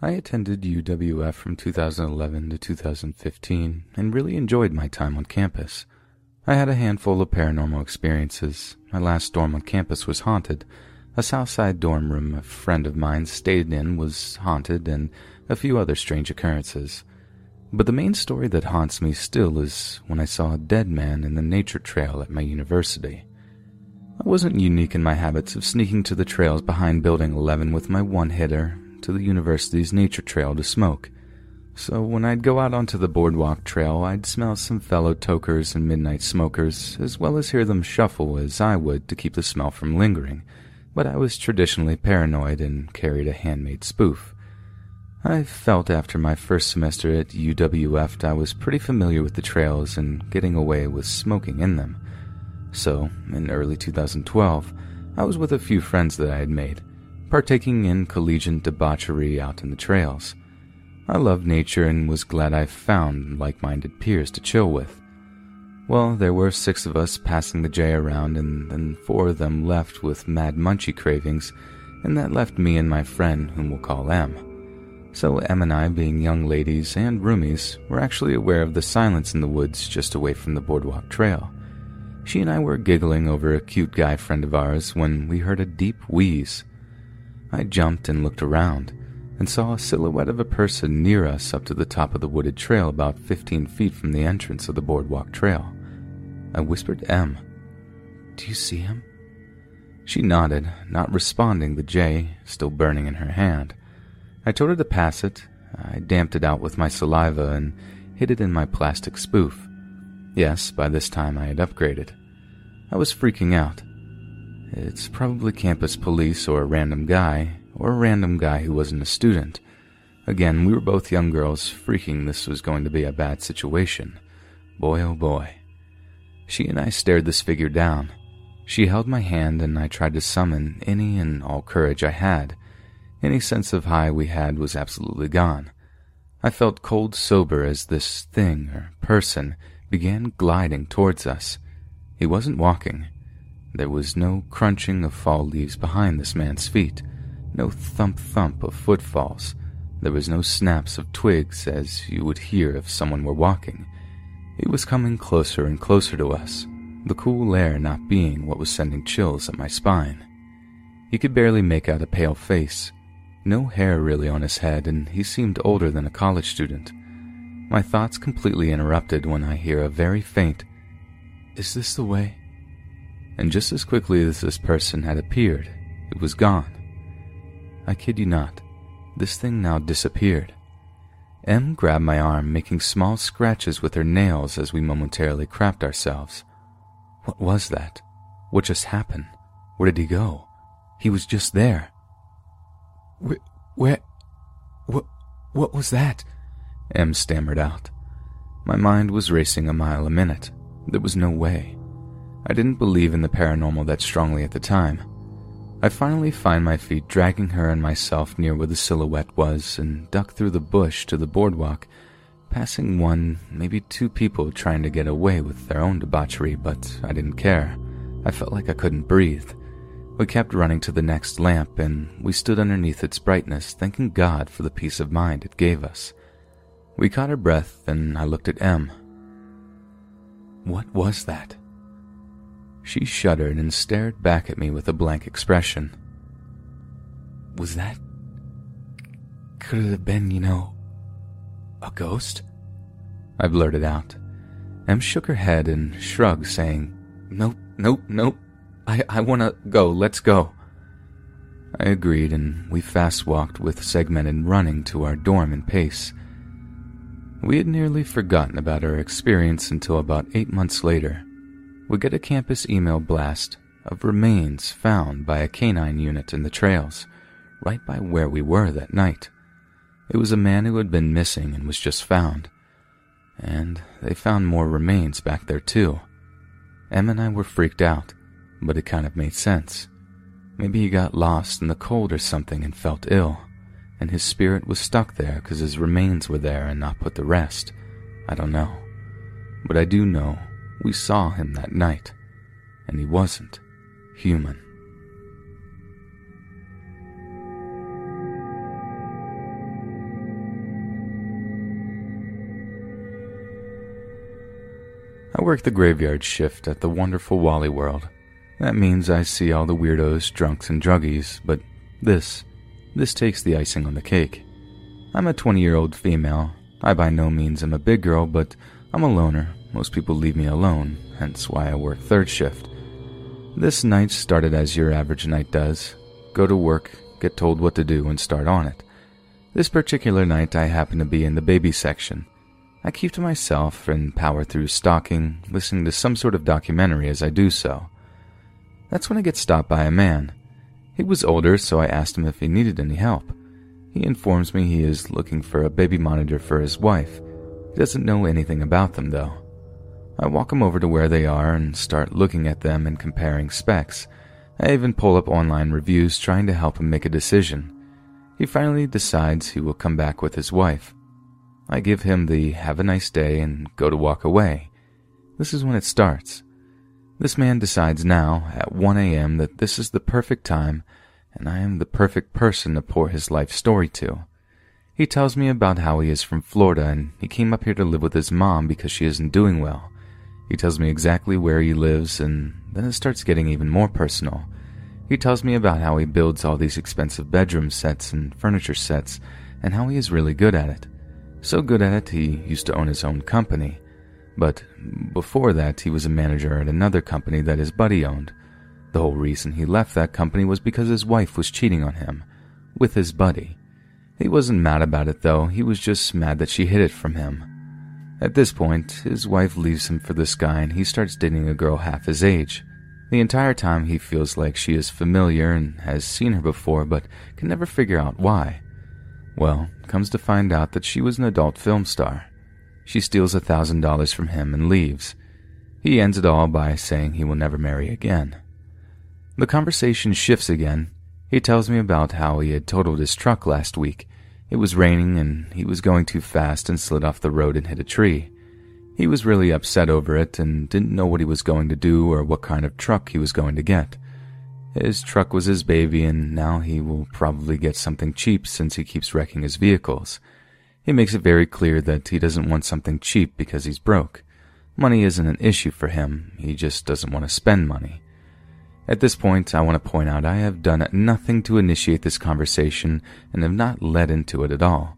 I attended UWF from 2011 to 2015 and really enjoyed my time on campus. I had a handful of paranormal experiences. My last dorm on campus was haunted. A Southside dorm room a friend of mine stayed in was haunted, and a few other strange occurrences. But the main story that haunts me still is when I saw a dead man in the nature trail at my university. I wasn't unique in my habits of sneaking to the trails behind Building 11 with my one hitter to the university's nature trail to smoke. So when I'd go out onto the boardwalk trail, I'd smell some fellow tokers and midnight smokers, as well as hear them shuffle as I would to keep the smell from lingering. But I was traditionally paranoid and carried a handmade spoof. I felt after my first semester at UWF that I was pretty familiar with the trails and getting away with smoking in them. So, in early 2012, I was with a few friends that I had made partaking in collegiate debauchery out in the trails. I loved nature and was glad I found like minded peers to chill with. Well, there were six of us passing the J around, and then four of them left with mad munchie cravings, and that left me and my friend, whom we'll call M. So M and I, being young ladies and roomies, were actually aware of the silence in the woods just away from the boardwalk trail. She and I were giggling over a cute guy friend of ours when we heard a deep wheeze. I jumped and looked around and saw a silhouette of a person near us up to the top of the wooded trail about 15 feet from the entrance of the boardwalk trail. I whispered to M. Do you see him? She nodded, not responding, the J still burning in her hand. I told her to pass it. I damped it out with my saliva and hid it in my plastic spoof. Yes, by this time I had upgraded. I was freaking out. It's probably campus police or a random guy, or a random guy who wasn't a student. Again, we were both young girls, freaking this was going to be a bad situation. Boy, oh boy. She and I stared this figure down. She held my hand, and I tried to summon any and all courage I had. Any sense of high we had was absolutely gone. I felt cold sober as this thing or person began gliding towards us. He wasn't walking. There was no crunching of fall leaves behind this man's feet, no thump thump of footfalls. There was no snaps of twigs as you would hear if someone were walking. He was coming closer and closer to us, the cool air not being what was sending chills up my spine. He could barely make out a pale face, no hair really on his head, and he seemed older than a college student. My thoughts completely interrupted when I hear a very faint, Is this the way? And just as quickly as this person had appeared, it was gone. I kid you not, this thing now disappeared. M grabbed my arm, making small scratches with her nails as we momentarily crapped ourselves. What was that? What just happened? Where did he go? He was just there. Where, where, what, what was that? M stammered out. My mind was racing a mile a minute. There was no way. I didn't believe in the paranormal that strongly at the time. I finally find my feet dragging her and myself near where the silhouette was and duck through the bush to the boardwalk, passing one, maybe two people trying to get away with their own debauchery, but I didn't care. I felt like I couldn't breathe. We kept running to the next lamp, and we stood underneath its brightness, thanking God for the peace of mind it gave us. We caught our breath, and I looked at M. What was that? She shuddered and stared back at me with a blank expression. Was that. Could it have been, you know, a ghost? I blurted out. M shook her head and shrugged, saying, Nope, nope, nope. I, I want to go. Let's go. I agreed, and we fast walked with segmented running to our dorm in pace. We had nearly forgotten about our experience until about eight months later. We get a campus email blast of remains found by a canine unit in the trails, right by where we were that night. It was a man who had been missing and was just found. And they found more remains back there too. M and I were freaked out, but it kind of made sense. Maybe he got lost in the cold or something and felt ill and his spirit was stuck there because his remains were there and not put to rest. I don't know. But I do know we saw him that night, and he wasn't human. I work the graveyard shift at the wonderful Wally World. That means I see all the weirdos, drunks, and druggies, but this this takes the icing on the cake. I'm a 20 year old female. I by no means am a big girl, but I'm a loner. Most people leave me alone, hence why I work third shift. This night started as your average night does go to work, get told what to do, and start on it. This particular night, I happen to be in the baby section. I keep to myself and power through stocking, listening to some sort of documentary as I do so. That's when I get stopped by a man. He was older, so I asked him if he needed any help. He informs me he is looking for a baby monitor for his wife. He doesn't know anything about them, though. I walk him over to where they are and start looking at them and comparing specs. I even pull up online reviews trying to help him make a decision. He finally decides he will come back with his wife. I give him the have a nice day and go to walk away. This is when it starts. This man decides now, at 1 a.m., that this is the perfect time, and I am the perfect person to pour his life story to. He tells me about how he is from Florida and he came up here to live with his mom because she isn't doing well. He tells me exactly where he lives, and then it starts getting even more personal. He tells me about how he builds all these expensive bedroom sets and furniture sets, and how he is really good at it. So good at it, he used to own his own company. But before that, he was a manager at another company that his buddy owned. The whole reason he left that company was because his wife was cheating on him with his buddy. He wasn't mad about it though, he was just mad that she hid it from him. At this point, his wife leaves him for this guy and he starts dating a girl half his age. The entire time he feels like she is familiar and has seen her before but can never figure out why. Well, comes to find out that she was an adult film star. She steals a thousand dollars from him and leaves. He ends it all by saying he will never marry again. The conversation shifts again. He tells me about how he had totaled his truck last week. It was raining and he was going too fast and slid off the road and hit a tree. He was really upset over it and didn't know what he was going to do or what kind of truck he was going to get. His truck was his baby and now he will probably get something cheap since he keeps wrecking his vehicles. He makes it very clear that he doesn't want something cheap because he's broke. Money isn't an issue for him, he just doesn't want to spend money. At this point, I want to point out I have done nothing to initiate this conversation and have not led into it at all.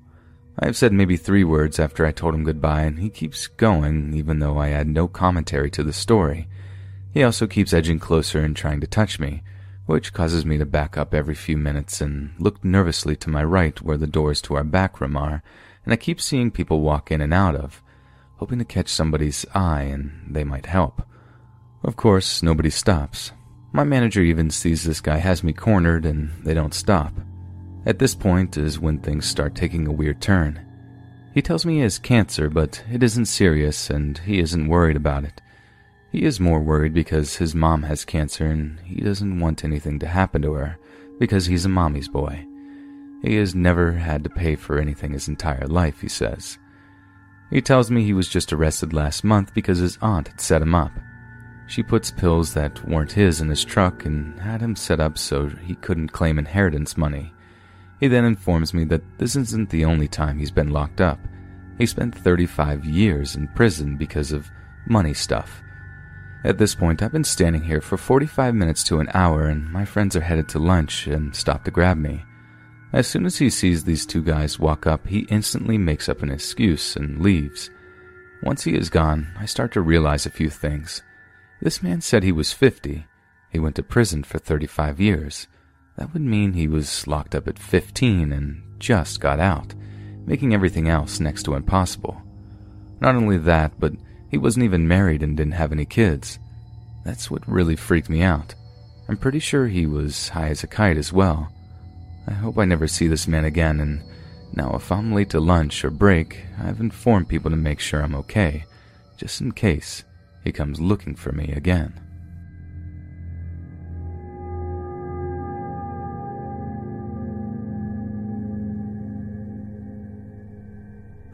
I have said maybe three words after I told him goodbye, and he keeps going even though I add no commentary to the story. He also keeps edging closer and trying to touch me, which causes me to back up every few minutes and look nervously to my right where the doors to our back room are and I keep seeing people walk in and out of, hoping to catch somebody's eye and they might help. Of course, nobody stops. My manager even sees this guy has me cornered and they don't stop. At this point is when things start taking a weird turn. He tells me he has cancer, but it isn't serious and he isn't worried about it. He is more worried because his mom has cancer and he doesn't want anything to happen to her because he's a mommy's boy. He has never had to pay for anything his entire life, he says. He tells me he was just arrested last month because his aunt had set him up. She puts pills that weren't his in his truck and had him set up so he couldn't claim inheritance money. He then informs me that this isn't the only time he's been locked up. He spent 35 years in prison because of money stuff. At this point, I've been standing here for 45 minutes to an hour, and my friends are headed to lunch and stop to grab me. As soon as he sees these two guys walk up, he instantly makes up an excuse and leaves. Once he is gone, I start to realize a few things. This man said he was 50. He went to prison for 35 years. That would mean he was locked up at 15 and just got out, making everything else next to impossible. Not only that, but he wasn't even married and didn't have any kids. That's what really freaked me out. I'm pretty sure he was high as a kite as well. I hope I never see this man again, and now if I'm late to lunch or break, I've informed people to make sure I'm okay, just in case he comes looking for me again.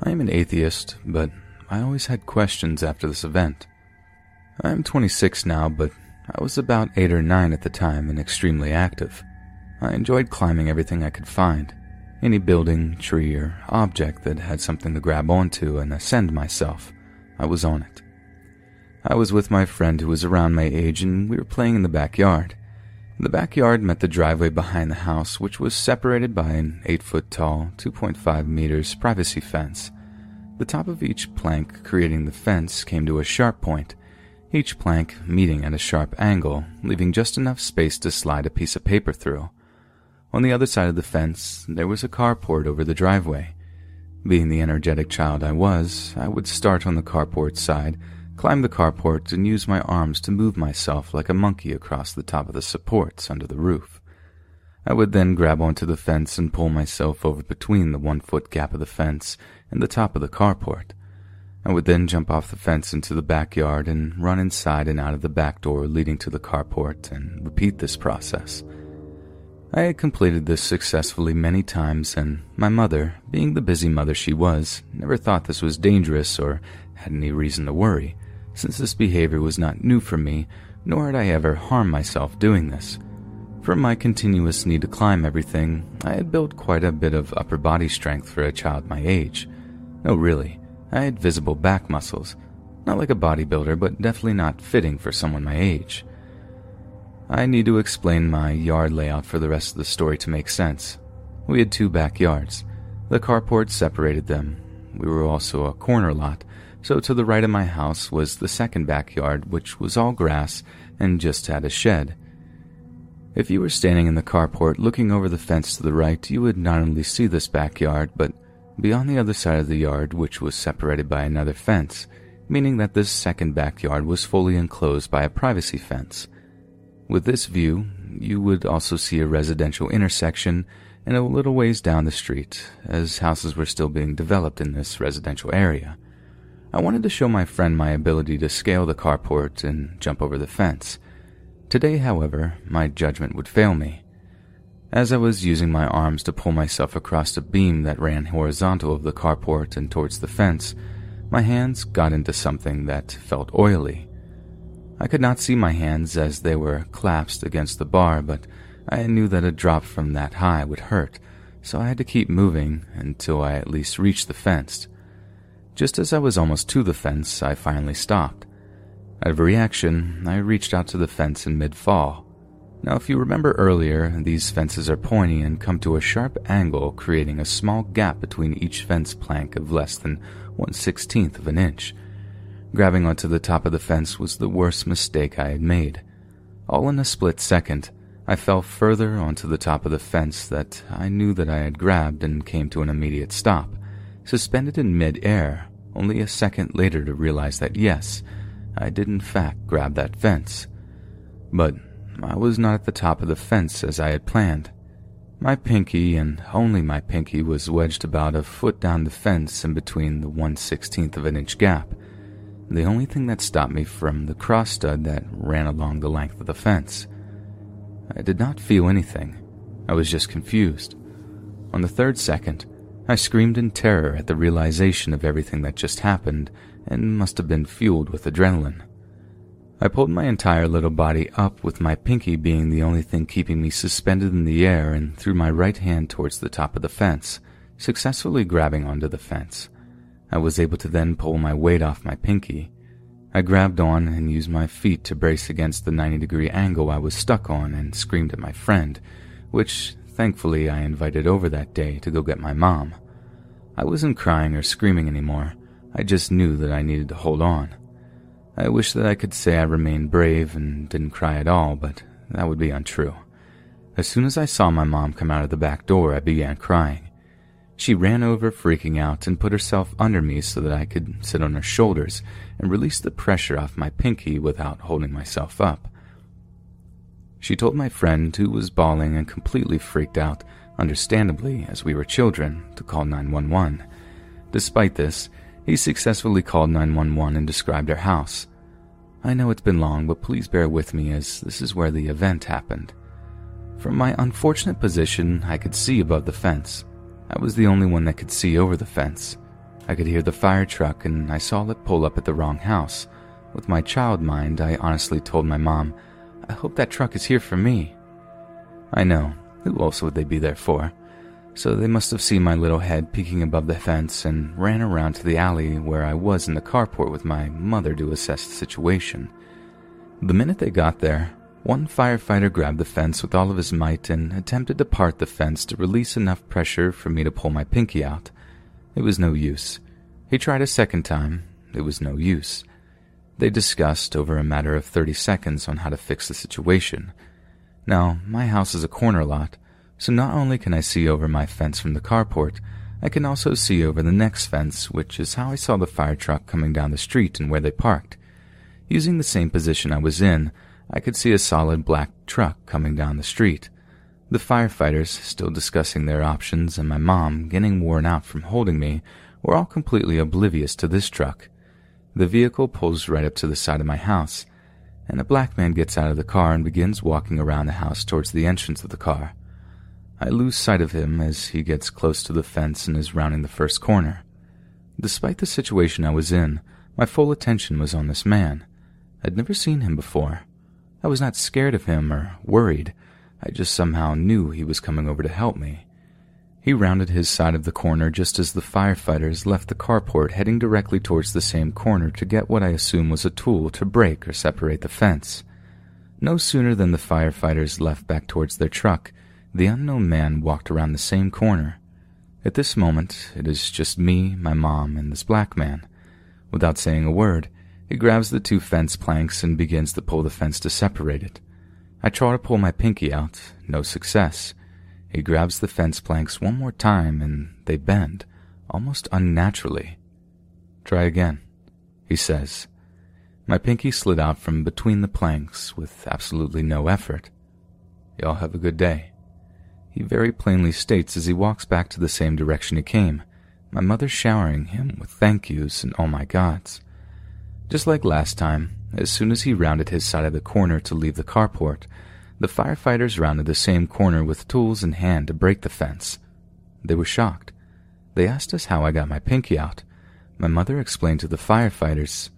I am an atheist, but I always had questions after this event. I am 26 now, but I was about 8 or 9 at the time and extremely active. I enjoyed climbing everything I could find any building, tree, or object that had something to grab onto and ascend myself. I was on it. I was with my friend who was around my age, and we were playing in the backyard. The backyard met the driveway behind the house, which was separated by an 8 foot tall, 2.5 meters privacy fence. The top of each plank creating the fence came to a sharp point, each plank meeting at a sharp angle, leaving just enough space to slide a piece of paper through. On the other side of the fence, there was a carport over the driveway. Being the energetic child I was, I would start on the carport side, climb the carport, and use my arms to move myself like a monkey across the top of the supports under the roof. I would then grab onto the fence and pull myself over between the one foot gap of the fence and the top of the carport. I would then jump off the fence into the backyard and run inside and out of the back door leading to the carport and repeat this process. I had completed this successfully many times, and my mother, being the busy mother she was, never thought this was dangerous or had any reason to worry, since this behavior was not new for me, nor had I ever harmed myself doing this. From my continuous need to climb everything, I had built quite a bit of upper body strength for a child my age. No, really, I had visible back muscles. Not like a bodybuilder, but definitely not fitting for someone my age. I need to explain my yard layout for the rest of the story to make sense. We had two backyards. The carport separated them. We were also a corner lot, so to the right of my house was the second backyard, which was all grass and just had a shed. If you were standing in the carport looking over the fence to the right, you would not only see this backyard, but be on the other side of the yard, which was separated by another fence, meaning that this second backyard was fully enclosed by a privacy fence. With this view, you would also see a residential intersection and a little ways down the street, as houses were still being developed in this residential area. I wanted to show my friend my ability to scale the carport and jump over the fence. Today, however, my judgment would fail me. As I was using my arms to pull myself across a beam that ran horizontal of the carport and towards the fence, my hands got into something that felt oily. I could not see my hands as they were clasped against the bar, but I knew that a drop from that high would hurt, so I had to keep moving until I at least reached the fence. Just as I was almost to the fence, I finally stopped. Out of reaction, I reached out to the fence in mid fall. Now, if you remember earlier, these fences are pointy and come to a sharp angle, creating a small gap between each fence plank of less than one sixteenth of an inch. Grabbing onto the top of the fence was the worst mistake I had made. All in a split second, I fell further onto the top of the fence that I knew that I had grabbed and came to an immediate stop, suspended in mid-air, only a second later to realize that yes, I did in fact grab that fence. But I was not at the top of the fence as I had planned. My pinky, and only my pinky, was wedged about a foot down the fence in between the one sixteenth of an inch gap, the only thing that stopped me from the cross stud that ran along the length of the fence. I did not feel anything. I was just confused. On the third second, I screamed in terror at the realization of everything that just happened and must have been fueled with adrenaline. I pulled my entire little body up with my pinky being the only thing keeping me suspended in the air and threw my right hand towards the top of the fence, successfully grabbing onto the fence. I was able to then pull my weight off my pinky. I grabbed on and used my feet to brace against the 90 degree angle I was stuck on and screamed at my friend, which thankfully I invited over that day to go get my mom. I wasn't crying or screaming anymore. I just knew that I needed to hold on. I wish that I could say I remained brave and didn't cry at all, but that would be untrue. As soon as I saw my mom come out of the back door, I began crying. She ran over, freaking out, and put herself under me so that I could sit on her shoulders and release the pressure off my pinky without holding myself up. She told my friend, who was bawling and completely freaked out, understandably, as we were children, to call 911. Despite this, he successfully called 911 and described our house. I know it's been long, but please bear with me as this is where the event happened. From my unfortunate position, I could see above the fence. I was the only one that could see over the fence. I could hear the fire truck and I saw it pull up at the wrong house. With my child mind, I honestly told my mom, I hope that truck is here for me. I know, who else would they be there for? So they must have seen my little head peeking above the fence and ran around to the alley where I was in the carport with my mother to assess the situation. The minute they got there, one firefighter grabbed the fence with all of his might and attempted to part the fence to release enough pressure for me to pull my pinky out. It was no use. He tried a second time. It was no use. They discussed over a matter of 30 seconds on how to fix the situation. Now, my house is a corner lot, so not only can I see over my fence from the carport, I can also see over the next fence, which is how I saw the fire truck coming down the street and where they parked. Using the same position I was in, I could see a solid black truck coming down the street. The firefighters, still discussing their options, and my mom, getting worn out from holding me, were all completely oblivious to this truck. The vehicle pulls right up to the side of my house, and a black man gets out of the car and begins walking around the house towards the entrance of the car. I lose sight of him as he gets close to the fence and is rounding the first corner. Despite the situation I was in, my full attention was on this man. I'd never seen him before. I was not scared of him or worried. I just somehow knew he was coming over to help me. He rounded his side of the corner just as the firefighters left the carport heading directly towards the same corner to get what I assume was a tool to break or separate the fence. No sooner than the firefighters left back towards their truck, the unknown man walked around the same corner. At this moment, it is just me, my mom, and this black man. Without saying a word, he grabs the two fence planks and begins to pull the fence to separate it. I try to pull my pinky out, no success. He grabs the fence planks one more time and they bend, almost unnaturally. Try again, he says. My pinky slid out from between the planks with absolutely no effort. Y'all have a good day. He very plainly states as he walks back to the same direction he came, my mother showering him with thank yous and oh my gods. Just like last time, as soon as he rounded his side of the corner to leave the carport, the firefighters rounded the same corner with tools in hand to break the fence. They were shocked. They asked us how I got my pinky out. My mother explained to the firefighters,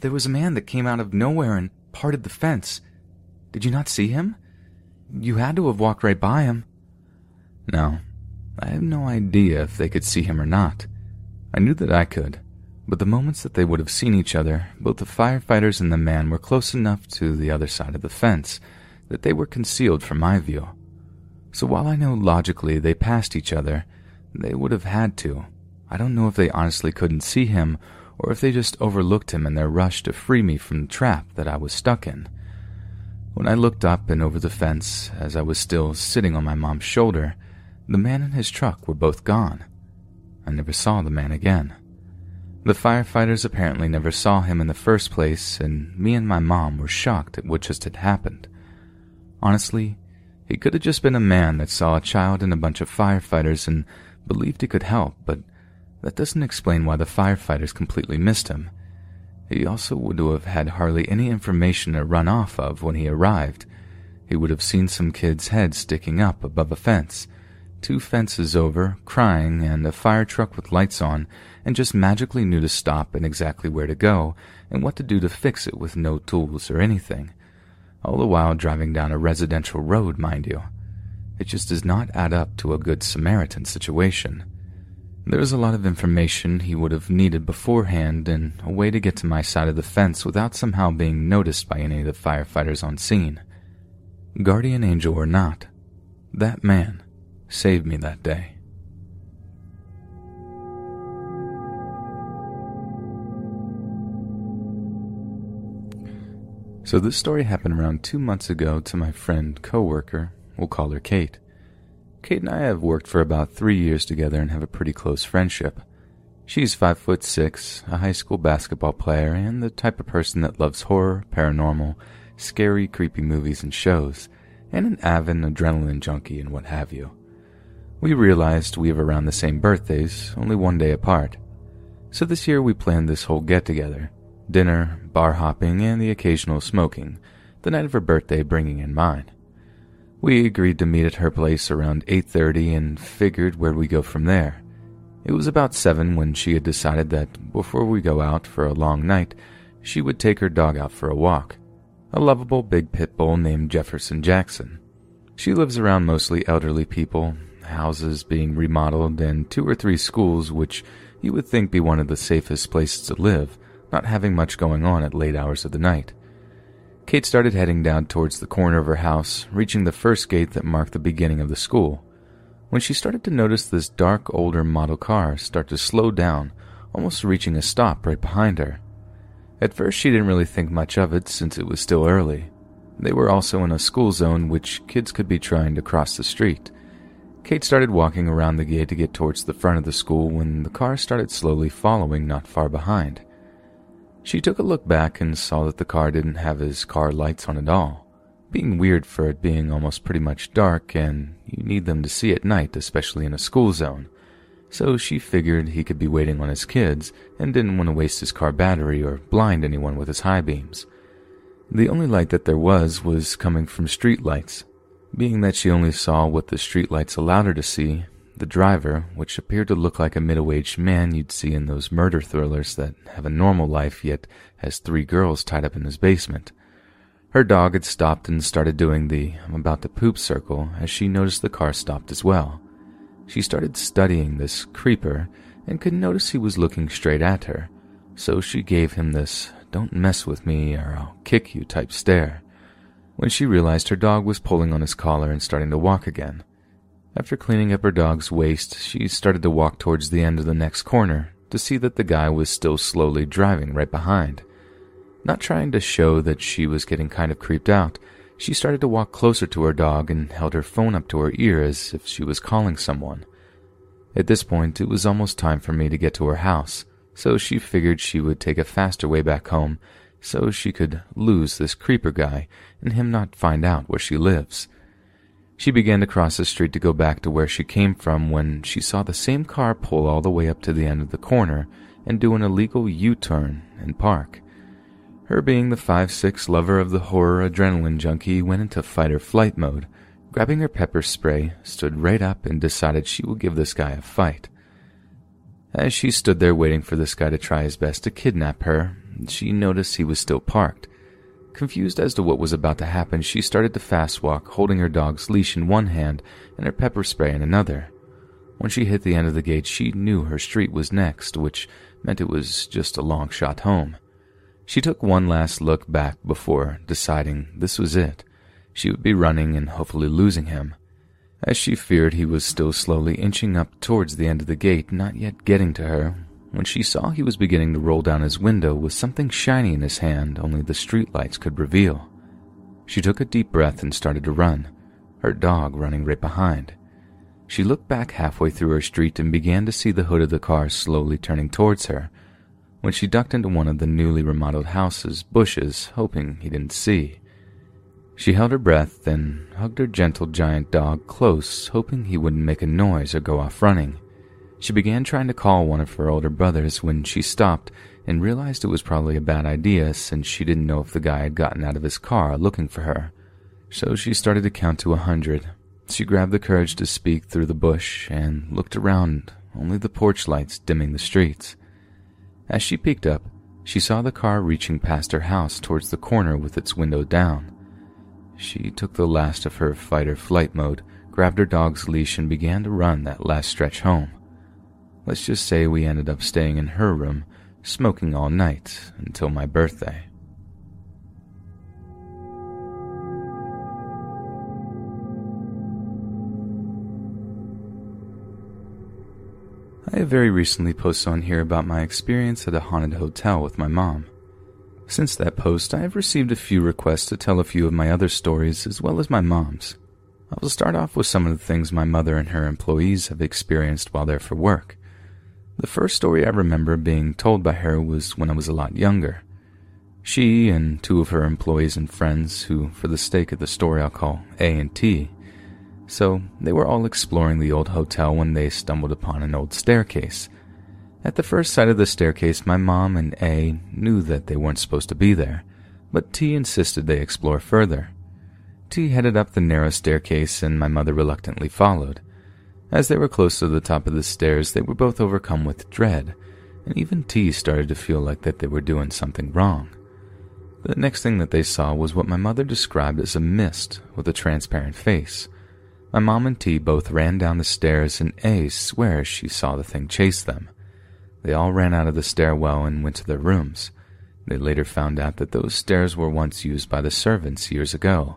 There was a man that came out of nowhere and parted the fence. Did you not see him? You had to have walked right by him. No, I have no idea if they could see him or not. I knew that I could but the moments that they would have seen each other, both the firefighters and the man were close enough to the other side of the fence that they were concealed from my view. So while I know logically they passed each other, they would have had to. I don't know if they honestly couldn't see him or if they just overlooked him in their rush to free me from the trap that I was stuck in. When I looked up and over the fence, as I was still sitting on my mom's shoulder, the man and his truck were both gone. I never saw the man again. The firefighters apparently never saw him in the first place, and me and my mom were shocked at what just had happened. Honestly, he could have just been a man that saw a child and a bunch of firefighters and believed he could help, but that doesn't explain why the firefighters completely missed him. He also would have had hardly any information to run off of when he arrived. He would have seen some kid's head sticking up above a fence, two fences over, crying, and a fire truck with lights on, and just magically knew to stop and exactly where to go, and what to do to fix it with no tools or anything. All the while driving down a residential road, mind you. It just does not add up to a good Samaritan situation. There was a lot of information he would have needed beforehand and a way to get to my side of the fence without somehow being noticed by any of the firefighters on scene. Guardian angel or not, that man saved me that day. So this story happened around two months ago to my friend, coworker, We'll call her Kate. Kate and I have worked for about three years together and have a pretty close friendship. She's five foot six, a high school basketball player, and the type of person that loves horror, paranormal, scary, creepy movies and shows, and an avid adrenaline junkie and what have you. We realized we have around the same birthdays, only one day apart. So this year we planned this whole get together dinner, bar hopping, and the occasional smoking, the night of her birthday bringing in mine. We agreed to meet at her place around 8:30 and figured where we go from there. It was about 7 when she had decided that before we go out for a long night, she would take her dog out for a walk. A lovable big pit bull named Jefferson Jackson. She lives around mostly elderly people, houses being remodeled, and two or three schools which you would think be one of the safest places to live, not having much going on at late hours of the night. Kate started heading down towards the corner of her house, reaching the first gate that marked the beginning of the school when she started to notice this dark older model car start to slow down, almost reaching a stop right behind her. At first, she didn't really think much of it since it was still early. They were also in a school zone which kids could be trying to cross the street. Kate started walking around the gate to get towards the front of the school when the car started slowly following not far behind. She took a look back and saw that the car didn't have his car lights on at all being weird for it being almost pretty much dark and you need them to see at night, especially in a school zone. So she figured he could be waiting on his kids and didn't want to waste his car battery or blind anyone with his high beams. The only light that there was was coming from street lights. Being that she only saw what the street lights allowed her to see, the driver, which appeared to look like a middle-aged man you'd see in those murder thrillers that have a normal life yet has three girls tied up in his basement, her dog had stopped and started doing the I'm about to poop circle as she noticed the car stopped as well. She started studying this creeper and could notice he was looking straight at her, so she gave him this don't mess with me or I'll kick you type stare. When she realized her dog was pulling on his collar and starting to walk again. After cleaning up her dog's waste, she started to walk towards the end of the next corner to see that the guy was still slowly driving right behind. Not trying to show that she was getting kind of creeped out, she started to walk closer to her dog and held her phone up to her ear as if she was calling someone. At this point, it was almost time for me to get to her house, so she figured she would take a faster way back home so she could lose this creeper guy and him not find out where she lives. She began to cross the street to go back to where she came from when she saw the same car pull all the way up to the end of the corner and do an illegal U-turn and park. Her being the 5'6 lover of the horror adrenaline junkie went into fight or flight mode, grabbing her pepper spray, stood right up and decided she would give this guy a fight. As she stood there waiting for this guy to try his best to kidnap her, she noticed he was still parked. Confused as to what was about to happen, she started to fast walk, holding her dog's leash in one hand and her pepper spray in another. When she hit the end of the gate, she knew her street was next, which meant it was just a long shot home. She took one last look back before deciding this was it. She would be running and hopefully losing him. As she feared he was still slowly inching up towards the end of the gate, not yet getting to her, when she saw he was beginning to roll down his window with something shiny in his hand only the streetlights could reveal. She took a deep breath and started to run, her dog running right behind. She looked back halfway through her street and began to see the hood of the car slowly turning towards her, when she ducked into one of the newly remodeled house's bushes, hoping he didn't see. She held her breath, then hugged her gentle giant dog close, hoping he wouldn't make a noise or go off running. She began trying to call one of her older brothers when she stopped and realized it was probably a bad idea since she didn't know if the guy had gotten out of his car looking for her. So she started to count to a hundred. She grabbed the courage to speak through the bush and looked around, only the porch lights dimming the streets. As she peeked up, she saw the car reaching past her house towards the corner with its window down. She took the last of her fight or flight mode, grabbed her dog's leash, and began to run that last stretch home. Let's just say we ended up staying in her room, smoking all night until my birthday. I have very recently posted on here about my experience at a haunted hotel with my mom. Since that post, I have received a few requests to tell a few of my other stories as well as my mom's. I will start off with some of the things my mother and her employees have experienced while there for work. The first story I remember being told by her was when I was a lot younger. She and two of her employees and friends, who, for the sake of the story, I'll call A and T, so they were all exploring the old hotel when they stumbled upon an old staircase. At the first sight of the staircase, my mom and A knew that they weren't supposed to be there, but T insisted they explore further. T headed up the narrow staircase, and my mother reluctantly followed. As they were close to the top of the stairs, they were both overcome with dread, and even T started to feel like that they were doing something wrong. The next thing that they saw was what my mother described as a mist with a transparent face. My mom and T both ran down the stairs, and A swears she saw the thing chase them. They all ran out of the stairwell and went to their rooms. They later found out that those stairs were once used by the servants years ago.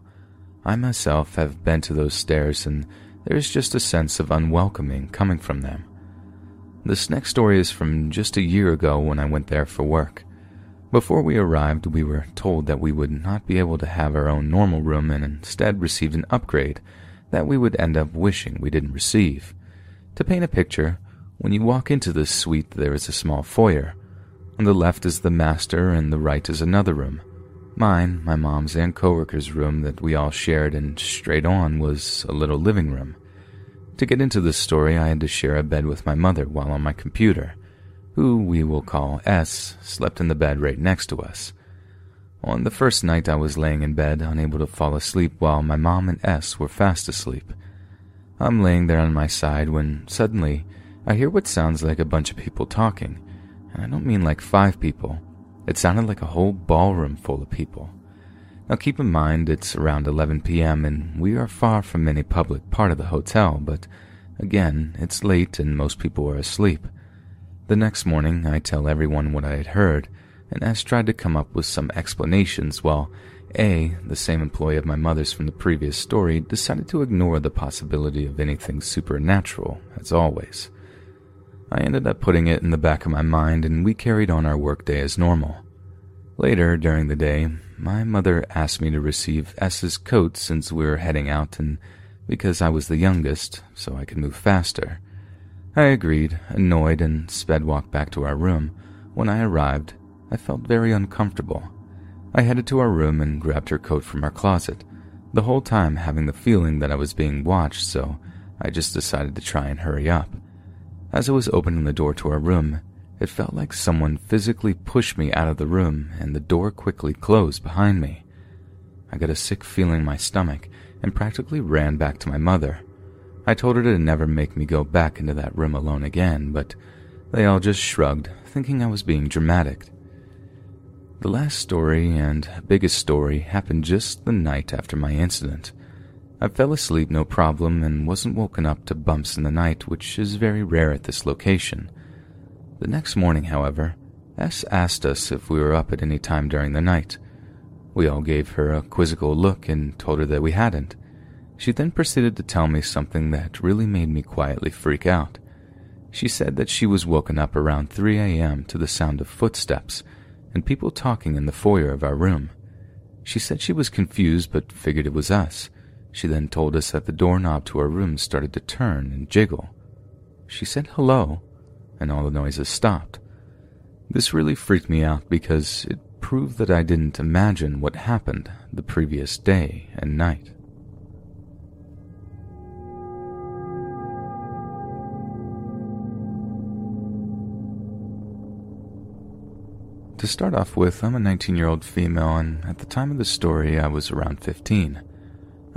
I myself have been to those stairs, and there is just a sense of unwelcoming coming from them. This next story is from just a year ago when I went there for work. Before we arrived, we were told that we would not be able to have our own normal room and instead received an upgrade that we would end up wishing we didn't receive. To paint a picture, when you walk into this suite, there is a small foyer. On the left is the master, and the right is another room. Mine, my mom's, and coworker's room that we all shared, and straight on was a little living room. To get into this story, I had to share a bed with my mother while on my computer who we will call S, slept in the bed right next to us. On the first night, I was laying in bed, unable to fall asleep, while my mom and S were fast asleep. I'm laying there on my side when suddenly I hear what sounds like a bunch of people talking, and I don't mean like five people. It sounded like a whole ballroom full of people. Now keep in mind it's around 11 p.m. and we are far from any public part of the hotel, but again, it's late and most people are asleep. The next morning, I tell everyone what I had heard, and S tried to come up with some explanations while A, the same employee of my mother's from the previous story, decided to ignore the possibility of anything supernatural, as always. I ended up putting it in the back of my mind, and we carried on our workday as normal. Later, during the day, my mother asked me to receive S's coat since we were heading out, and because I was the youngest, so I could move faster. I agreed, annoyed, and sped walk back to our room. When I arrived, I felt very uncomfortable. I headed to our room and grabbed her coat from our closet, the whole time having the feeling that I was being watched, so I just decided to try and hurry up. As I was opening the door to our room, it felt like someone physically pushed me out of the room and the door quickly closed behind me. I got a sick feeling in my stomach and practically ran back to my mother. I told her to never make me go back into that room alone again, but they all just shrugged, thinking I was being dramatic. The last story and biggest story happened just the night after my incident. I fell asleep no problem and wasn't woken up to bumps in the night, which is very rare at this location. The next morning, however, S asked us if we were up at any time during the night. We all gave her a quizzical look and told her that we hadn't. She then proceeded to tell me something that really made me quietly freak out. She said that she was woken up around 3 a.m. to the sound of footsteps and people talking in the foyer of our room. She said she was confused but figured it was us. She then told us that the doorknob to our room started to turn and jiggle. She said hello, and all the noises stopped. This really freaked me out because it proved that I didn't imagine what happened the previous day and night. To start off with, I'm a 19 year old female, and at the time of the story, I was around 15.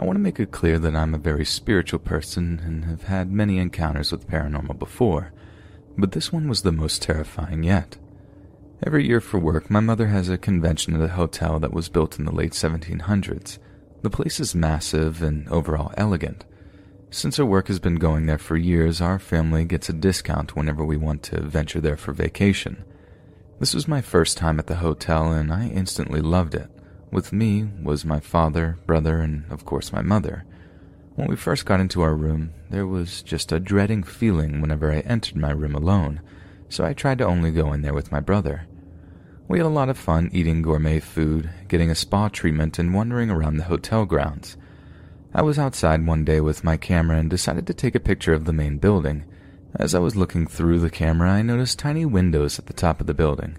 I want to make it clear that I'm a very spiritual person and have had many encounters with paranormal before, but this one was the most terrifying yet. Every year for work, my mother has a convention at a hotel that was built in the late 1700s. The place is massive and overall elegant. Since our work has been going there for years, our family gets a discount whenever we want to venture there for vacation. This was my first time at the hotel, and I instantly loved it. With me was my father, brother, and of course my mother. When we first got into our room, there was just a dreading feeling whenever I entered my room alone, so I tried to only go in there with my brother. We had a lot of fun eating gourmet food, getting a spa treatment, and wandering around the hotel grounds. I was outside one day with my camera and decided to take a picture of the main building. As I was looking through the camera, I noticed tiny windows at the top of the building.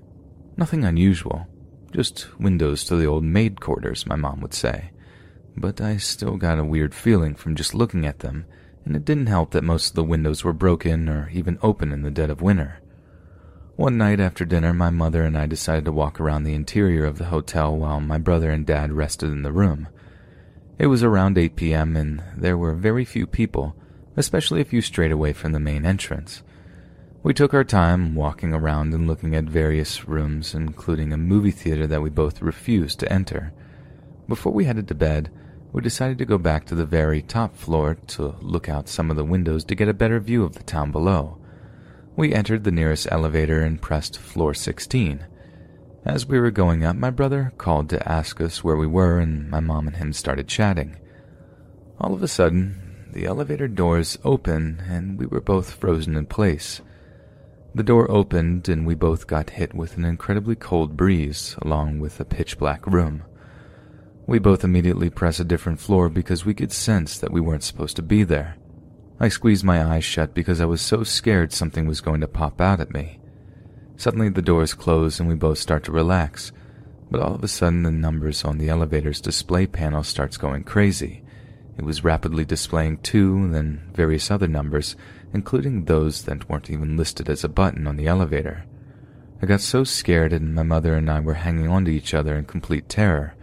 Nothing unusual, just windows to the old maid quarters, my mom would say. But I still got a weird feeling from just looking at them, and it didn't help that most of the windows were broken or even open in the dead of winter. One night after dinner, my mother and I decided to walk around the interior of the hotel while my brother and dad rested in the room. It was around 8 p.m., and there were very few people, especially if you strayed away from the main entrance. We took our time walking around and looking at various rooms, including a movie theater that we both refused to enter. Before we headed to bed, we decided to go back to the very top floor to look out some of the windows to get a better view of the town below. We entered the nearest elevator and pressed floor 16. As we were going up, my brother called to ask us where we were, and my mom and him started chatting. All of a sudden, the elevator doors opened, and we were both frozen in place. The door opened, and we both got hit with an incredibly cold breeze, along with a pitch black room. We both immediately pressed a different floor because we could sense that we weren't supposed to be there. I squeezed my eyes shut because I was so scared something was going to pop out at me. Suddenly the doors close and we both start to relax, but all of a sudden the numbers on the elevator's display panel starts going crazy. It was rapidly displaying two, then various other numbers, including those that weren't even listed as a button on the elevator. I got so scared and my mother and I were hanging on to each other in complete terror.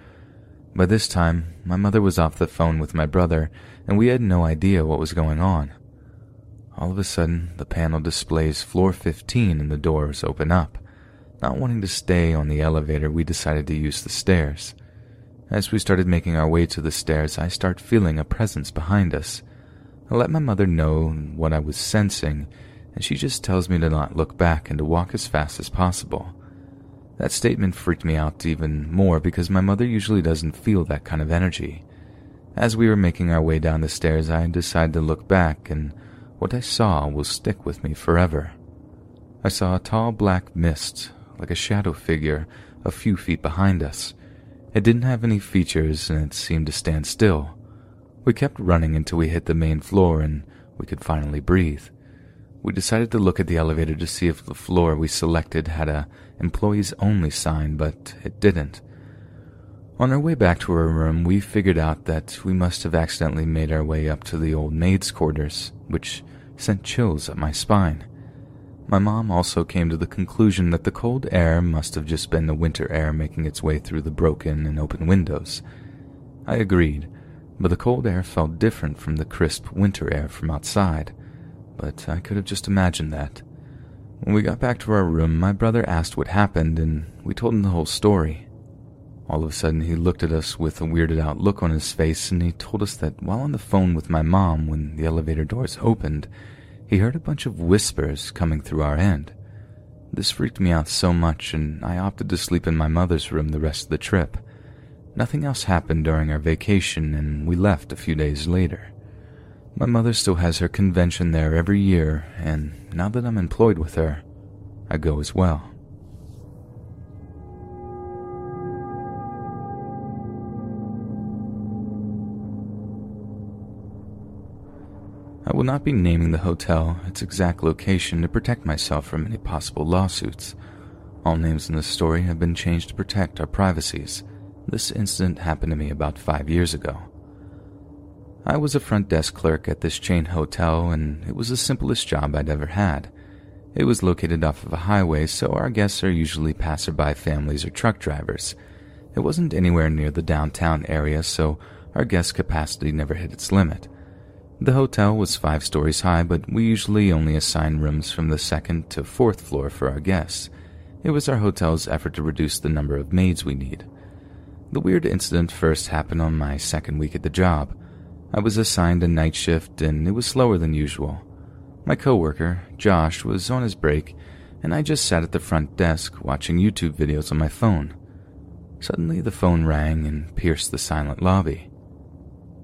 By this time, my mother was off the phone with my brother, and we had no idea what was going on. All of a sudden, the panel displays floor 15 and the doors open up. Not wanting to stay on the elevator, we decided to use the stairs. As we started making our way to the stairs, I start feeling a presence behind us. I let my mother know what I was sensing, and she just tells me to not look back and to walk as fast as possible. That statement freaked me out even more because my mother usually doesn't feel that kind of energy. As we were making our way down the stairs, I decided to look back and what I saw will stick with me forever. I saw a tall black mist, like a shadow figure, a few feet behind us. It didn't have any features and it seemed to stand still. We kept running until we hit the main floor and we could finally breathe. We decided to look at the elevator to see if the floor we selected had a employees only sign, but it didn't. On our way back to our room, we figured out that we must have accidentally made our way up to the old maid's quarters, which sent chills up my spine. My mom also came to the conclusion that the cold air must have just been the winter air making its way through the broken and open windows. I agreed, but the cold air felt different from the crisp winter air from outside, but I could have just imagined that. When we got back to our room, my brother asked what happened, and we told him the whole story. All of a sudden, he looked at us with a weirded out look on his face and he told us that while on the phone with my mom when the elevator doors opened, he heard a bunch of whispers coming through our end. This freaked me out so much, and I opted to sleep in my mother's room the rest of the trip. Nothing else happened during our vacation, and we left a few days later. My mother still has her convention there every year, and now that I'm employed with her, I go as well. I will not be naming the hotel, its exact location, to protect myself from any possible lawsuits. All names in this story have been changed to protect our privacies. This incident happened to me about five years ago. I was a front desk clerk at this chain hotel, and it was the simplest job I'd ever had. It was located off of a highway, so our guests are usually passerby families or truck drivers. It wasn't anywhere near the downtown area, so our guest capacity never hit its limit. The hotel was five stories high, but we usually only assigned rooms from the second to fourth floor for our guests. It was our hotel's effort to reduce the number of maids we need. The weird incident first happened on my second week at the job. I was assigned a night shift and it was slower than usual. My coworker, Josh, was on his break and I just sat at the front desk watching YouTube videos on my phone. Suddenly the phone rang and pierced the silent lobby.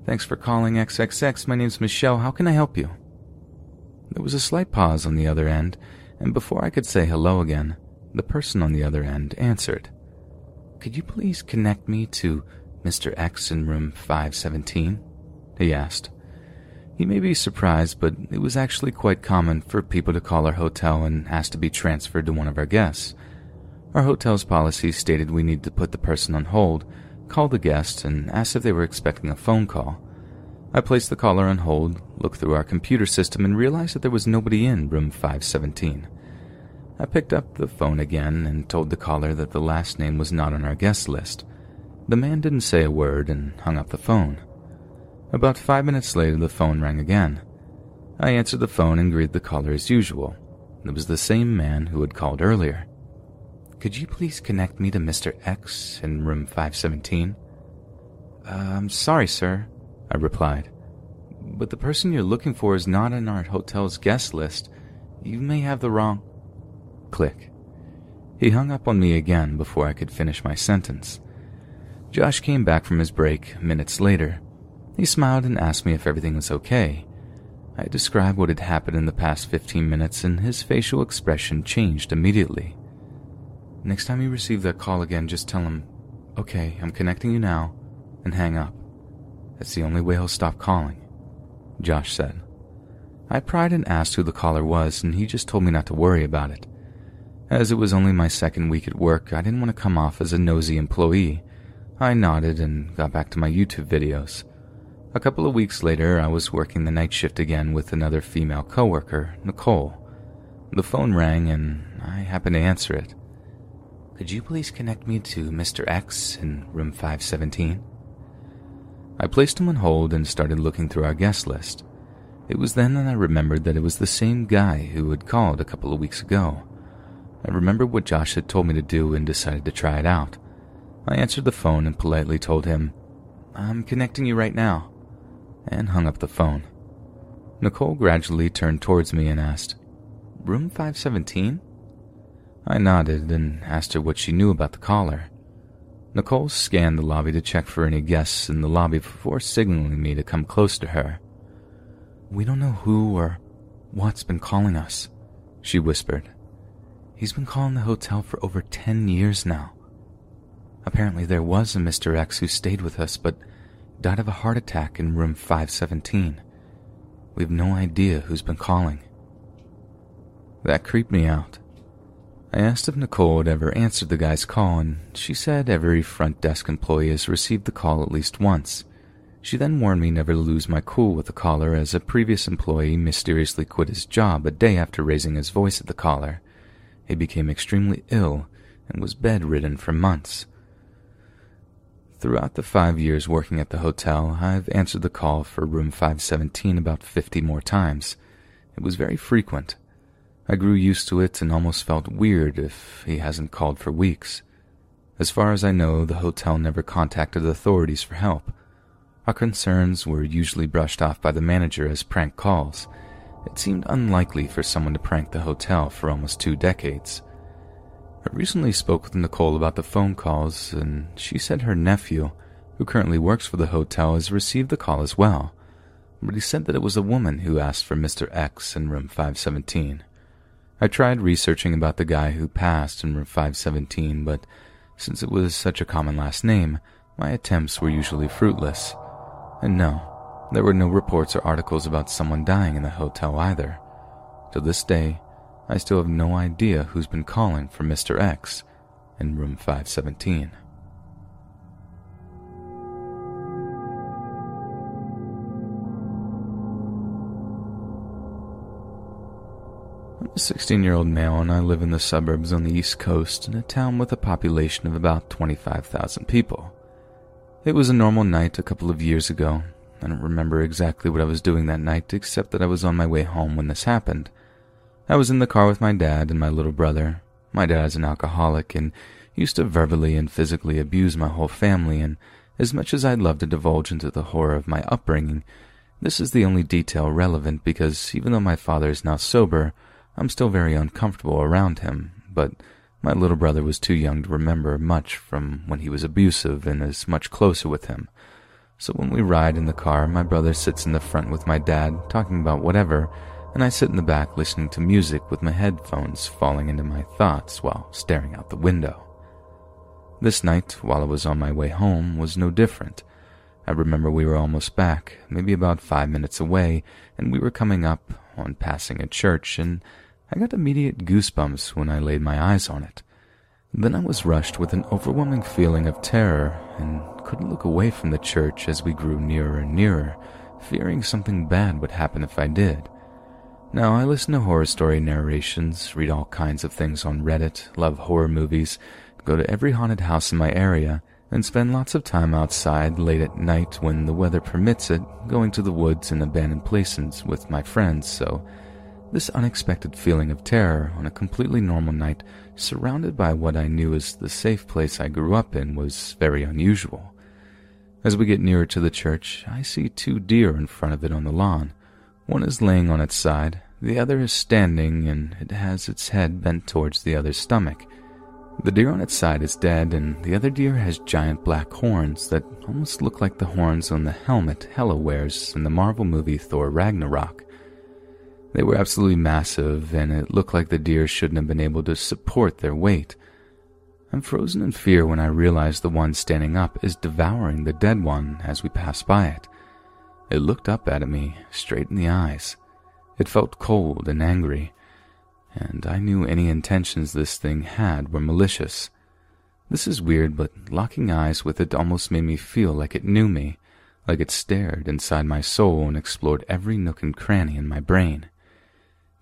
Thanks for calling XXX. My name's Michelle. How can I help you? There was a slight pause on the other end, and before I could say hello again, the person on the other end answered. Could you please connect me to Mr. X in room 517? he asked. He may be surprised, but it was actually quite common for people to call our hotel and ask to be transferred to one of our guests. Our hotel's policy stated we need to put the person on hold, call the guest, and ask if they were expecting a phone call. I placed the caller on hold, looked through our computer system, and realized that there was nobody in room 517. I picked up the phone again and told the caller that the last name was not on our guest list. The man didn't say a word and hung up the phone. About five minutes later, the phone rang again. I answered the phone and greeted the caller as usual. It was the same man who had called earlier. Could you please connect me to Mr. X in room 517? Uh, I'm sorry, sir, I replied. But the person you're looking for is not in our hotel's guest list. You may have the wrong. Click. He hung up on me again before I could finish my sentence. Josh came back from his break minutes later he smiled and asked me if everything was okay. I described what had happened in the past 15 minutes, and his facial expression changed immediately. Next time you receive that call again, just tell him, Okay, I'm connecting you now, and hang up. That's the only way he'll stop calling, Josh said. I pried and asked who the caller was, and he just told me not to worry about it. As it was only my second week at work, I didn't want to come off as a nosy employee. I nodded and got back to my YouTube videos. A couple of weeks later, I was working the night shift again with another female coworker, Nicole. The phone rang and I happened to answer it. Could you please connect me to Mr. X in room 517? I placed him on hold and started looking through our guest list. It was then that I remembered that it was the same guy who had called a couple of weeks ago. I remembered what Josh had told me to do and decided to try it out. I answered the phone and politely told him, I'm connecting you right now and hung up the phone. Nicole gradually turned towards me and asked, Room 517? I nodded and asked her what she knew about the caller. Nicole scanned the lobby to check for any guests in the lobby before signaling me to come close to her. We don't know who or what's been calling us, she whispered. He's been calling the hotel for over 10 years now. Apparently, there was a Mr. X who stayed with us, but died of a heart attack in room 517. We have no idea who's been calling. That creeped me out. I asked if Nicole had ever answered the guy's call, and she said every front desk employee has received the call at least once. She then warned me never to lose my cool with the caller, as a previous employee mysteriously quit his job a day after raising his voice at the caller. He became extremely ill and was bedridden for months. Throughout the five years working at the hotel, I've answered the call for room 517 about 50 more times. It was very frequent. I grew used to it and almost felt weird if he hasn't called for weeks. As far as I know, the hotel never contacted authorities for help. Our concerns were usually brushed off by the manager as prank calls. It seemed unlikely for someone to prank the hotel for almost two decades. I recently spoke with Nicole about the phone calls, and she said her nephew, who currently works for the hotel, has received the call as well. But he said that it was a woman who asked for Mr. X in room 517. I tried researching about the guy who passed in room 517, but since it was such a common last name, my attempts were usually fruitless. And no, there were no reports or articles about someone dying in the hotel either. To this day, I still have no idea who's been calling for Mr. X in room 517. I'm a 16 year old male and I live in the suburbs on the East Coast in a town with a population of about 25,000 people. It was a normal night a couple of years ago. I don't remember exactly what I was doing that night except that I was on my way home when this happened. I was in the car with my dad and my little brother. My dad is an alcoholic and used to verbally and physically abuse my whole family, and as much as I'd love to divulge into the horror of my upbringing, this is the only detail relevant because even though my father is now sober, I'm still very uncomfortable around him, but my little brother was too young to remember much from when he was abusive and is much closer with him. So when we ride in the car, my brother sits in the front with my dad, talking about whatever, and I sit in the back listening to music with my headphones falling into my thoughts while staring out the window. This night, while I was on my way home, was no different. I remember we were almost back, maybe about five minutes away, and we were coming up on passing a church, and I got immediate goosebumps when I laid my eyes on it. Then I was rushed with an overwhelming feeling of terror and couldn't look away from the church as we grew nearer and nearer, fearing something bad would happen if I did. Now, I listen to horror story narrations, read all kinds of things on Reddit, love horror movies, go to every haunted house in my area, and spend lots of time outside late at night when the weather permits it, going to the woods and abandoned places with my friends, so this unexpected feeling of terror on a completely normal night, surrounded by what I knew as the safe place I grew up in, was very unusual. As we get nearer to the church, I see two deer in front of it on the lawn. One is laying on its side, the other is standing, and it has its head bent towards the other's stomach. The deer on its side is dead, and the other deer has giant black horns that almost look like the horns on the helmet Hela wears in the Marvel movie Thor Ragnarok. They were absolutely massive, and it looked like the deer shouldn't have been able to support their weight. I'm frozen in fear when I realize the one standing up is devouring the dead one as we pass by it. It looked up at me, straight in the eyes. It felt cold and angry, and I knew any intentions this thing had were malicious. This is weird, but locking eyes with it almost made me feel like it knew me, like it stared inside my soul and explored every nook and cranny in my brain.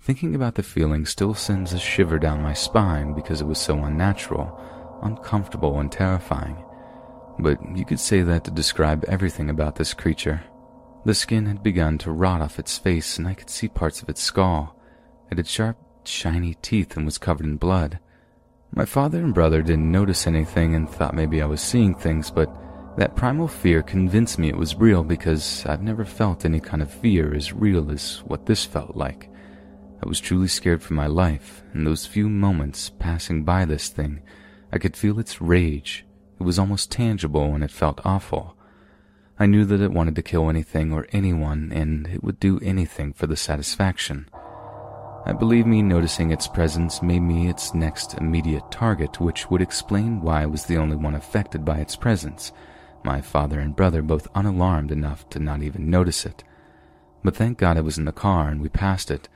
Thinking about the feeling still sends a shiver down my spine because it was so unnatural, uncomfortable, and terrifying. But you could say that to describe everything about this creature. The skin had begun to rot off its face, and I could see parts of its skull. It had sharp, shiny teeth and was covered in blood. My father and brother didn't notice anything and thought maybe I was seeing things, but that primal fear convinced me it was real because I've never felt any kind of fear as real as what this felt like. I was truly scared for my life, and those few moments passing by this thing, I could feel its rage. It was almost tangible and it felt awful. I knew that it wanted to kill anything or anyone, and it would do anything for the satisfaction. I believe me noticing its presence made me its next immediate target, which would explain why I was the only one affected by its presence, my father and brother both unalarmed enough to not even notice it. But thank God I was in the car and we passed it,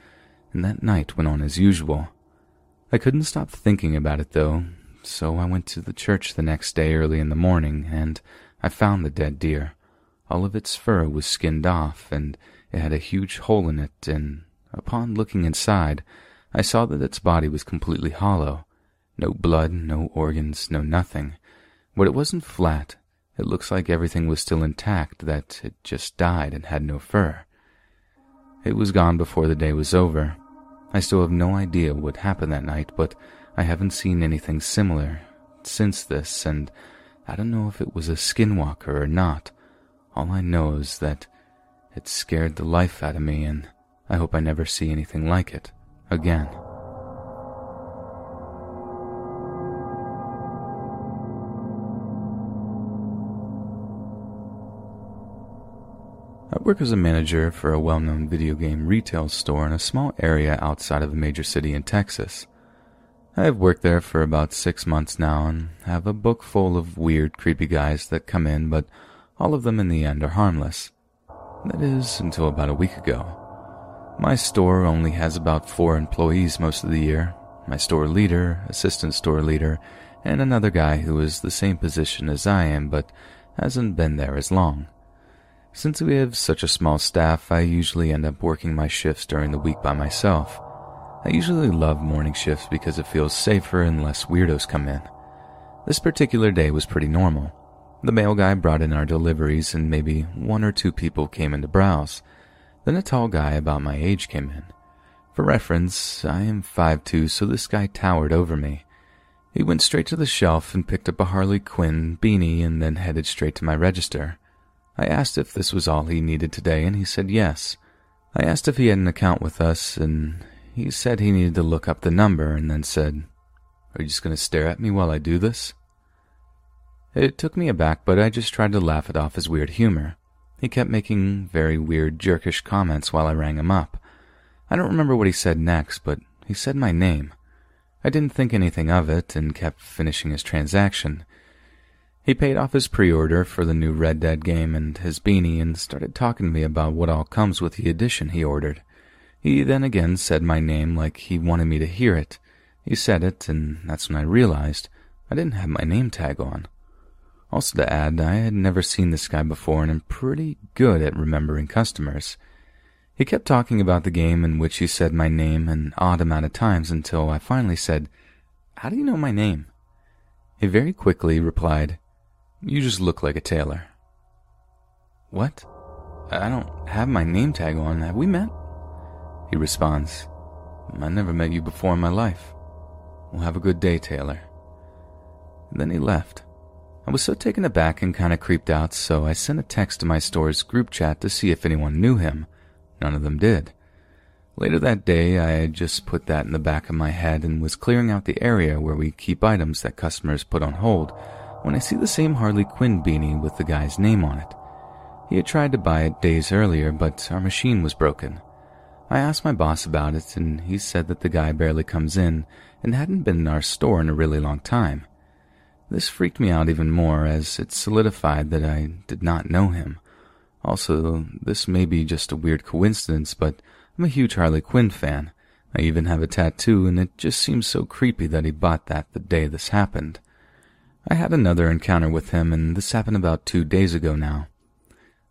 and that night went on as usual. I couldn't stop thinking about it though, so I went to the church the next day early in the morning, and I found the dead deer. All of its fur was skinned off, and it had a huge hole in it, and Upon looking inside, I saw that its body was completely hollow. No blood, no organs, no nothing. But it wasn't flat. It looks like everything was still intact, that it just died and had no fur. It was gone before the day was over. I still have no idea what happened that night, but I haven't seen anything similar since this, and I don't know if it was a skinwalker or not. All I know is that it scared the life out of me, and I hope I never see anything like it again. I work as a manager for a well known video game retail store in a small area outside of a major city in Texas. I have worked there for about six months now and have a book full of weird, creepy guys that come in, but all of them in the end are harmless. That is, until about a week ago. My store only has about four employees most of the year my store leader, assistant store leader, and another guy who is the same position as I am but hasn't been there as long. Since we have such a small staff, I usually end up working my shifts during the week by myself. I usually love morning shifts because it feels safer and less weirdos come in. This particular day was pretty normal. The mail guy brought in our deliveries, and maybe one or two people came in to browse. Then a tall guy about my age came in. For reference, I am five two, so this guy towered over me. He went straight to the shelf and picked up a Harley Quinn beanie and then headed straight to my register. I asked if this was all he needed today, and he said yes. I asked if he had an account with us, and he said he needed to look up the number and then said, Are you just going to stare at me while I do this? It took me aback, but I just tried to laugh it off his weird humor. He kept making very weird, jerkish comments while I rang him up. I don't remember what he said next, but he said my name. I didn't think anything of it and kept finishing his transaction. He paid off his pre-order for the new Red Dead game and his beanie and started talking to me about what all comes with the edition he ordered. He then again said my name like he wanted me to hear it. He said it, and that's when I realized I didn't have my name tag on. Also to add, I had never seen this guy before and am pretty good at remembering customers. He kept talking about the game in which he said my name an odd amount of times until I finally said, How do you know my name? He very quickly replied, You just look like a Taylor. What? I don't have my name tag on. Have we met? He responds, I never met you before in my life. Well, have a good day, Taylor. And then he left. I was so taken aback and kind of creeped out, so I sent a text to my store's group chat to see if anyone knew him. None of them did. Later that day, I had just put that in the back of my head and was clearing out the area where we keep items that customers put on hold when I see the same Harley Quinn beanie with the guy's name on it. He had tried to buy it days earlier, but our machine was broken. I asked my boss about it, and he said that the guy barely comes in and hadn't been in our store in a really long time. This freaked me out even more as it solidified that I did not know him. Also, this may be just a weird coincidence, but I'm a huge Harley Quinn fan. I even have a tattoo, and it just seems so creepy that he bought that the day this happened. I had another encounter with him, and this happened about two days ago now.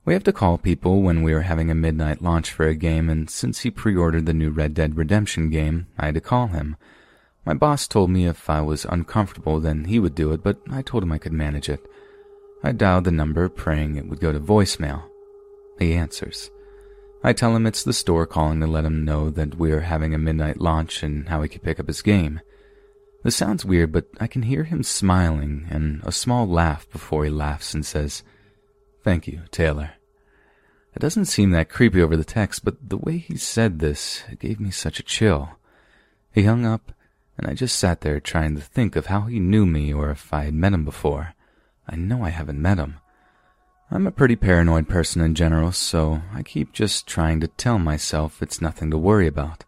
We have to call people when we are having a midnight launch for a game, and since he pre-ordered the new Red Dead Redemption game, I had to call him. My boss told me if I was uncomfortable, then he would do it, but I told him I could manage it. I dialed the number, praying it would go to voicemail. He answers. I tell him it's the store calling to let him know that we're having a midnight launch and how he can pick up his game. This sounds weird, but I can hear him smiling and a small laugh before he laughs and says, Thank you, Taylor. It doesn't seem that creepy over the text, but the way he said this gave me such a chill. He hung up, and I just sat there trying to think of how he knew me or if I had met him before. I know I haven't met him. I'm a pretty paranoid person in general, so I keep just trying to tell myself it's nothing to worry about.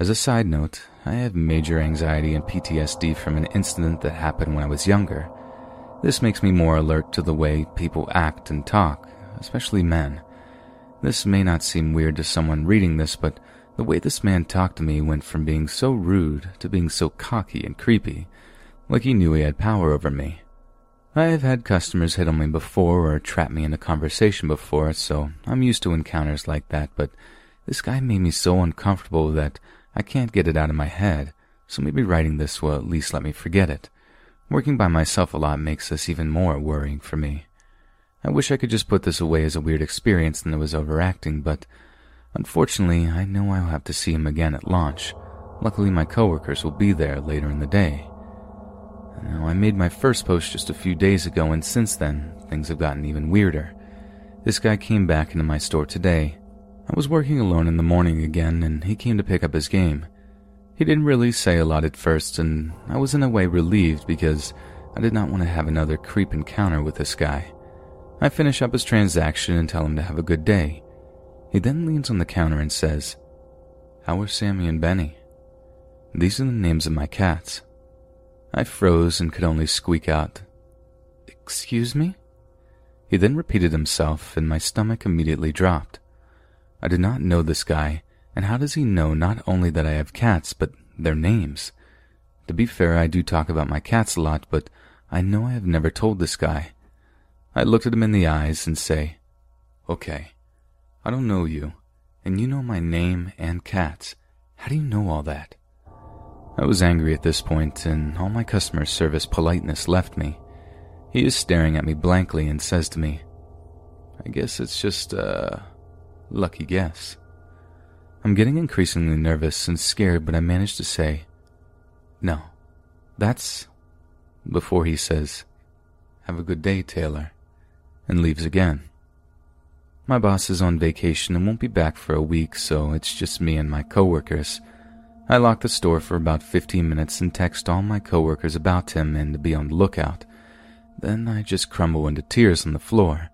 As a side note, I have major anxiety and PTSD from an incident that happened when I was younger. This makes me more alert to the way people act and talk, especially men. This may not seem weird to someone reading this, but the way this man talked to me went from being so rude to being so cocky and creepy, like he knew he had power over me. I have had customers hit on me before or trap me in a conversation before, so I'm used to encounters like that, but this guy made me so uncomfortable that I can't get it out of my head, so maybe writing this will at least let me forget it. Working by myself a lot makes this even more worrying for me. I wish I could just put this away as a weird experience and it was overacting, but unfortunately, I know I'll have to see him again at launch. Luckily, my coworkers will be there later in the day. Now, I made my first post just a few days ago, and since then, things have gotten even weirder. This guy came back into my store today. I was working alone in the morning again, and he came to pick up his game. He didn't really say a lot at first, and I was in a way relieved because I did not want to have another creep encounter with this guy. I finish up his transaction and tell him to have a good day. He then leans on the counter and says, How are Sammy and Benny? These are the names of my cats. I froze and could only squeak out, Excuse me? He then repeated himself, and my stomach immediately dropped. I did not know this guy, and how does he know not only that I have cats, but their names? To be fair, I do talk about my cats a lot, but I know I have never told this guy. I looked at him in the eyes and say, Okay, I don't know you, and you know my name and cats. How do you know all that? I was angry at this point, and all my customer service politeness left me. He is staring at me blankly and says to me, I guess it's just a lucky guess. I'm getting increasingly nervous and scared, but I manage to say, No, that's. Before he says, Have a good day, Taylor, and leaves again. My boss is on vacation and won't be back for a week, so it's just me and my coworkers I lock the store for about 15 minutes and text all my coworkers about him and to be on the lookout. Then I just crumble into tears on the floor.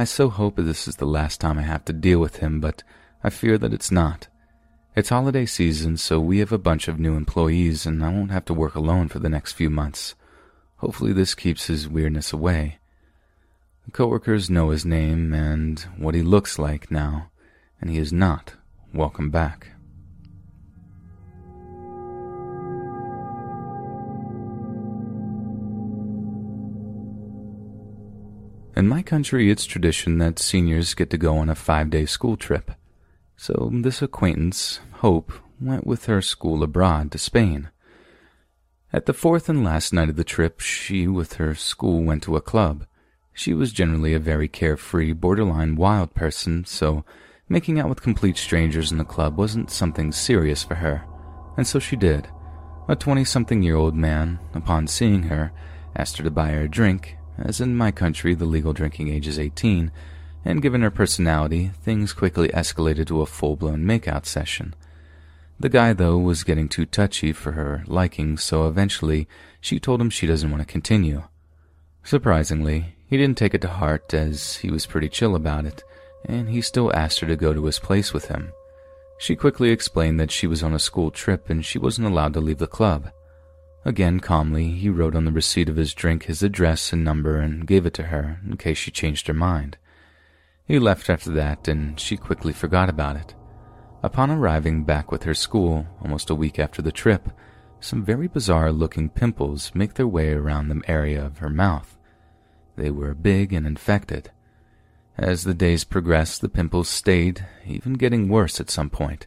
I so hope this is the last time I have to deal with him, but I fear that it's not. It's holiday season, so we have a bunch of new employees and I won't have to work alone for the next few months. Hopefully, this keeps his weirdness away. The coworkers know his name and what he looks like now, and he is not welcome back. In my country, it's tradition that seniors get to go on a five day school trip. So this acquaintance, Hope, went with her school abroad to Spain. At the fourth and last night of the trip, she, with her school, went to a club. She was generally a very carefree, borderline wild person, so making out with complete strangers in the club wasn't something serious for her. And so she did. A twenty something year old man, upon seeing her, asked her to buy her a drink as in my country the legal drinking age is 18, and given her personality, things quickly escalated to a full blown makeout session. The guy, though, was getting too touchy for her liking, so eventually she told him she doesn't want to continue. Surprisingly, he didn't take it to heart as he was pretty chill about it, and he still asked her to go to his place with him. She quickly explained that she was on a school trip and she wasn't allowed to leave the club. Again, calmly, he wrote on the receipt of his drink his address and number and gave it to her in case she changed her mind. He left after that, and she quickly forgot about it. Upon arriving back with her school, almost a week after the trip, some very bizarre looking pimples make their way around the area of her mouth. They were big and infected. As the days progressed, the pimples stayed, even getting worse at some point.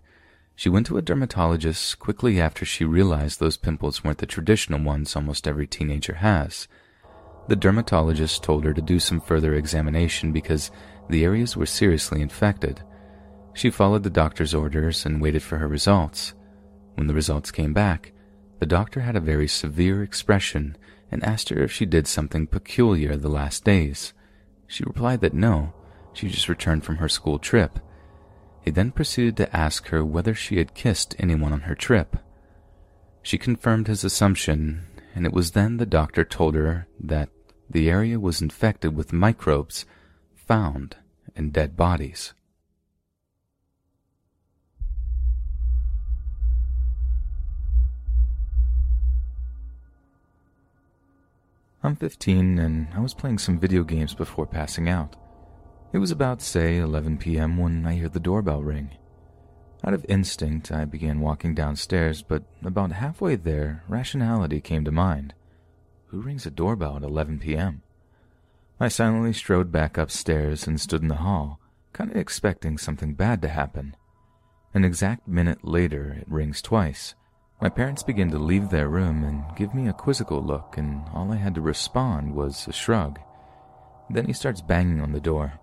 She went to a dermatologist quickly after she realized those pimples weren't the traditional ones almost every teenager has. The dermatologist told her to do some further examination because the areas were seriously infected. She followed the doctor's orders and waited for her results. When the results came back, the doctor had a very severe expression and asked her if she did something peculiar the last days. She replied that no, she just returned from her school trip he then proceeded to ask her whether she had kissed anyone on her trip. She confirmed his assumption, and it was then the doctor told her that the area was infected with microbes found in dead bodies. I'm 15 and I was playing some video games before passing out. It was about, say, 11 p.m. when I heard the doorbell ring. Out of instinct, I began walking downstairs, but about halfway there, rationality came to mind. Who rings a doorbell at 11 p.m.? I silently strode back upstairs and stood in the hall, kind of expecting something bad to happen. An exact minute later, it rings twice. My parents begin to leave their room and give me a quizzical look, and all I had to respond was a shrug. Then he starts banging on the door.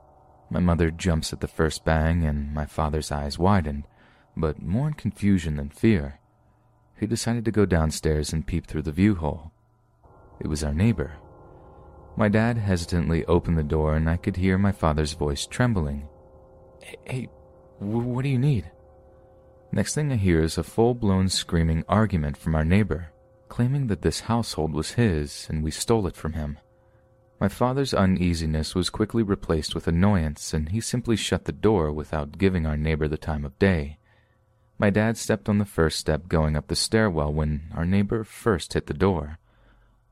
My mother jumps at the first bang, and my father's eyes widen, but more in confusion than fear. He decided to go downstairs and peep through the view hole. It was our neighbor. My dad hesitantly opened the door, and I could hear my father's voice trembling. Hey, what do you need? Next thing I hear is a full blown screaming argument from our neighbor, claiming that this household was his and we stole it from him. My father's uneasiness was quickly replaced with annoyance, and he simply shut the door without giving our neighbor the time of day. My dad stepped on the first step going up the stairwell when our neighbor first hit the door.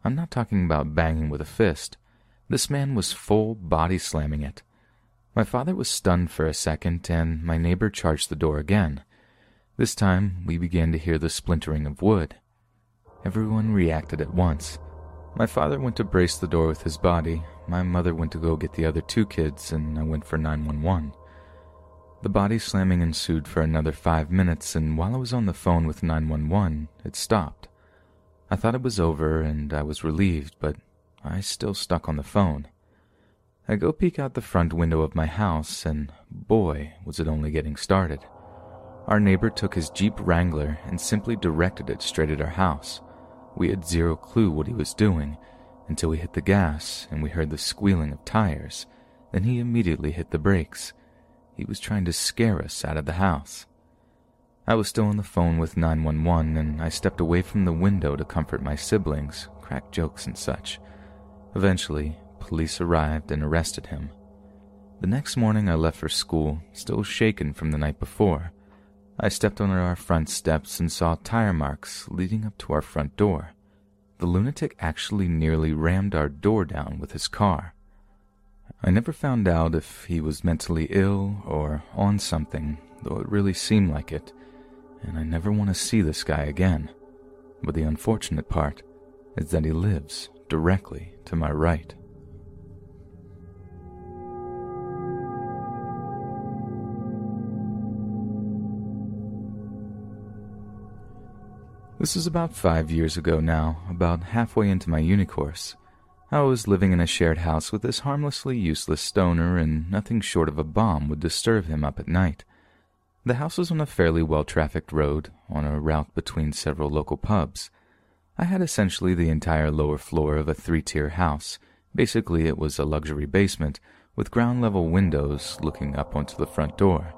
I'm not talking about banging with a fist. This man was full body slamming it. My father was stunned for a second, and my neighbor charged the door again. This time, we began to hear the splintering of wood. Everyone reacted at once. My father went to brace the door with his body, my mother went to go get the other two kids, and I went for 911. The body slamming ensued for another five minutes, and while I was on the phone with 911, it stopped. I thought it was over and I was relieved, but I still stuck on the phone. I go peek out the front window of my house, and boy, was it only getting started. Our neighbor took his Jeep Wrangler and simply directed it straight at our house. We had zero clue what he was doing until we hit the gas and we heard the squealing of tires. Then he immediately hit the brakes. He was trying to scare us out of the house. I was still on the phone with 911 and I stepped away from the window to comfort my siblings, crack jokes and such. Eventually, police arrived and arrested him. The next morning I left for school, still shaken from the night before. I stepped on our front steps and saw tire marks leading up to our front door. the lunatic actually nearly rammed our door down with his car. I never found out if he was mentally ill or on something, though it really seemed like it, and I never want to see this guy again. But the unfortunate part is that he lives directly to my right. This is about five years ago now, about halfway into my uni course. I was living in a shared house with this harmlessly useless stoner, and nothing short of a bomb would disturb him up at night. The house was on a fairly well trafficked road, on a route between several local pubs. I had essentially the entire lower floor of a three tier house. Basically, it was a luxury basement with ground level windows looking up onto the front door.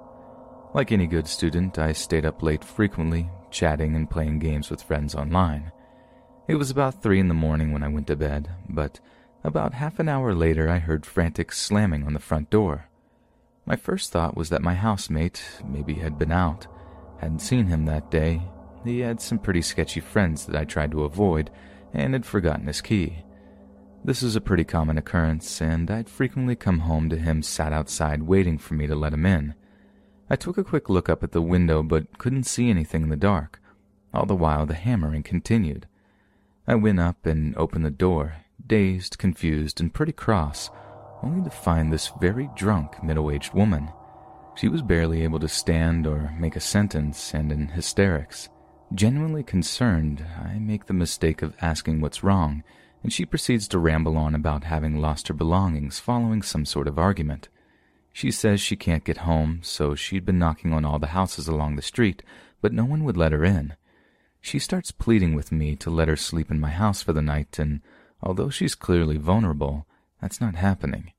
Like any good student, I stayed up late frequently, chatting and playing games with friends online. It was about three in the morning when I went to bed, but about half an hour later I heard frantic slamming on the front door. My first thought was that my housemate maybe had been out. Hadn't seen him that day. He had some pretty sketchy friends that I tried to avoid and had forgotten his key. This is a pretty common occurrence, and I'd frequently come home to him sat outside waiting for me to let him in. I took a quick look up at the window but couldn't see anything in the dark. All the while the hammering continued. I went up and opened the door, dazed, confused, and pretty cross, only to find this very drunk, middle aged woman. She was barely able to stand or make a sentence and in hysterics. Genuinely concerned, I make the mistake of asking what's wrong, and she proceeds to ramble on about having lost her belongings following some sort of argument. She says she can't get home, so she'd been knocking on all the houses along the street, but no one would let her in. She starts pleading with me to let her sleep in my house for the night, and although she's clearly vulnerable, that's not happening.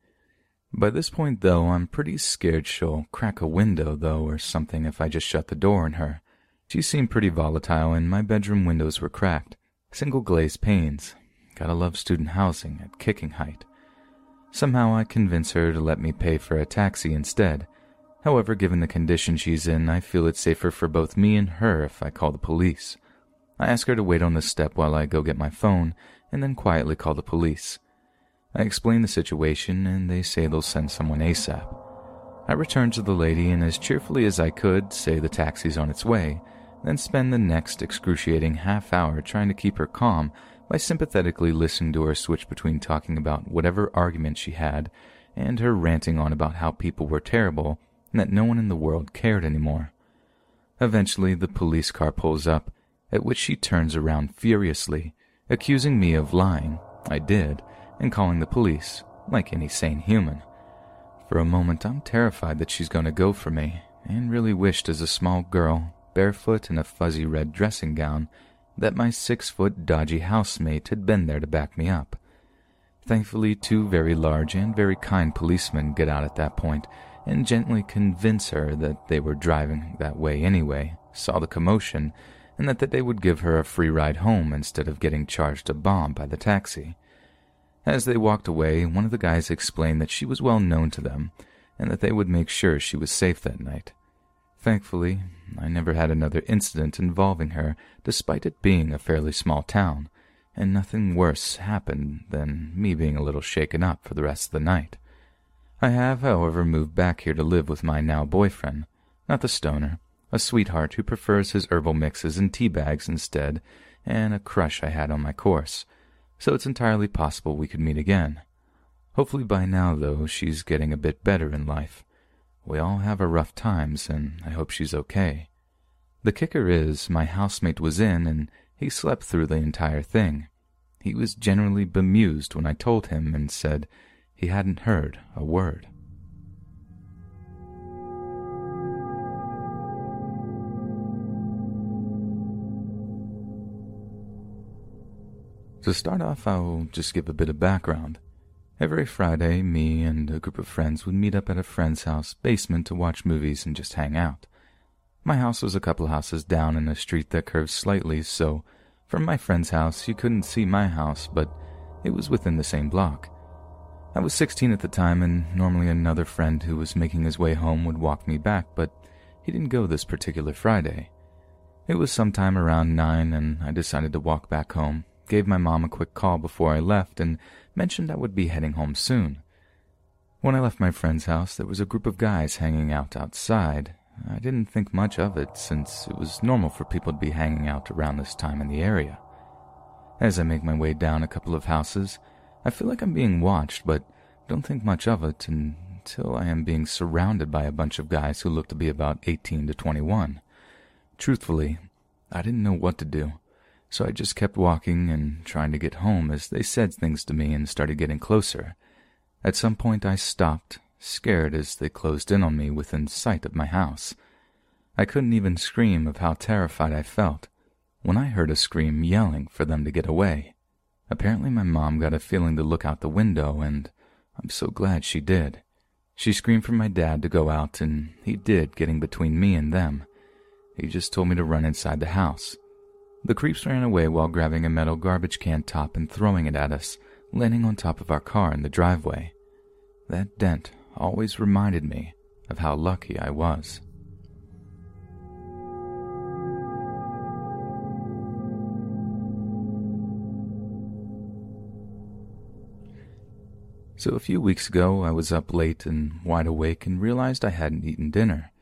By this point, though, I'm pretty scared she'll crack a window, though, or something if I just shut the door on her. She seemed pretty volatile, and my bedroom windows were cracked. Single glazed panes. Gotta love student housing at kicking height. Somehow I convince her to let me pay for a taxi instead. However, given the condition she's in, I feel it's safer for both me and her if I call the police. I ask her to wait on the step while I go get my phone, and then quietly call the police. I explain the situation, and they say they'll send someone ASAP. I return to the lady and, as cheerfully as I could, say the taxi's on its way, then spend the next excruciating half hour trying to keep her calm by sympathetically listened to her switch between talking about whatever argument she had and her ranting on about how people were terrible and that no one in the world cared anymore. Eventually, the police car pulls up, at which she turns around furiously, accusing me of lying. I did, and calling the police, like any sane human. For a moment, I'm terrified that she's going to go for me, and really wished as a small girl, barefoot in a fuzzy red dressing gown, that my six foot dodgy housemate had been there to back me up. Thankfully, two very large and very kind policemen get out at that point and gently convince her that they were driving that way anyway, saw the commotion, and that, that they would give her a free ride home instead of getting charged a bomb by the taxi. As they walked away, one of the guys explained that she was well known to them and that they would make sure she was safe that night. Thankfully, I never had another incident involving her, despite it being a fairly small town, and nothing worse happened than me being a little shaken up for the rest of the night. I have, however, moved back here to live with my now boyfriend, not the stoner, a sweetheart who prefers his herbal mixes and tea bags instead, and a crush I had on my course, so it's entirely possible we could meet again. Hopefully by now, though, she's getting a bit better in life. We all have our rough times, and I hope she's okay. The kicker is, my housemate was in, and he slept through the entire thing. He was generally bemused when I told him and said he hadn't heard a word. To start off, I'll just give a bit of background. Every Friday, me and a group of friends would meet up at a friend's house basement to watch movies and just hang out. My house was a couple houses down in a street that curved slightly, so from my friend's house you couldn't see my house, but it was within the same block. I was 16 at the time, and normally another friend who was making his way home would walk me back, but he didn't go this particular Friday. It was sometime around 9, and I decided to walk back home, gave my mom a quick call before I left and mentioned I would be heading home soon. When I left my friend's house, there was a group of guys hanging out outside. I didn't think much of it since it was normal for people to be hanging out around this time in the area. As I make my way down a couple of houses, I feel like I'm being watched, but don't think much of it until I am being surrounded by a bunch of guys who look to be about 18 to 21. Truthfully, I didn't know what to do, so I just kept walking and trying to get home as they said things to me and started getting closer. At some point, I stopped, scared as they closed in on me within sight of my house. I couldn't even scream of how terrified I felt when I heard a scream yelling for them to get away. Apparently, my mom got a feeling to look out the window, and I'm so glad she did. She screamed for my dad to go out, and he did, getting between me and them. He just told me to run inside the house. The creeps ran away while grabbing a metal garbage can top and throwing it at us, landing on top of our car in the driveway. That dent always reminded me of how lucky I was. So a few weeks ago, I was up late and wide awake and realized I hadn't eaten dinner.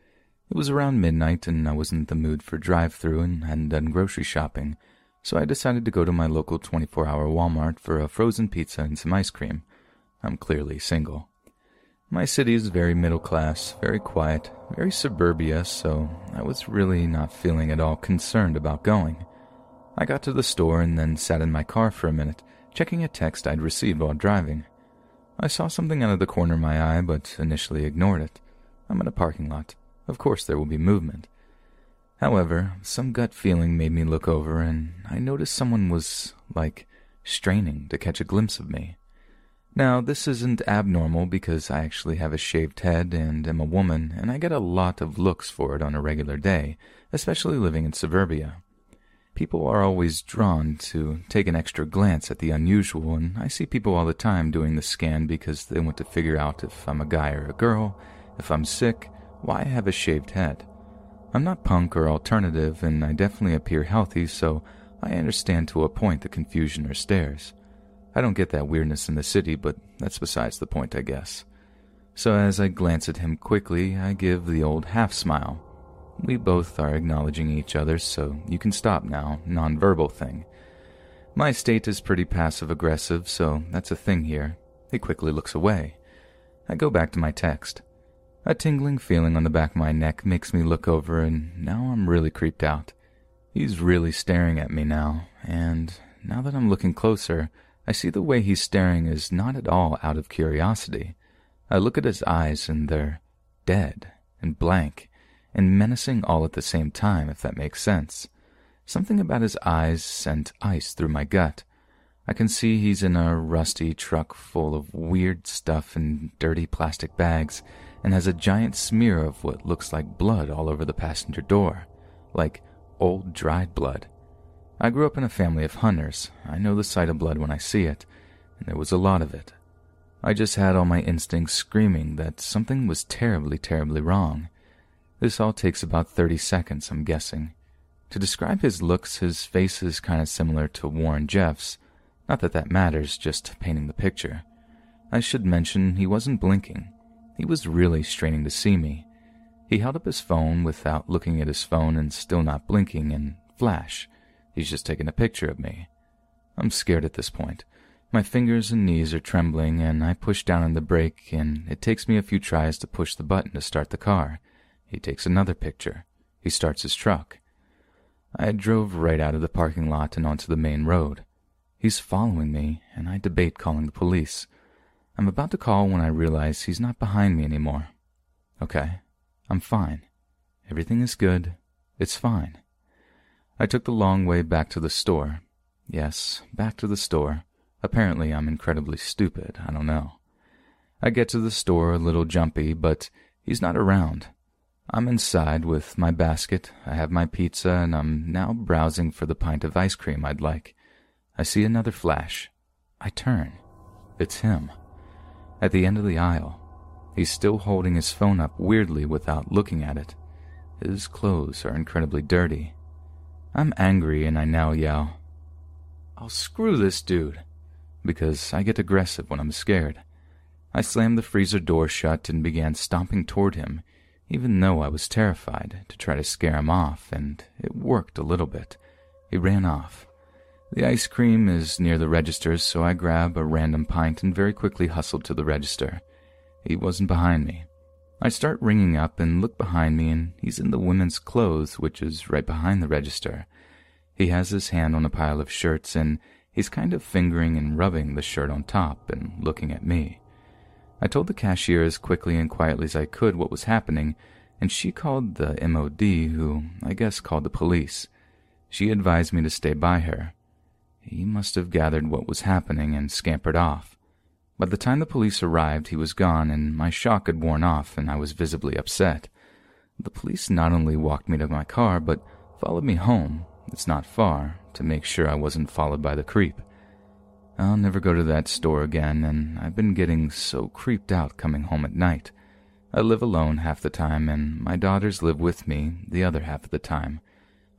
It was around midnight and I wasn't in the mood for drive-through and hadn't done grocery shopping, so I decided to go to my local 24-hour Walmart for a frozen pizza and some ice cream. I'm clearly single. My city is very middle class, very quiet, very suburbia, so I was really not feeling at all concerned about going. I got to the store and then sat in my car for a minute, checking a text I'd received while driving. I saw something out of the corner of my eye, but initially ignored it. I'm in a parking lot. Of course there will be movement. However, some gut feeling made me look over, and I noticed someone was, like, straining to catch a glimpse of me. Now, this isn't abnormal because I actually have a shaved head and am a woman, and I get a lot of looks for it on a regular day, especially living in suburbia. People are always drawn to take an extra glance at the unusual, and I see people all the time doing the scan because they want to figure out if I'm a guy or a girl, if I'm sick, why I have a shaved head. I'm not punk or alternative, and I definitely appear healthy, so I understand to a point the confusion or stares. I don't get that weirdness in the city, but that's besides the point, I guess. So as I glance at him quickly, I give the old half smile, we both are acknowledging each other, so you can stop now, nonverbal thing. My state is pretty passive aggressive, so that's a thing here. He quickly looks away. I go back to my text. A tingling feeling on the back of my neck makes me look over, and now I'm really creeped out. He's really staring at me now, and now that I'm looking closer, I see the way he's staring is not at all out of curiosity. I look at his eyes, and they're dead and blank and menacing all at the same time, if that makes sense. Something about his eyes sent ice through my gut. I can see he's in a rusty truck full of weird stuff in dirty plastic bags and has a giant smear of what looks like blood all over the passenger door, like old dried blood. I grew up in a family of hunters. I know the sight of blood when I see it, and there was a lot of it. I just had all my instincts screaming that something was terribly, terribly wrong. This all takes about 30 seconds, I'm guessing. To describe his looks, his face is kind of similar to Warren Jeffs. Not that that matters, just painting the picture. I should mention he wasn't blinking. He was really straining to see me. He held up his phone without looking at his phone and still not blinking, and flash. He's just taking a picture of me. I'm scared at this point. My fingers and knees are trembling, and I push down on the brake, and it takes me a few tries to push the button to start the car. He takes another picture. He starts his truck. I drove right out of the parking lot and onto the main road. He's following me, and I debate calling the police. I'm about to call when I realize he's not behind me anymore. Okay, I'm fine. Everything is good. It's fine. I took the long way back to the store. Yes, back to the store. Apparently, I'm incredibly stupid. I don't know. I get to the store a little jumpy, but he's not around. I'm inside with my basket, I have my pizza, and I'm now browsing for the pint of ice cream I'd like. I see another flash. I turn. It's him. At the end of the aisle. He's still holding his phone up weirdly without looking at it. His clothes are incredibly dirty. I'm angry and I now yell, I'll screw this dude, because I get aggressive when I'm scared. I slammed the freezer door shut and began stomping toward him, even though I was terrified, to try to scare him off, and it worked a little bit. He ran off. The ice cream is near the registers, so I grab a random pint and very quickly hustle to the register. He wasn't behind me. I start ringing up and look behind me, and he's in the women's clothes, which is right behind the register. He has his hand on a pile of shirts, and he's kind of fingering and rubbing the shirt on top and looking at me. I told the cashier as quickly and quietly as I could what was happening, and she called the MOD, who I guess called the police. She advised me to stay by her. He must have gathered what was happening and scampered off. By the time the police arrived, he was gone, and my shock had worn off, and I was visibly upset. The police not only walked me to my car, but followed me home, it's not far, to make sure I wasn't followed by the creep. I'll never go to that store again, and I've been getting so creeped out coming home at night. I live alone half the time, and my daughters live with me the other half of the time.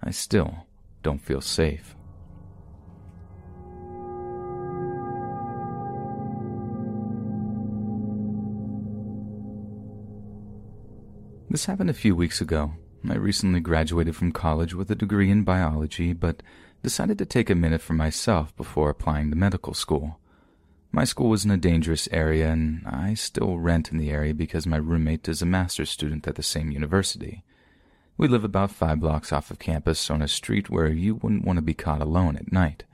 I still don't feel safe. This happened a few weeks ago. I recently graduated from college with a degree in biology, but decided to take a minute for myself before applying to medical school. My school was in a dangerous area, and I still rent in the area because my roommate is a master's student at the same university. We live about five blocks off of campus on a street where you wouldn't want to be caught alone at night.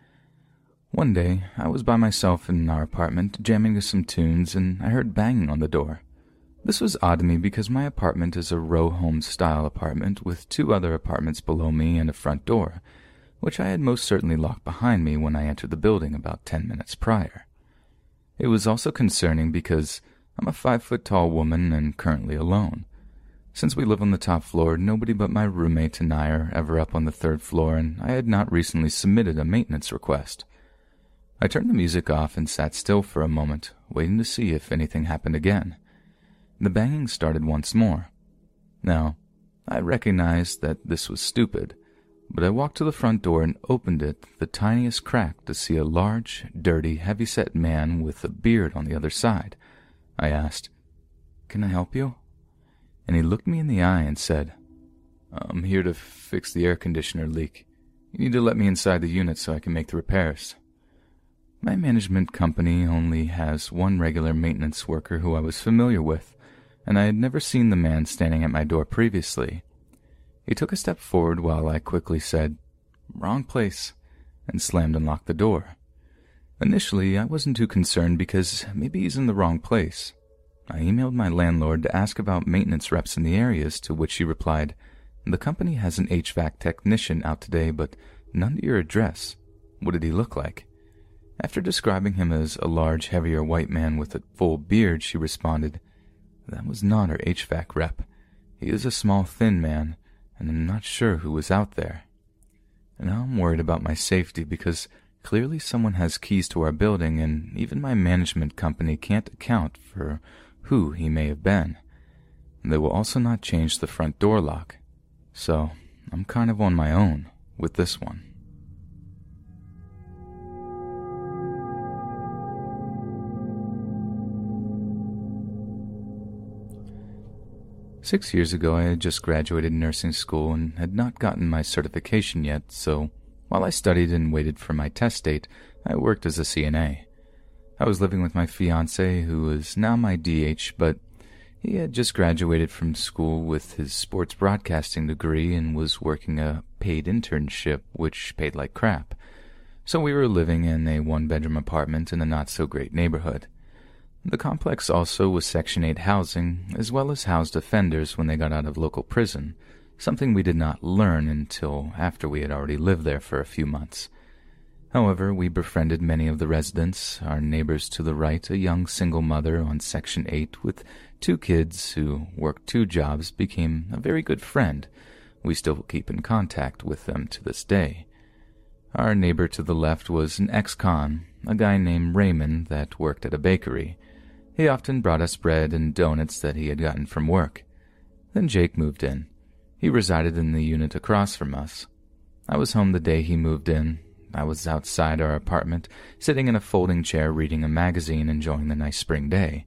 One day, I was by myself in our apartment, jamming to some tunes, and I heard banging on the door. This was odd to me because my apartment is a row home style apartment with two other apartments below me and a front door, which I had most certainly locked behind me when I entered the building about ten minutes prior. It was also concerning because I'm a five foot tall woman and currently alone. Since we live on the top floor, nobody but my roommate and I are ever up on the third floor, and I had not recently submitted a maintenance request. I turned the music off and sat still for a moment, waiting to see if anything happened again. The banging started once more. Now, I recognized that this was stupid, but I walked to the front door and opened it the tiniest crack to see a large, dirty, heavy-set man with a beard on the other side. I asked, Can I help you? And he looked me in the eye and said, I'm here to fix the air conditioner leak. You need to let me inside the unit so I can make the repairs. My management company only has one regular maintenance worker who I was familiar with, and I had never seen the man standing at my door previously. He took a step forward while I quickly said, Wrong place, and slammed and locked the door. Initially, I wasn't too concerned because maybe he's in the wrong place. I emailed my landlord to ask about maintenance reps in the areas, to which she replied, The company has an HVAC technician out today, but none to your address. What did he look like? After describing him as a large, heavier white man with a full beard, she responded, that was not our HVAC rep. He is a small, thin man, and I'm not sure who was out there. And now I'm worried about my safety because clearly someone has keys to our building, and even my management company can't account for who he may have been. They will also not change the front door lock. So I'm kind of on my own with this one. Six years ago, I had just graduated nursing school and had not gotten my certification yet, so while I studied and waited for my test date, I worked as a CNA. I was living with my fiance, who is now my DH, but he had just graduated from school with his sports broadcasting degree and was working a paid internship, which paid like crap. So we were living in a one bedroom apartment in a not so great neighborhood. The complex also was Section 8 housing, as well as housed offenders when they got out of local prison, something we did not learn until after we had already lived there for a few months. However, we befriended many of the residents, our neighbors to the right, a young single mother on Section 8 with two kids who worked two jobs, became a very good friend. We still keep in contact with them to this day. Our neighbor to the left was an ex-con, a guy named Raymond that worked at a bakery. He often brought us bread and donuts that he had gotten from work. Then Jake moved in. He resided in the unit across from us. I was home the day he moved in, I was outside our apartment, sitting in a folding chair reading a magazine, enjoying the nice spring day.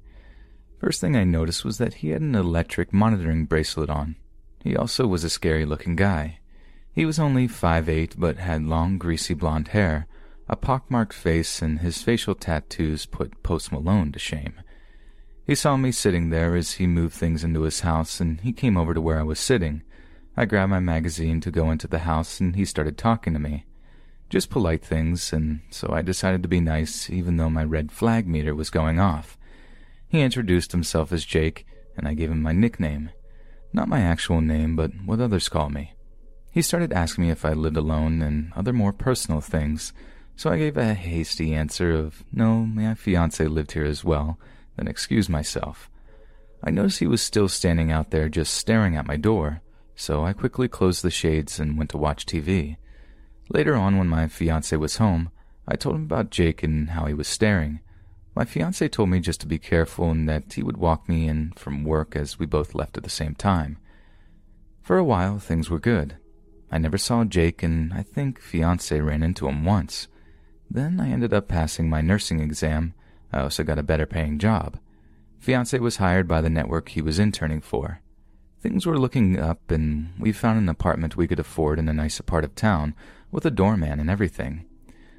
First thing I noticed was that he had an electric monitoring bracelet on. He also was a scary looking guy. He was only five eight, but had long, greasy blond hair, a pockmarked face, and his facial tattoos put Post Malone to shame. He saw me sitting there as he moved things into his house, and he came over to where I was sitting. I grabbed my magazine to go into the house, and he started talking to me. Just polite things, and so I decided to be nice, even though my red flag meter was going off. He introduced himself as Jake, and I gave him my nickname. Not my actual name, but what others call me. He started asking me if I lived alone and other more personal things, so I gave a hasty answer of, no, my fiance lived here as well, then excused myself. I noticed he was still standing out there just staring at my door, so I quickly closed the shades and went to watch TV. Later on, when my fiance was home, I told him about Jake and how he was staring. My fiance told me just to be careful and that he would walk me in from work as we both left at the same time. For a while, things were good. I never saw Jake, and I think fiance ran into him once. Then I ended up passing my nursing exam I also got a better paying job. Fiance was hired by the network he was interning for. Things were looking up, and we found an apartment we could afford in a nicer part of town, with a doorman and everything.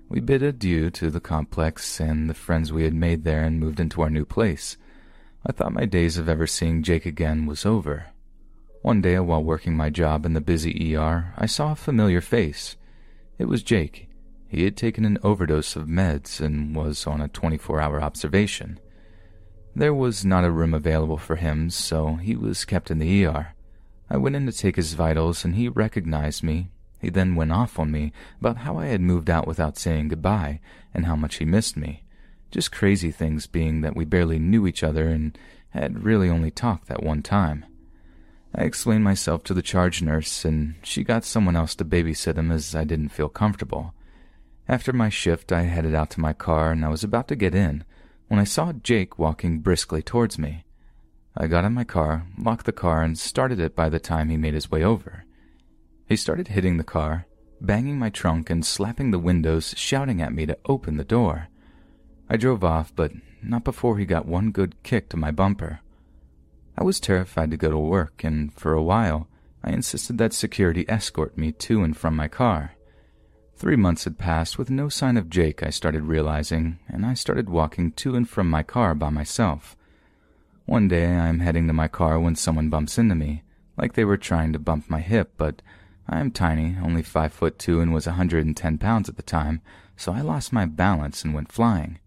We bid adieu to the complex and the friends we had made there and moved into our new place. I thought my days of ever seeing Jake again was over. One day, while working my job in the busy ER, I saw a familiar face. It was Jake. He had taken an overdose of meds and was on a 24 hour observation. There was not a room available for him, so he was kept in the ER. I went in to take his vitals and he recognized me. He then went off on me about how I had moved out without saying goodbye and how much he missed me. Just crazy things being that we barely knew each other and had really only talked that one time. I explained myself to the charge nurse and she got someone else to babysit him as I didn't feel comfortable. After my shift, I headed out to my car and I was about to get in when I saw Jake walking briskly towards me. I got in my car, locked the car, and started it by the time he made his way over. He started hitting the car, banging my trunk and slapping the windows, shouting at me to open the door. I drove off, but not before he got one good kick to my bumper. I was terrified to go to work, and for a while, I insisted that security escort me to and from my car. Three months had passed with no sign of Jake, I started realizing, and I started walking to and from my car by myself. One day I am heading to my car when someone bumps into me, like they were trying to bump my hip, but I am tiny, only five foot two, and was a 110 pounds at the time, so I lost my balance and went flying.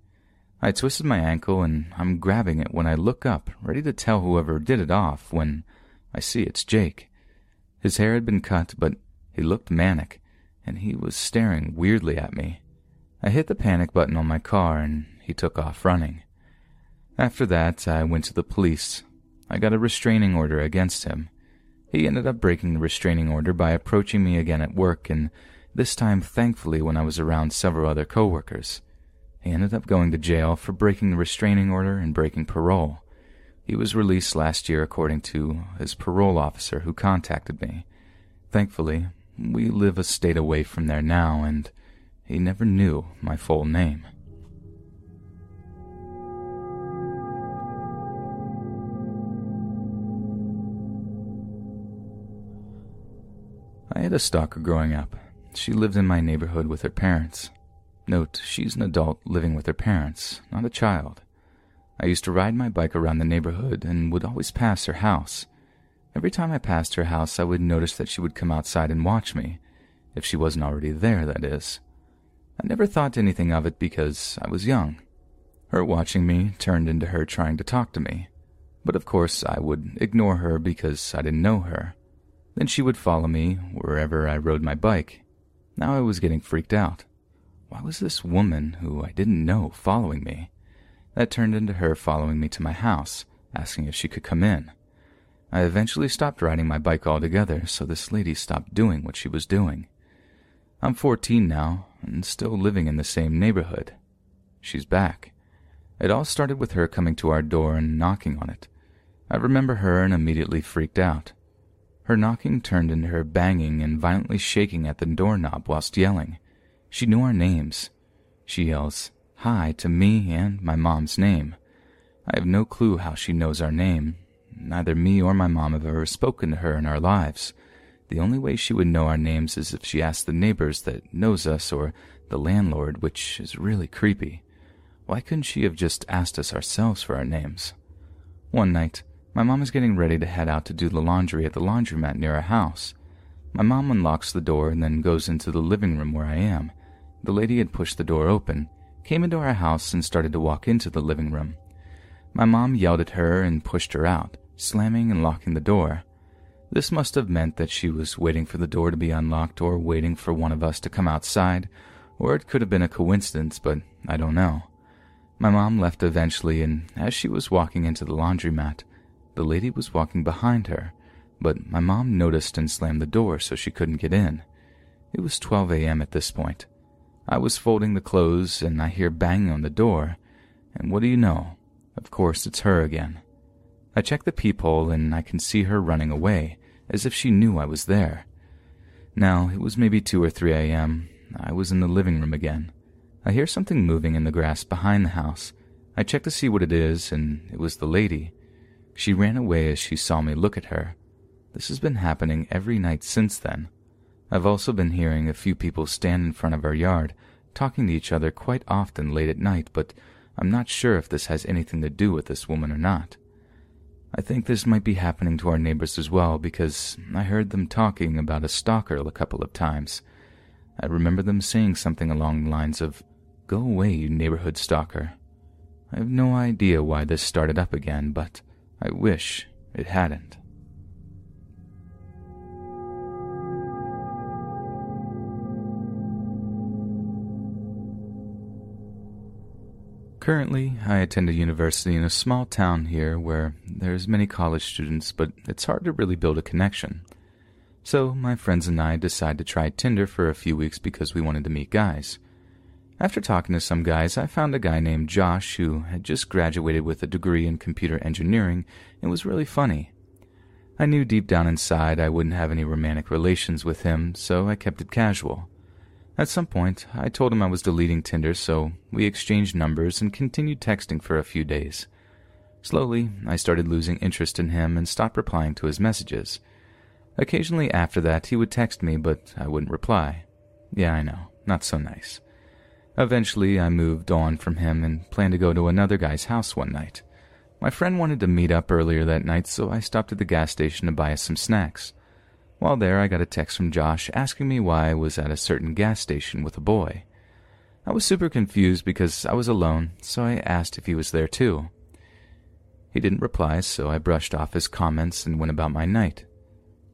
I twisted my ankle and I'm grabbing it when I look up, ready to tell whoever did it off, when I see it's Jake. His hair had been cut, but he looked manic and he was staring weirdly at me. I hit the panic button on my car and he took off running. After that, I went to the police. I got a restraining order against him. He ended up breaking the restraining order by approaching me again at work, and this time, thankfully, when I was around several other coworkers. He ended up going to jail for breaking the restraining order and breaking parole. He was released last year according to his parole officer who contacted me. Thankfully, we live a state away from there now, and he never knew my full name. I had a stalker growing up. She lived in my neighborhood with her parents. Note, she's an adult living with her parents, not a child. I used to ride my bike around the neighborhood and would always pass her house. Every time I passed her house, I would notice that she would come outside and watch me, if she wasn't already there, that is. I never thought anything of it because I was young. Her watching me turned into her trying to talk to me, but of course I would ignore her because I didn't know her. Then she would follow me wherever I rode my bike. Now I was getting freaked out. Why was this woman, who I didn't know, following me? That turned into her following me to my house, asking if she could come in. I eventually stopped riding my bike altogether, so this lady stopped doing what she was doing. I'm 14 now, and still living in the same neighborhood. She's back. It all started with her coming to our door and knocking on it. I remember her and immediately freaked out. Her knocking turned into her banging and violently shaking at the doorknob whilst yelling. She knew our names. She yells, Hi to me and my mom's name. I have no clue how she knows our name. Neither me or my mom have ever spoken to her in our lives. The only way she would know our names is if she asked the neighbors that knows us or the landlord, which is really creepy. Why couldn't she have just asked us ourselves for our names? One night, my mom is getting ready to head out to do the laundry at the laundromat near our house. My mom unlocks the door and then goes into the living room where I am. The lady had pushed the door open, came into our house, and started to walk into the living room. My mom yelled at her and pushed her out, slamming and locking the door. This must have meant that she was waiting for the door to be unlocked or waiting for one of us to come outside, or it could have been a coincidence, but I don't know. My mom left eventually, and as she was walking into the laundromat, the lady was walking behind her, but my mom noticed and slammed the door so she couldn't get in. It was 12 a.m. at this point. I was folding the clothes and I hear banging on the door, and what do you know? Of course, it's her again. I check the peephole and I can see her running away, as if she knew I was there. Now, it was maybe 2 or 3 a.m. I was in the living room again. I hear something moving in the grass behind the house. I check to see what it is, and it was the lady. She ran away as she saw me look at her. This has been happening every night since then. I've also been hearing a few people stand in front of our yard, talking to each other quite often late at night, but I'm not sure if this has anything to do with this woman or not. I think this might be happening to our neighbors as well because I heard them talking about a stalker a couple of times. I remember them saying something along the lines of, Go away, you neighborhood stalker. I have no idea why this started up again, but I wish it hadn't. Currently, I attend a university in a small town here where there's many college students, but it's hard to really build a connection. So, my friends and I decide to try Tinder for a few weeks because we wanted to meet guys. After talking to some guys, I found a guy named Josh who had just graduated with a degree in computer engineering and was really funny. I knew deep down inside I wouldn't have any romantic relations with him, so I kept it casual. At some point, I told him I was deleting Tinder, so we exchanged numbers and continued texting for a few days. Slowly, I started losing interest in him and stopped replying to his messages. Occasionally after that, he would text me, but I wouldn't reply. Yeah, I know, not so nice. Eventually, I moved on from him and planned to go to another guy's house one night. My friend wanted to meet up earlier that night, so I stopped at the gas station to buy us some snacks. While there, I got a text from Josh asking me why I was at a certain gas station with a boy. I was super confused because I was alone, so I asked if he was there too. He didn't reply, so I brushed off his comments and went about my night.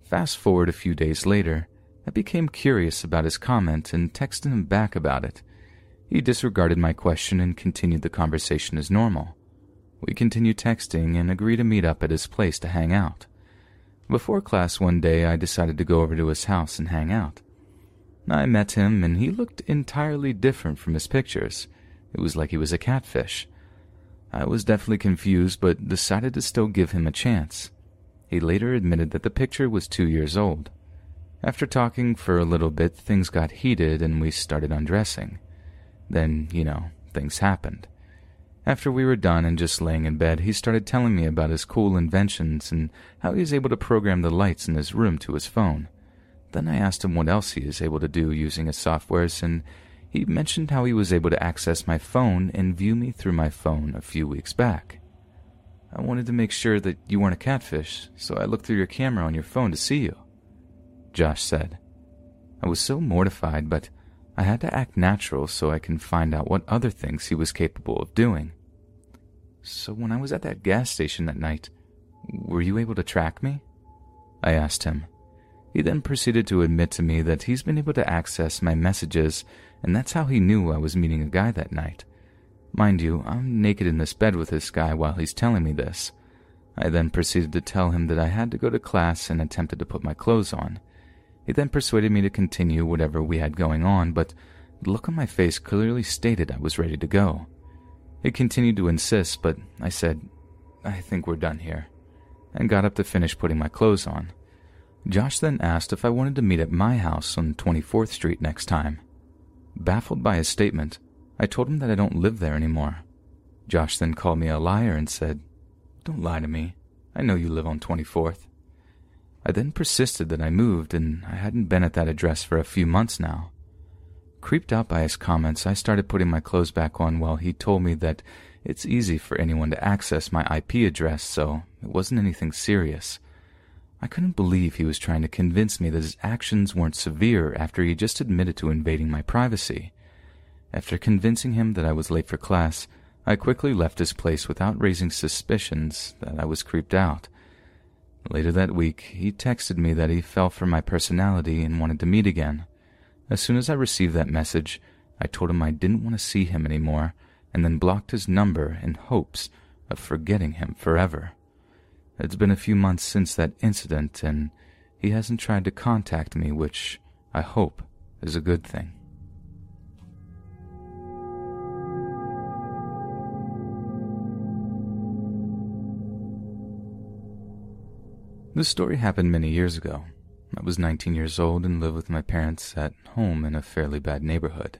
Fast forward a few days later, I became curious about his comment and texted him back about it. He disregarded my question and continued the conversation as normal. We continued texting and agreed to meet up at his place to hang out. Before class one day, I decided to go over to his house and hang out. I met him, and he looked entirely different from his pictures. It was like he was a catfish. I was definitely confused, but decided to still give him a chance. He later admitted that the picture was two years old. After talking for a little bit, things got heated and we started undressing. Then, you know, things happened. After we were done and just laying in bed, he started telling me about his cool inventions and how he was able to program the lights in his room to his phone. Then I asked him what else he is able to do using his softwares, and he mentioned how he was able to access my phone and view me through my phone a few weeks back. I wanted to make sure that you weren't a catfish, so I looked through your camera on your phone to see you. Josh said. I was so mortified, but I had to act natural so I can find out what other things he was capable of doing. So when I was at that gas station that night, were you able to track me? I asked him. He then proceeded to admit to me that he's been able to access my messages, and that's how he knew I was meeting a guy that night. Mind you, I'm naked in this bed with this guy while he's telling me this. I then proceeded to tell him that I had to go to class and attempted to put my clothes on. He then persuaded me to continue whatever we had going on, but the look on my face clearly stated I was ready to go. He continued to insist, but I said, I think we're done here, and got up to finish putting my clothes on. Josh then asked if I wanted to meet at my house on 24th Street next time. Baffled by his statement, I told him that I don't live there anymore. Josh then called me a liar and said, Don't lie to me. I know you live on 24th. I then persisted that I moved and I hadn't been at that address for a few months now. Creeped out by his comments, I started putting my clothes back on while he told me that it's easy for anyone to access my IP address, so it wasn't anything serious. I couldn't believe he was trying to convince me that his actions weren't severe after he just admitted to invading my privacy. After convincing him that I was late for class, I quickly left his place without raising suspicions that I was creeped out. Later that week, he texted me that he fell for my personality and wanted to meet again. As soon as I received that message, I told him I didn't want to see him anymore, and then blocked his number in hopes of forgetting him forever. It's been a few months since that incident, and he hasn't tried to contact me, which I hope is a good thing. This story happened many years ago. I was 19 years old and lived with my parents at home in a fairly bad neighborhood.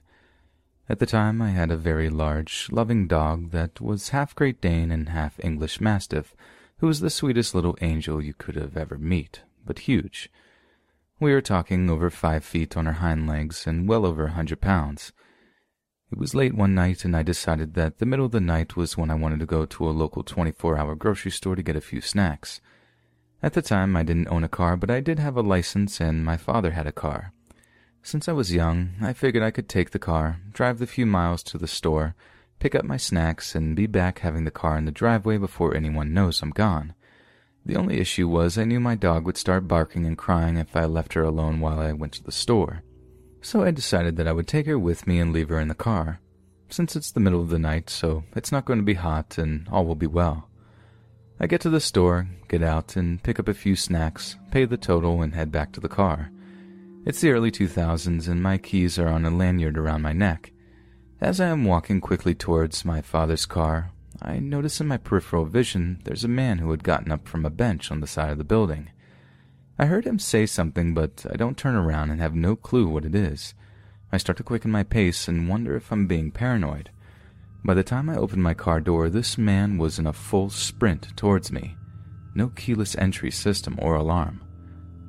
At the time, I had a very large, loving dog that was half Great Dane and half English Mastiff, who was the sweetest little angel you could have ever meet, but huge. We were talking over five feet on her hind legs and well over a hundred pounds. It was late one night, and I decided that the middle of the night was when I wanted to go to a local 24 hour grocery store to get a few snacks. At the time, I didn't own a car, but I did have a license and my father had a car. Since I was young, I figured I could take the car, drive the few miles to the store, pick up my snacks, and be back having the car in the driveway before anyone knows I'm gone. The only issue was I knew my dog would start barking and crying if I left her alone while I went to the store. So I decided that I would take her with me and leave her in the car, since it's the middle of the night, so it's not going to be hot and all will be well. I get to the store, get out, and pick up a few snacks, pay the total, and head back to the car. It's the early 2000s, and my keys are on a lanyard around my neck. As I am walking quickly towards my father's car, I notice in my peripheral vision there's a man who had gotten up from a bench on the side of the building. I heard him say something, but I don't turn around and have no clue what it is. I start to quicken my pace and wonder if I'm being paranoid. By the time I opened my car door, this man was in a full sprint towards me. No keyless entry system or alarm.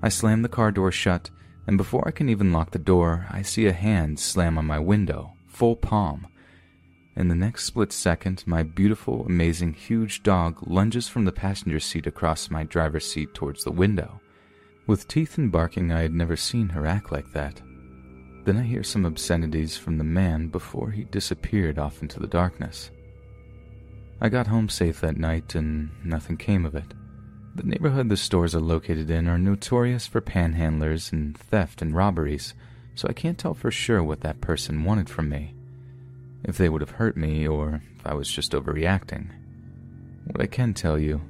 I slam the car door shut, and before I can even lock the door, I see a hand slam on my window, full palm. In the next split second, my beautiful, amazing, huge dog lunges from the passenger seat across my driver's seat towards the window. With teeth and barking, I had never seen her act like that. Then I hear some obscenities from the man before he disappeared off into the darkness. I got home safe that night and nothing came of it. The neighborhood the stores are located in are notorious for panhandlers and theft and robberies, so I can't tell for sure what that person wanted from me. If they would have hurt me or if I was just overreacting. What I can tell you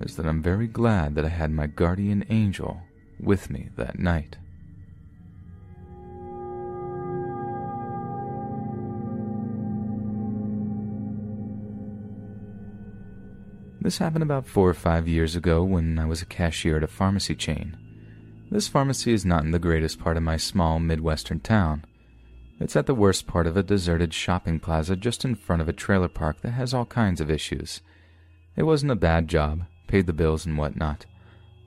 is that I'm very glad that I had my guardian angel with me that night. This happened about four or five years ago when I was a cashier at a pharmacy chain. This pharmacy is not in the greatest part of my small Midwestern town. It's at the worst part of a deserted shopping plaza just in front of a trailer park that has all kinds of issues. It wasn't a bad job, paid the bills and whatnot.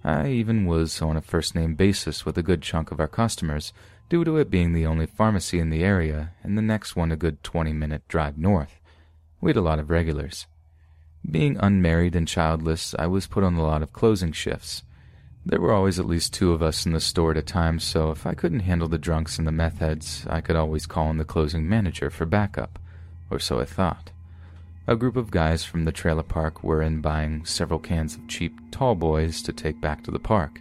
I even was on a first name basis with a good chunk of our customers, due to it being the only pharmacy in the area and the next one a good 20 minute drive north. We had a lot of regulars. Being unmarried and childless, I was put on a lot of closing shifts. There were always at least two of us in the store at a time, so if I couldn't handle the drunks and the meth heads, I could always call in the closing manager for backup, or so I thought. A group of guys from the trailer park were in buying several cans of cheap tall boys to take back to the park.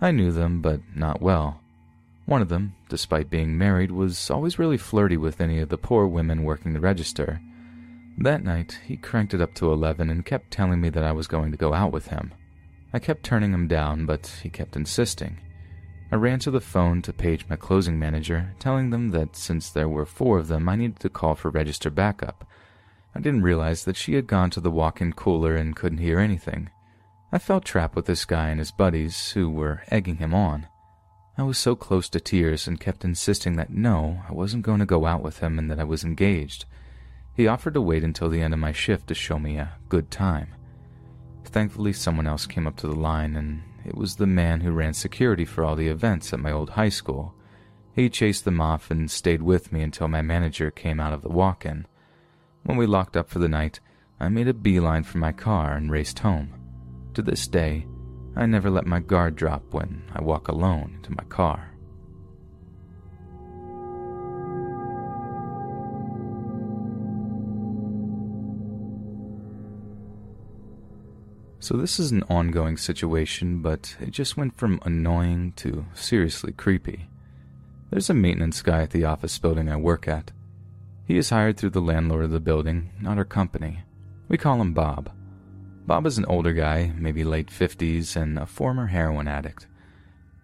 I knew them, but not well. One of them, despite being married, was always really flirty with any of the poor women working the register that night, he cranked it up to 11 and kept telling me that I was going to go out with him. I kept turning him down, but he kept insisting. I ran to the phone to page my closing manager, telling them that since there were four of them, I needed to call for register backup. I didn't realize that she had gone to the walk in cooler and couldn't hear anything. I felt trapped with this guy and his buddies, who were egging him on. I was so close to tears and kept insisting that no, I wasn't going to go out with him and that I was engaged. He offered to wait until the end of my shift to show me a good time. Thankfully, someone else came up to the line, and it was the man who ran security for all the events at my old high school. He chased them off and stayed with me until my manager came out of the walk in. When we locked up for the night, I made a beeline for my car and raced home. To this day, I never let my guard drop when I walk alone to my car. So, this is an ongoing situation, but it just went from annoying to seriously creepy. There's a maintenance guy at the office building I work at. He is hired through the landlord of the building, not our company. We call him Bob. Bob is an older guy, maybe late 50s, and a former heroin addict.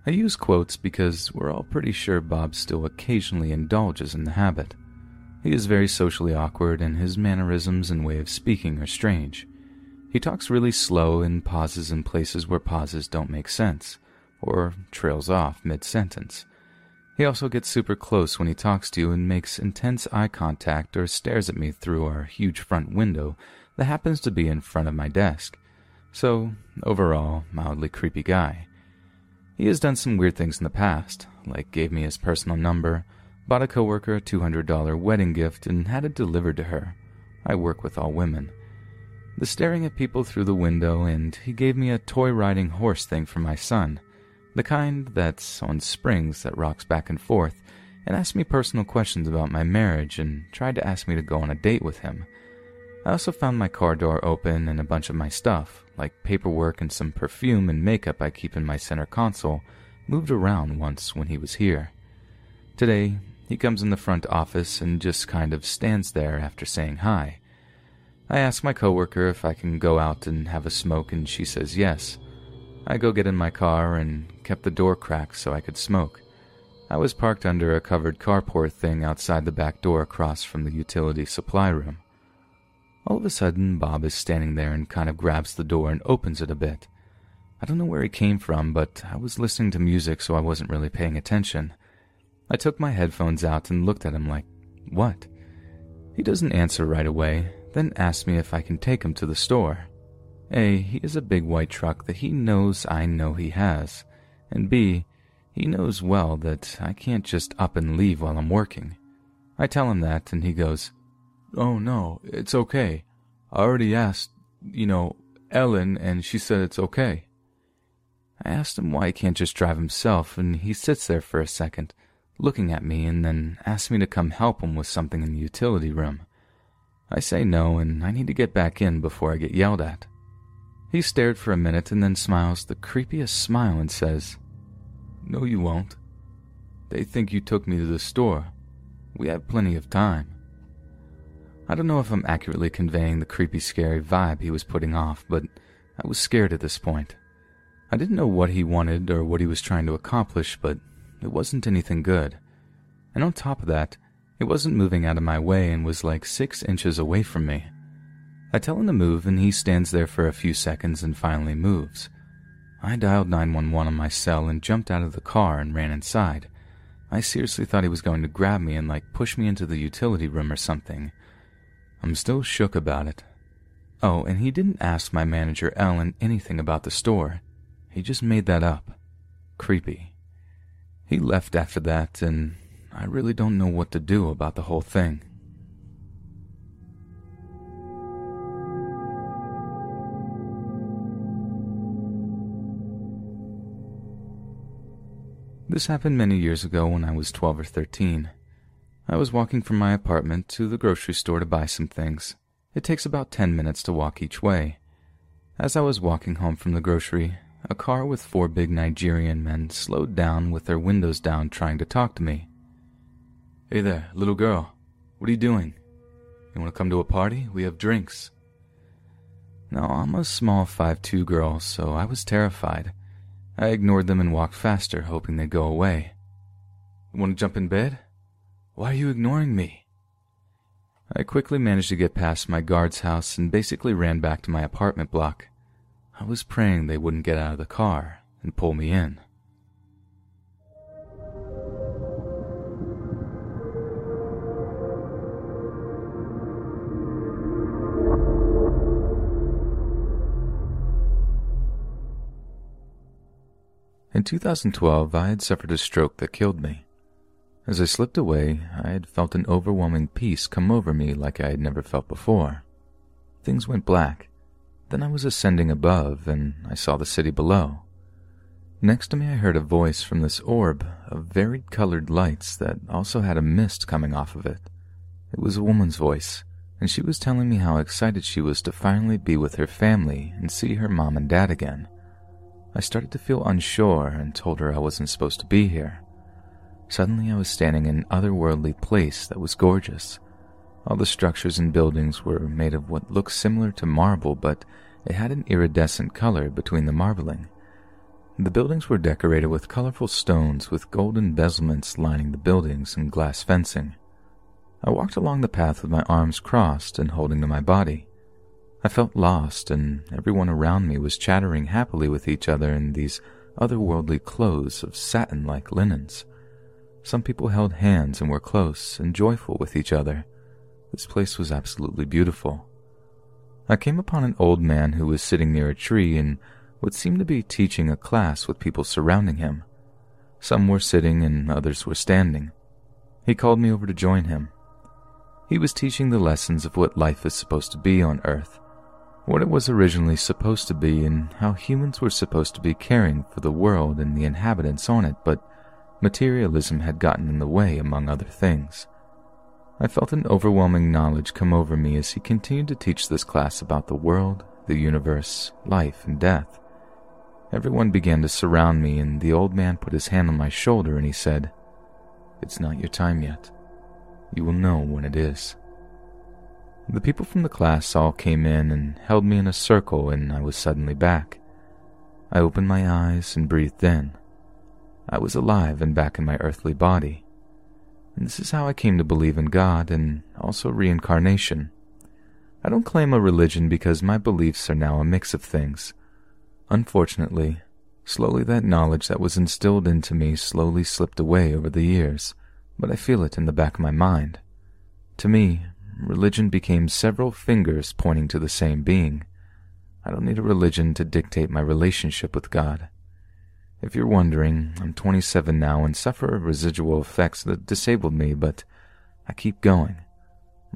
I use quotes because we're all pretty sure Bob still occasionally indulges in the habit. He is very socially awkward, and his mannerisms and way of speaking are strange. He talks really slow and pauses in places where pauses don't make sense, or trails off mid sentence. He also gets super close when he talks to you and makes intense eye contact or stares at me through our huge front window that happens to be in front of my desk. So, overall, mildly creepy guy. He has done some weird things in the past, like gave me his personal number, bought a coworker a $200 wedding gift, and had it delivered to her. I work with all women. The staring at people through the window, and he gave me a toy riding horse thing for my son, the kind that's on springs that rocks back and forth, and asked me personal questions about my marriage and tried to ask me to go on a date with him. I also found my car door open and a bunch of my stuff, like paperwork and some perfume and makeup I keep in my center console, moved around once when he was here. Today, he comes in the front office and just kind of stands there after saying hi. I ask my coworker if I can go out and have a smoke, and she says yes. I go get in my car and kept the door cracked so I could smoke. I was parked under a covered carport thing outside the back door across from the utility supply room. All of a sudden, Bob is standing there and kind of grabs the door and opens it a bit. I don't know where he came from, but I was listening to music, so I wasn't really paying attention. I took my headphones out and looked at him like, What? He doesn't answer right away, then asks me if I can take him to the store. A, he is a big white truck that he knows I know he has, and B, he knows well that I can't just up and leave while I'm working. I tell him that, and he goes, Oh, no, it's okay. I already asked, you know, Ellen, and she said it's okay. I asked him why he can't just drive himself, and he sits there for a second, looking at me, and then asks me to come help him with something in the utility room. I say no, and I need to get back in before I get yelled at. He stared for a minute and then smiles the creepiest smile and says, No, you won't. They think you took me to the store. We have plenty of time. I don't know if I'm accurately conveying the creepy, scary vibe he was putting off, but I was scared at this point. I didn't know what he wanted or what he was trying to accomplish, but it wasn't anything good. And on top of that, it wasn't moving out of my way and was like six inches away from me. I tell him to move, and he stands there for a few seconds and finally moves. I dialed 911 on my cell and jumped out of the car and ran inside. I seriously thought he was going to grab me and like push me into the utility room or something. I'm still shook about it. Oh, and he didn't ask my manager Ellen anything about the store. He just made that up. Creepy. He left after that, and I really don't know what to do about the whole thing. This happened many years ago when I was 12 or 13. I was walking from my apartment to the grocery store to buy some things. It takes about 10 minutes to walk each way. As I was walking home from the grocery, a car with four big Nigerian men slowed down with their windows down trying to talk to me. Hey there, little girl. What are you doing? You want to come to a party? We have drinks. Now, I'm a small five-two girl, so I was terrified. I ignored them and walked faster, hoping they'd go away. Want to jump in bed? Why are you ignoring me? I quickly managed to get past my guard's house and basically ran back to my apartment block. I was praying they wouldn't get out of the car and pull me in. In 2012, I had suffered a stroke that killed me. As I slipped away, I had felt an overwhelming peace come over me like I had never felt before. Things went black. Then I was ascending above, and I saw the city below. Next to me, I heard a voice from this orb of varied colored lights that also had a mist coming off of it. It was a woman's voice, and she was telling me how excited she was to finally be with her family and see her mom and dad again. I started to feel unsure and told her I wasn't supposed to be here. Suddenly, I was standing in an otherworldly place that was gorgeous. All the structures and buildings were made of what looked similar to marble, but it had an iridescent color between the marbling. The buildings were decorated with colorful stones with golden embezzlements lining the buildings and glass fencing. I walked along the path with my arms crossed and holding to my body. I felt lost, and everyone around me was chattering happily with each other in these otherworldly clothes of satin like linens. Some people held hands and were close and joyful with each other. This place was absolutely beautiful. I came upon an old man who was sitting near a tree and what seemed to be teaching a class with people surrounding him. Some were sitting and others were standing. He called me over to join him. He was teaching the lessons of what life is supposed to be on Earth what it was originally supposed to be and how humans were supposed to be caring for the world and the inhabitants on it, but materialism had gotten in the way, among other things. I felt an overwhelming knowledge come over me as he continued to teach this class about the world, the universe, life, and death. Everyone began to surround me, and the old man put his hand on my shoulder and he said, It's not your time yet. You will know when it is. The people from the class all came in and held me in a circle, and I was suddenly back. I opened my eyes and breathed in. I was alive and back in my earthly body. And this is how I came to believe in God and also reincarnation. I don't claim a religion because my beliefs are now a mix of things. Unfortunately, slowly that knowledge that was instilled into me slowly slipped away over the years, but I feel it in the back of my mind. To me, religion became several fingers pointing to the same being. I don't need a religion to dictate my relationship with God. If you're wondering, I'm 27 now and suffer residual effects that disabled me, but I keep going.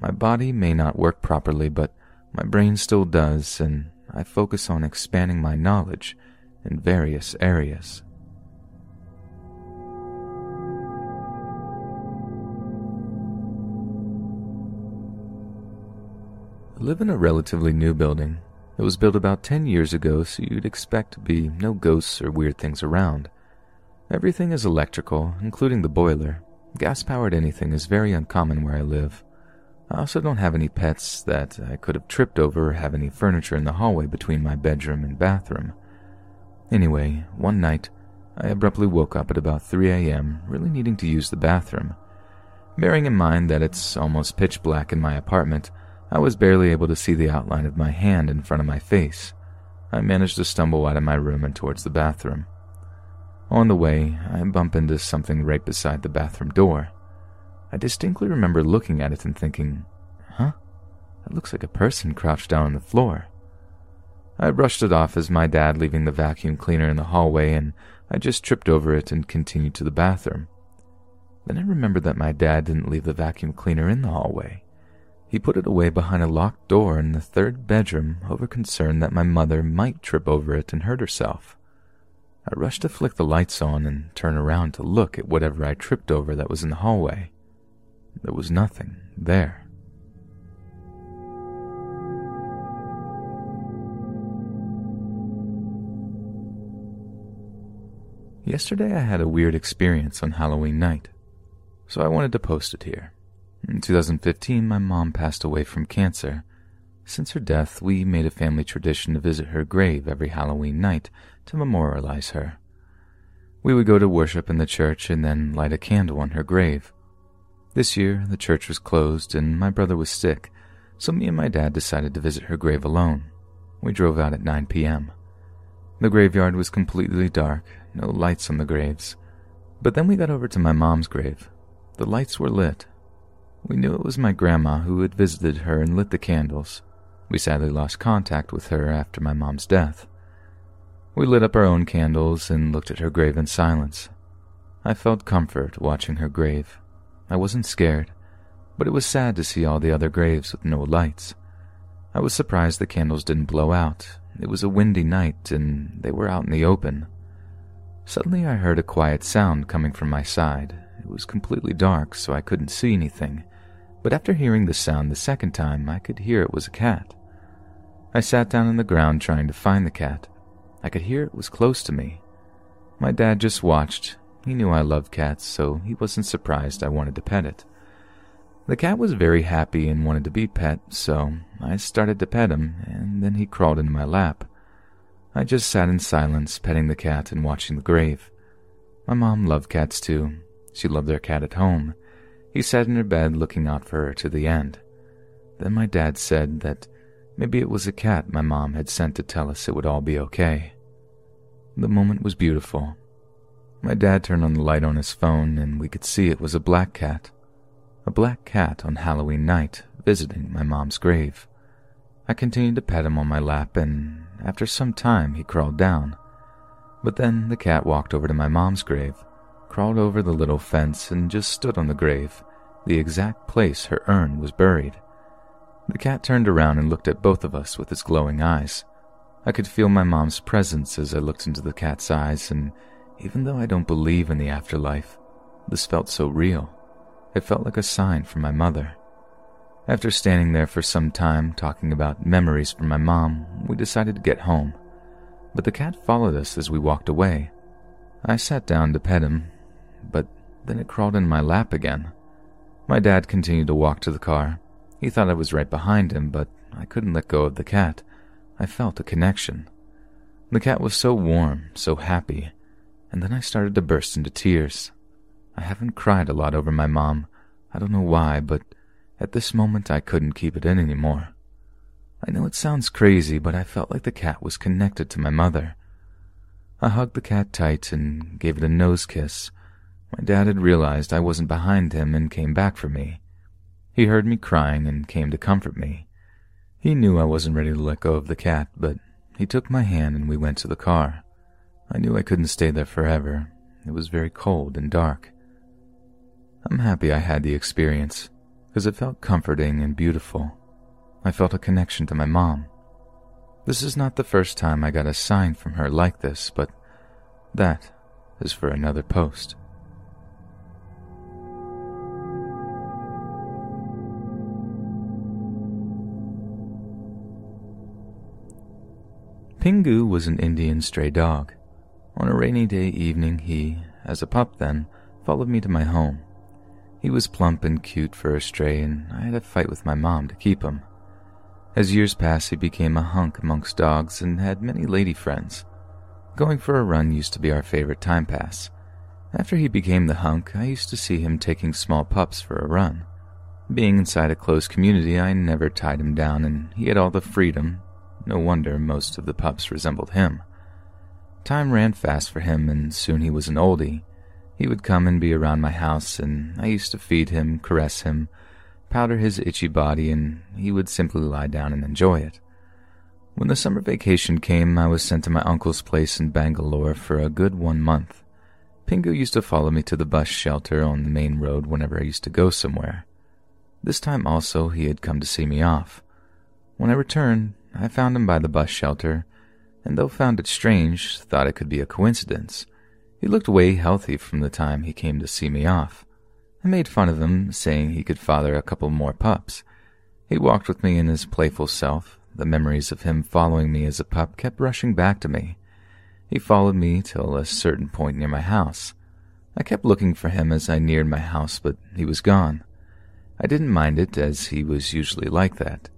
My body may not work properly, but my brain still does, and I focus on expanding my knowledge in various areas. I live in a relatively new building. It was built about 10 years ago, so you'd expect to be no ghosts or weird things around. Everything is electrical, including the boiler. Gas powered anything is very uncommon where I live. I also don't have any pets that I could have tripped over or have any furniture in the hallway between my bedroom and bathroom. Anyway, one night, I abruptly woke up at about 3 a.m., really needing to use the bathroom. Bearing in mind that it's almost pitch black in my apartment, I was barely able to see the outline of my hand in front of my face. I managed to stumble out of my room and towards the bathroom. On the way, I bump into something right beside the bathroom door. I distinctly remember looking at it and thinking, huh? That looks like a person crouched down on the floor. I brushed it off as my dad leaving the vacuum cleaner in the hallway, and I just tripped over it and continued to the bathroom. Then I remembered that my dad didn't leave the vacuum cleaner in the hallway. He put it away behind a locked door in the third bedroom over concern that my mother might trip over it and hurt herself. I rushed to flick the lights on and turn around to look at whatever I tripped over that was in the hallway. There was nothing there. Yesterday I had a weird experience on Halloween night, so I wanted to post it here. In 2015, my mom passed away from cancer. Since her death, we made a family tradition to visit her grave every Halloween night to memorialize her. We would go to worship in the church and then light a candle on her grave. This year, the church was closed and my brother was sick, so me and my dad decided to visit her grave alone. We drove out at 9 p.m. The graveyard was completely dark, no lights on the graves. But then we got over to my mom's grave. The lights were lit, we knew it was my grandma who had visited her and lit the candles. We sadly lost contact with her after my mom's death. We lit up our own candles and looked at her grave in silence. I felt comfort watching her grave. I wasn't scared, but it was sad to see all the other graves with no lights. I was surprised the candles didn't blow out. It was a windy night and they were out in the open. Suddenly I heard a quiet sound coming from my side. It was completely dark, so I couldn't see anything, but after hearing the sound the second time, I could hear it was a cat. I sat down on the ground trying to find the cat. I could hear it was close to me. My dad just watched. He knew I loved cats, so he wasn't surprised I wanted to pet it. The cat was very happy and wanted to be pet, so I started to pet him, and then he crawled into my lap. I just sat in silence, petting the cat and watching the grave. My mom loved cats too. She loved their cat at home. He sat in her bed looking out for her to the end. Then my dad said that maybe it was a cat my mom had sent to tell us it would all be okay. The moment was beautiful. My dad turned on the light on his phone and we could see it was a black cat. A black cat on Halloween night visiting my mom's grave. I continued to pet him on my lap and after some time, he crawled down. But then the cat walked over to my mom's grave, crawled over the little fence, and just stood on the grave, the exact place her urn was buried. The cat turned around and looked at both of us with its glowing eyes. I could feel my mom's presence as I looked into the cat's eyes, and even though I don't believe in the afterlife, this felt so real. It felt like a sign from my mother. After standing there for some time talking about memories from my mom, we decided to get home. But the cat followed us as we walked away. I sat down to pet him, but then it crawled in my lap again. My dad continued to walk to the car. He thought I was right behind him, but I couldn't let go of the cat. I felt a connection. The cat was so warm, so happy, and then I started to burst into tears. I haven't cried a lot over my mom. I don't know why, but at this moment, I couldn't keep it in anymore. I know it sounds crazy, but I felt like the cat was connected to my mother. I hugged the cat tight and gave it a nose kiss. My dad had realized I wasn't behind him and came back for me. He heard me crying and came to comfort me. He knew I wasn't ready to let go of the cat, but he took my hand and we went to the car. I knew I couldn't stay there forever. It was very cold and dark. I'm happy I had the experience because it felt comforting and beautiful. I felt a connection to my mom. This is not the first time I got a sign from her like this, but that is for another post. Pingu was an Indian stray dog. On a rainy day evening, he, as a pup then, followed me to my home. He was plump and cute for a stray, and I had a fight with my mom to keep him. As years passed, he became a hunk amongst dogs and had many lady friends. Going for a run used to be our favorite time pass. After he became the hunk, I used to see him taking small pups for a run. Being inside a close community, I never tied him down, and he had all the freedom. No wonder most of the pups resembled him. Time ran fast for him, and soon he was an oldie, he would come and be around my house, and I used to feed him, caress him, powder his itchy body, and he would simply lie down and enjoy it. When the summer vacation came, I was sent to my uncle's place in Bangalore for a good one month. Pingu used to follow me to the bus shelter on the main road whenever I used to go somewhere. This time also he had come to see me off. When I returned, I found him by the bus shelter, and though found it strange, thought it could be a coincidence. He looked way healthy from the time he came to see me off. I made fun of him, saying he could father a couple more pups. He walked with me in his playful self. The memories of him following me as a pup kept rushing back to me. He followed me till a certain point near my house. I kept looking for him as I neared my house, but he was gone. I didn't mind it, as he was usually like that.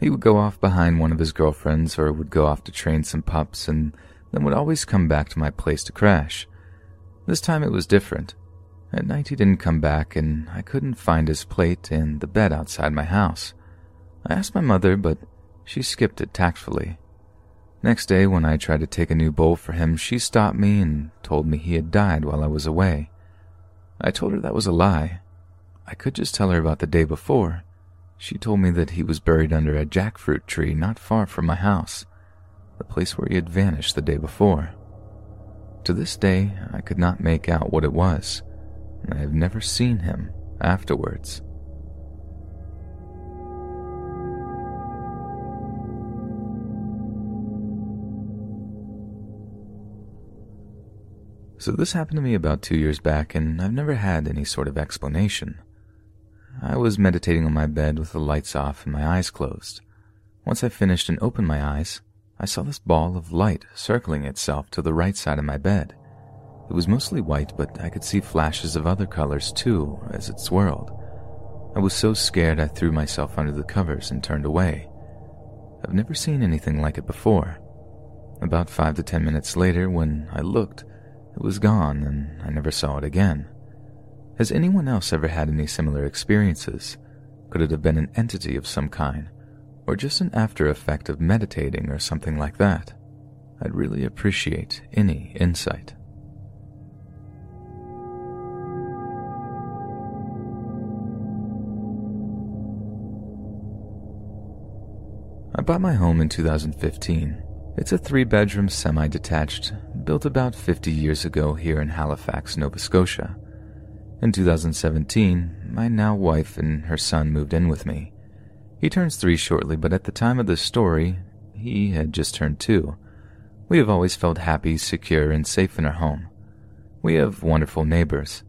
He would go off behind one of his girlfriends or would go off to train some pups and then would always come back to my place to crash. This time it was different. At night he didn't come back, and I couldn't find his plate and the bed outside my house. I asked my mother, but she skipped it tactfully. Next day, when I tried to take a new bowl for him, she stopped me and told me he had died while I was away. I told her that was a lie. I could just tell her about the day before. She told me that he was buried under a jackfruit tree not far from my house. the place where he had vanished the day before. To this day, I could not make out what it was, and I have never seen him afterwards. So, this happened to me about two years back, and I've never had any sort of explanation. I was meditating on my bed with the lights off and my eyes closed. Once I finished and opened my eyes, I saw this ball of light circling itself to the right side of my bed. It was mostly white, but I could see flashes of other colors too as it swirled. I was so scared I threw myself under the covers and turned away. I've never seen anything like it before. About five to ten minutes later, when I looked, it was gone and I never saw it again. Has anyone else ever had any similar experiences? Could it have been an entity of some kind, or just an after effect of meditating or something like that? I'd really appreciate any insight. I bought my home in 2015 it's a three bedroom semi detached, built about 50 years ago here in Halifax, Nova Scotia. In 2017, my now wife and her son moved in with me. He turns three shortly, but at the time of this story, he had just turned two. We have always felt happy, secure, and safe in our home. We have wonderful neighbors.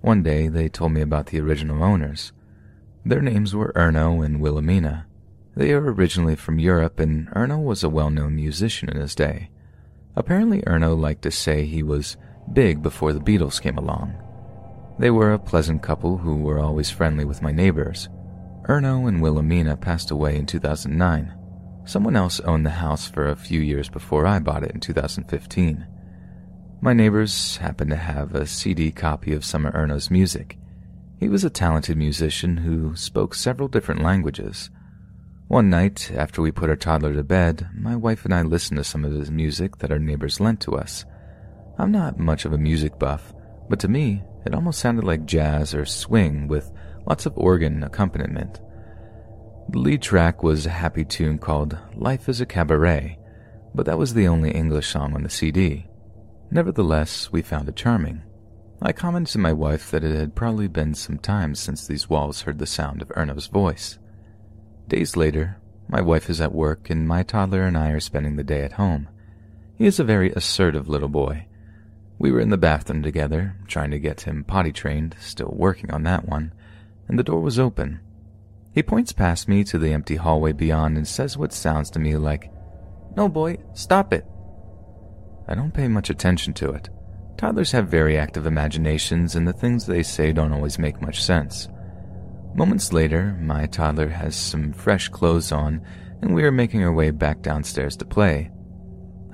One day, they told me about the original owners. Their names were Erno and Wilhelmina. They are originally from Europe, and Erno was a well known musician in his day. Apparently, Erno liked to say he was big before the Beatles came along. They were a pleasant couple who were always friendly with my neighbors. Erno and Wilhelmina passed away in 2009. Someone else owned the house for a few years before I bought it in 2015. My neighbors happened to have a CD copy of some of Erno's music. He was a talented musician who spoke several different languages. One night, after we put our toddler to bed, my wife and I listened to some of his music that our neighbors lent to us. I'm not much of a music buff, but to me, it almost sounded like jazz or swing with lots of organ accompaniment. The lead track was a happy tune called Life is a Cabaret, but that was the only English song on the CD. Nevertheless, we found it charming. I commented to my wife that it had probably been some time since these walls heard the sound of Erno's voice. Days later, my wife is at work and my toddler and I are spending the day at home. He is a very assertive little boy. We were in the bathroom together, trying to get him potty trained, still working on that one, and the door was open. He points past me to the empty hallway beyond and says what sounds to me like, No, boy, stop it. I don't pay much attention to it. Toddlers have very active imaginations, and the things they say don't always make much sense. Moments later, my toddler has some fresh clothes on, and we are making our way back downstairs to play.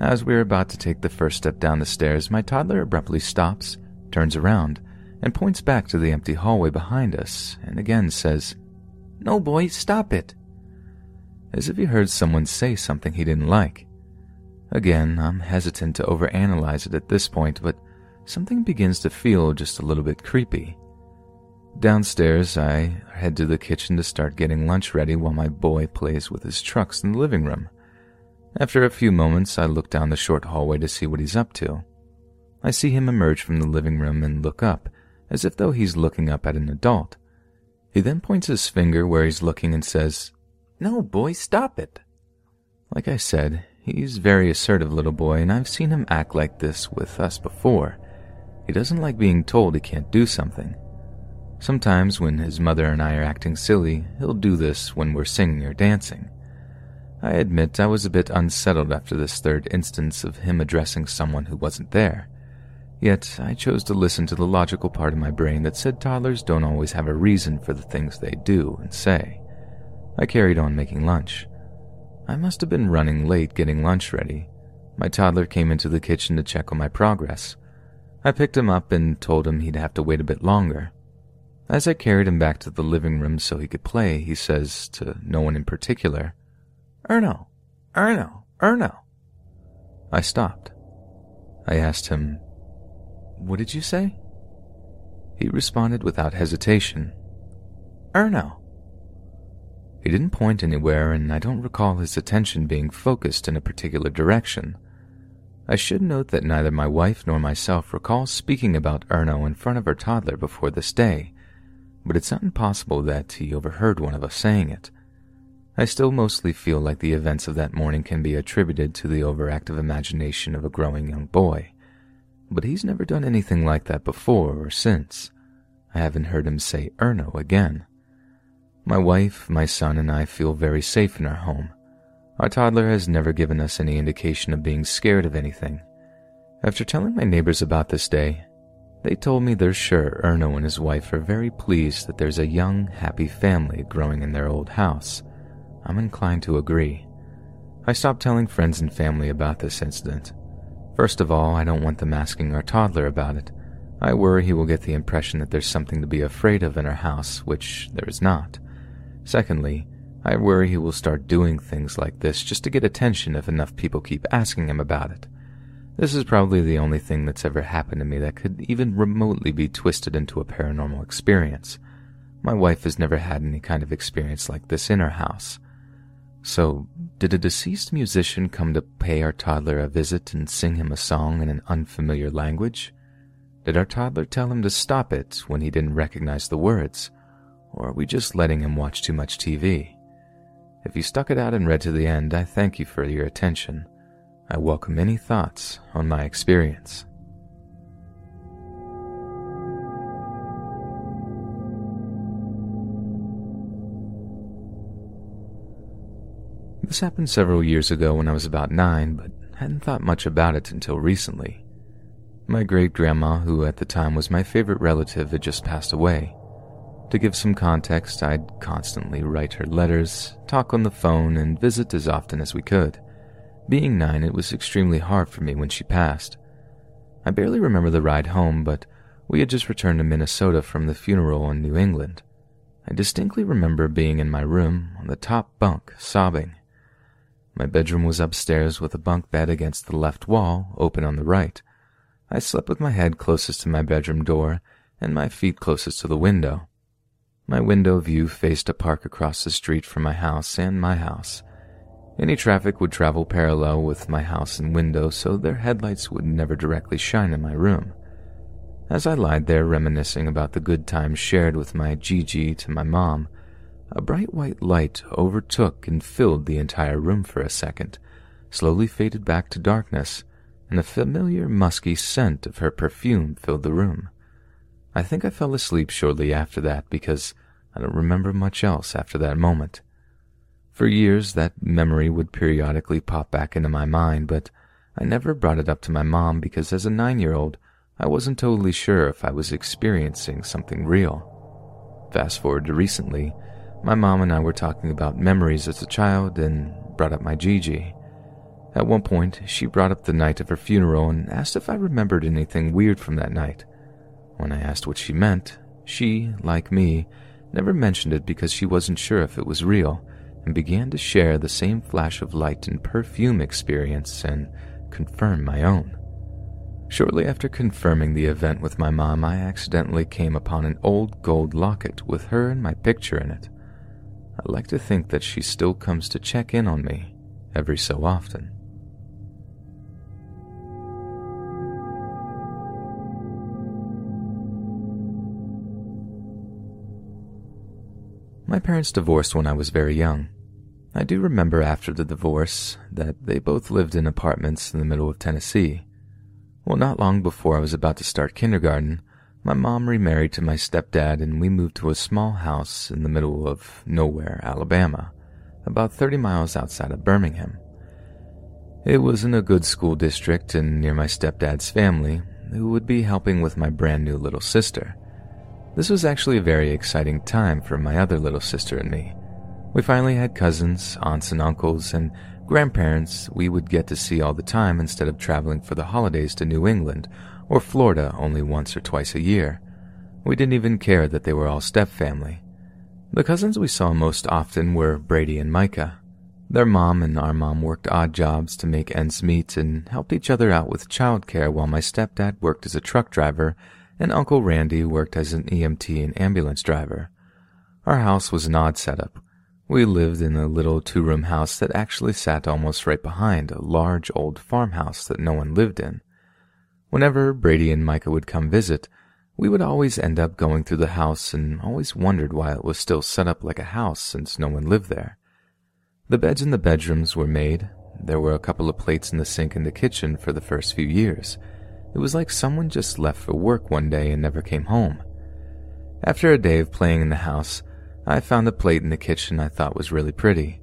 As we are about to take the first step down the stairs, my toddler abruptly stops, turns around, and points back to the empty hallway behind us, and again says, No, boy, stop it. As if he heard someone say something he didn't like. Again, I'm hesitant to overanalyze it at this point, but something begins to feel just a little bit creepy. Downstairs, I head to the kitchen to start getting lunch ready while my boy plays with his trucks in the living room. After a few moments, I look down the short hallway to see what he's up to. I see him emerge from the living room and look up, as if though he's looking up at an adult. He then points his finger where he's looking and says, No, boy, stop it. Like I said, he's very assertive little boy, and I've seen him act like this with us before. He doesn't like being told he can't do something. Sometimes, when his mother and I are acting silly, he'll do this when we're singing or dancing. I admit I was a bit unsettled after this third instance of him addressing someone who wasn't there. Yet, I chose to listen to the logical part of my brain that said toddlers don't always have a reason for the things they do and say. I carried on making lunch. I must have been running late getting lunch ready. My toddler came into the kitchen to check on my progress. I picked him up and told him he'd have to wait a bit longer. As I carried him back to the living room so he could play, he says to no one in particular, Erno, Erno, Erno. I stopped. I asked him, What did you say? He responded without hesitation, Erno. He didn't point anywhere, and I don't recall his attention being focused in a particular direction. I should note that neither my wife nor myself recall speaking about Erno in front of our toddler before this day, but it's not impossible that he overheard one of us saying it. I still mostly feel like the events of that morning can be attributed to the overactive imagination of a growing young boy, but he's never done anything like that before or since. I haven't heard him say Erno again. My wife, my son, and I feel very safe in our home. Our toddler has never given us any indication of being scared of anything. After telling my neighbors about this day, they told me they're sure Erno and his wife are very pleased that there's a young, happy family growing in their old house. I'm inclined to agree. I stopped telling friends and family about this incident. First of all, I don't want them asking our toddler about it. I worry he will get the impression that there's something to be afraid of in our house, which there is not. Secondly, I worry he will start doing things like this just to get attention if enough people keep asking him about it. This is probably the only thing that's ever happened to me that could even remotely be twisted into a paranormal experience. My wife has never had any kind of experience like this in her house. So, did a deceased musician come to pay our toddler a visit and sing him a song in an unfamiliar language? Did our toddler tell him to stop it when he didn't recognize the words? Or are we just letting him watch too much TV? If you stuck it out and read to the end, I thank you for your attention. I welcome any thoughts on my experience. This happened several years ago when I was about nine, but hadn't thought much about it until recently. My great grandma, who at the time was my favorite relative, had just passed away. To give some context, I'd constantly write her letters, talk on the phone, and visit as often as we could. Being nine, it was extremely hard for me when she passed. I barely remember the ride home, but we had just returned to Minnesota from the funeral in New England. I distinctly remember being in my room on the top bunk, sobbing. My bedroom was upstairs with a bunk bed against the left wall, open on the right. I slept with my head closest to my bedroom door and my feet closest to the window. My window view faced a park across the street from my house and my house. Any traffic would travel parallel with my house and window, so their headlights would never directly shine in my room. As I lied there reminiscing about the good times shared with my Gigi to my mom, a bright white light overtook and filled the entire room for a second, slowly faded back to darkness, and a familiar musky scent of her perfume filled the room. I think I fell asleep shortly after that because I don't remember much else after that moment. For years, that memory would periodically pop back into my mind, but I never brought it up to my mom because as a nine year old, I wasn't totally sure if I was experiencing something real. Fast forward to recently, my mom and I were talking about memories as a child and brought up my Gigi. At one point, she brought up the night of her funeral and asked if I remembered anything weird from that night. When I asked what she meant, she, like me, never mentioned it because she wasn't sure if it was real and began to share the same flash of light and perfume experience and confirm my own. Shortly after confirming the event with my mom, I accidentally came upon an old gold locket with her and my picture in it. I like to think that she still comes to check in on me every so often. My parents divorced when I was very young. I do remember after the divorce that they both lived in apartments in the middle of Tennessee. Well, not long before I was about to start kindergarten, my mom remarried to my stepdad and we moved to a small house in the middle of nowhere, Alabama, about 30 miles outside of Birmingham. It was in a good school district and near my stepdad's family, who would be helping with my brand new little sister. This was actually a very exciting time for my other little sister and me. We finally had cousins, aunts and uncles, and grandparents we would get to see all the time instead of traveling for the holidays to New England or Florida only once or twice a year. We didn't even care that they were all step family. The cousins we saw most often were Brady and Micah. Their mom and our mom worked odd jobs to make ends meet and helped each other out with childcare while my stepdad worked as a truck driver and Uncle Randy worked as an EMT and ambulance driver. Our house was an odd setup. We lived in a little two room house that actually sat almost right behind a large old farmhouse that no one lived in. Whenever Brady and Micah would come visit, we would always end up going through the house and always wondered why it was still set up like a house since no one lived there. The beds in the bedrooms were made. There were a couple of plates in the sink in the kitchen for the first few years. It was like someone just left for work one day and never came home. After a day of playing in the house, I found a plate in the kitchen I thought was really pretty.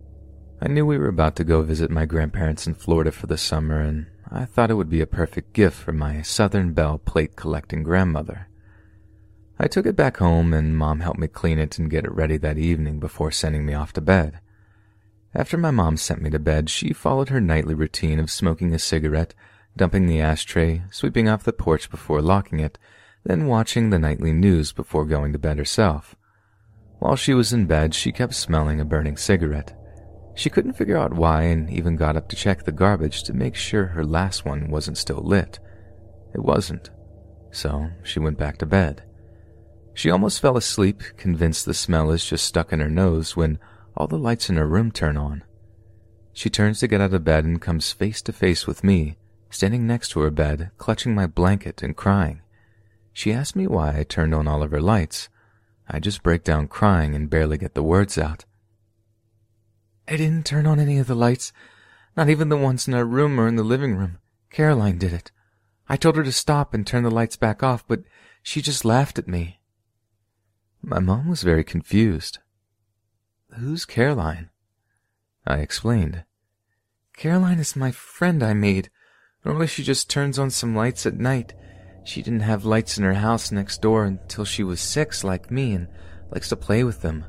I knew we were about to go visit my grandparents in Florida for the summer, and I thought it would be a perfect gift for my Southern Belle plate collecting grandmother. I took it back home, and Mom helped me clean it and get it ready that evening before sending me off to bed. After my mom sent me to bed, she followed her nightly routine of smoking a cigarette, dumping the ashtray, sweeping off the porch before locking it, then watching the nightly news before going to bed herself. While she was in bed, she kept smelling a burning cigarette. She couldn't figure out why and even got up to check the garbage to make sure her last one wasn't still lit. It wasn't. So she went back to bed. She almost fell asleep, convinced the smell is just stuck in her nose when all the lights in her room turn on. She turns to get out of bed and comes face to face with me, standing next to her bed, clutching my blanket and crying. She asks me why I turned on all of her lights. I just break down crying and barely get the words out. I didn't turn on any of the lights, not even the ones in our room or in the living room. Caroline did it. I told her to stop and turn the lights back off, but she just laughed at me. My mom was very confused. Who's Caroline? I explained. Caroline is my friend I made. Normally she just turns on some lights at night. She didn't have lights in her house next door until she was six, like me, and likes to play with them.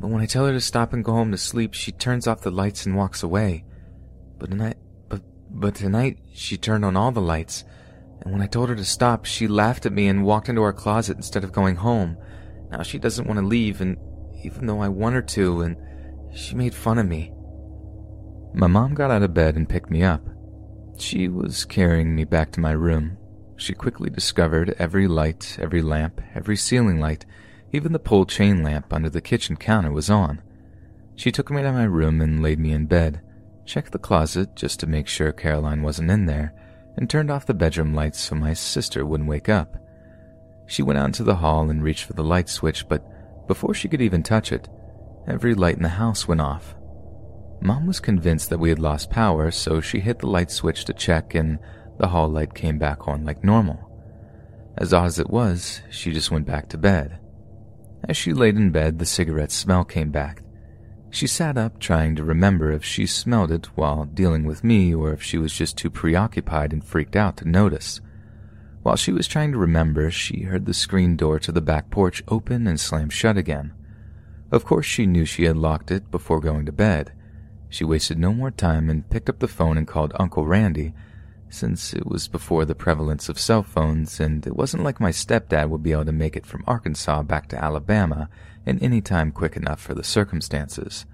But when I tell her to stop and go home to sleep, she turns off the lights and walks away. But tonight, but, but tonight, she turned on all the lights. And when I told her to stop, she laughed at me and walked into our closet instead of going home. Now she doesn't want to leave, and even though I want her to, and she made fun of me. My mom got out of bed and picked me up. She was carrying me back to my room. She quickly discovered every light, every lamp, every ceiling light, even the pull chain lamp under the kitchen counter was on. She took me to my room and laid me in bed, checked the closet just to make sure Caroline wasn't in there, and turned off the bedroom lights so my sister wouldn't wake up. She went out into the hall and reached for the light switch, but before she could even touch it, every light in the house went off. Mom was convinced that we had lost power, so she hit the light switch to check, and the hall light came back on like normal. As odd as it was, she just went back to bed. As she laid in bed, the cigarette smell came back. She sat up, trying to remember if she smelled it while dealing with me or if she was just too preoccupied and freaked out to notice. While she was trying to remember, she heard the screen door to the back porch open and slam shut again. Of course, she knew she had locked it before going to bed. She wasted no more time and picked up the phone and called Uncle Randy, since it was before the prevalence of cell phones, and it wasn't like my stepdad would be able to make it from Arkansas back to Alabama in any time quick enough for the circumstances.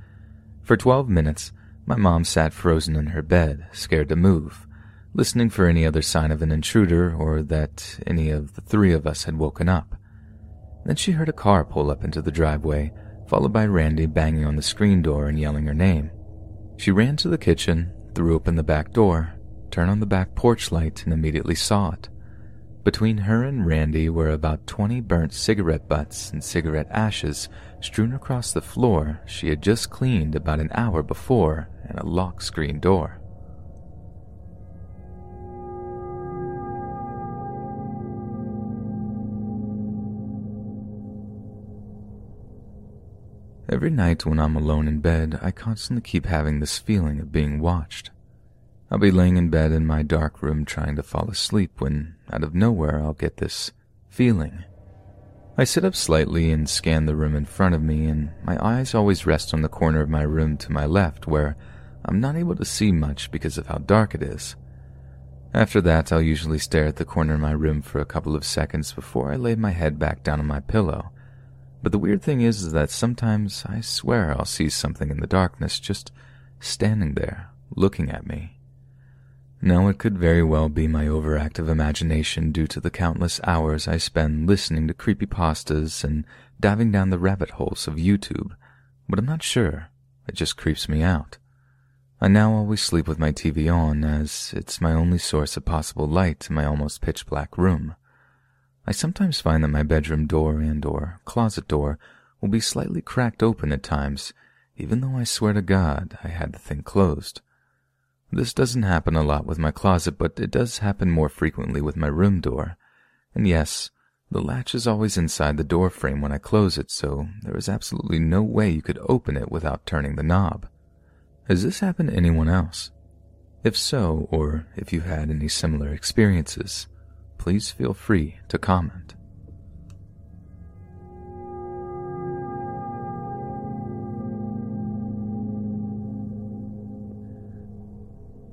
For twelve minutes, my mom sat frozen in her bed, scared to move listening for any other sign of an intruder or that any of the three of us had woken up. Then she heard a car pull up into the driveway, followed by Randy banging on the screen door and yelling her name. She ran to the kitchen, threw open the back door, turned on the back porch light, and immediately saw it. Between her and Randy were about 20 burnt cigarette butts and cigarette ashes strewn across the floor she had just cleaned about an hour before and a locked screen door. Every night when I'm alone in bed, I constantly keep having this feeling of being watched. I'll be laying in bed in my dark room trying to fall asleep when, out of nowhere, I'll get this feeling. I sit up slightly and scan the room in front of me, and my eyes always rest on the corner of my room to my left where I'm not able to see much because of how dark it is. After that, I'll usually stare at the corner of my room for a couple of seconds before I lay my head back down on my pillow but the weird thing is, that sometimes I swear I'll see something in the darkness just standing there, looking at me. Now, it could very well be my overactive imagination due to the countless hours I spend listening to creepy pastas and diving down the rabbit holes of YouTube, but I'm not sure. It just creeps me out. I now always sleep with my TV on, as it's my only source of possible light in my almost pitch black room. I sometimes find that my bedroom door and or closet door will be slightly cracked open at times, even though I swear to God I had the thing closed. This doesn't happen a lot with my closet, but it does happen more frequently with my room door. And yes, the latch is always inside the door frame when I close it, so there is absolutely no way you could open it without turning the knob. Has this happened to anyone else? If so, or if you've had any similar experiences, please feel free to comment.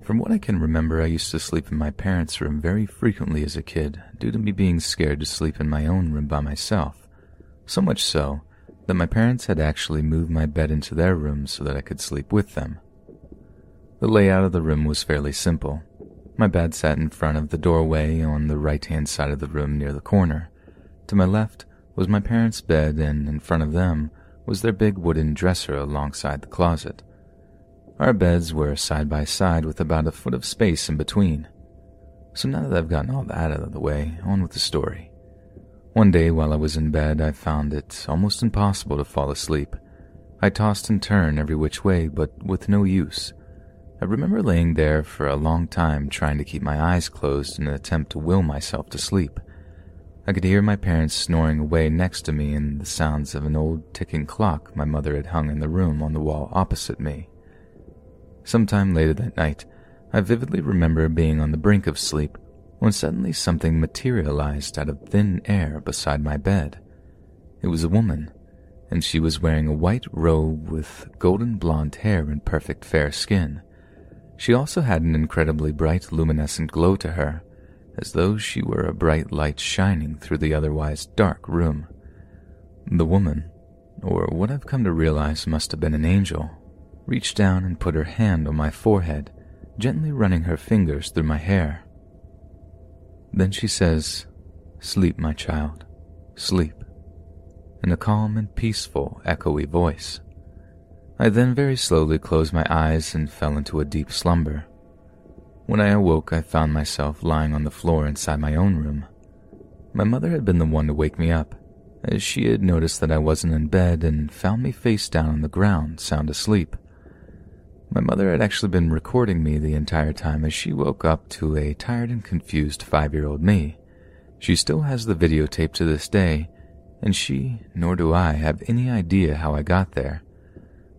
From what I can remember, I used to sleep in my parents' room very frequently as a kid due to me being scared to sleep in my own room by myself. So much so that my parents had actually moved my bed into their room so that I could sleep with them. The layout of the room was fairly simple. My bed sat in front of the doorway on the right hand side of the room near the corner. To my left was my parents' bed, and in front of them was their big wooden dresser alongside the closet. Our beds were side by side with about a foot of space in between. So now that I've gotten all that out of the way, on with the story. One day while I was in bed, I found it almost impossible to fall asleep. I tossed and turned every which way, but with no use. I remember laying there for a long time trying to keep my eyes closed in an attempt to will myself to sleep. I could hear my parents snoring away next to me and the sounds of an old ticking clock my mother had hung in the room on the wall opposite me. Sometime later that night, I vividly remember being on the brink of sleep when suddenly something materialized out of thin air beside my bed. It was a woman, and she was wearing a white robe with golden blonde hair and perfect fair skin. She also had an incredibly bright luminescent glow to her, as though she were a bright light shining through the otherwise dark room. The woman, or what I've come to realize must have been an angel, reached down and put her hand on my forehead, gently running her fingers through my hair. Then she says, Sleep, my child, sleep, in a calm and peaceful, echoey voice. I then very slowly closed my eyes and fell into a deep slumber. When I awoke, I found myself lying on the floor inside my own room. My mother had been the one to wake me up, as she had noticed that I wasn't in bed and found me face down on the ground, sound asleep. My mother had actually been recording me the entire time as she woke up to a tired and confused five year old me. She still has the videotape to this day, and she, nor do I, have any idea how I got there.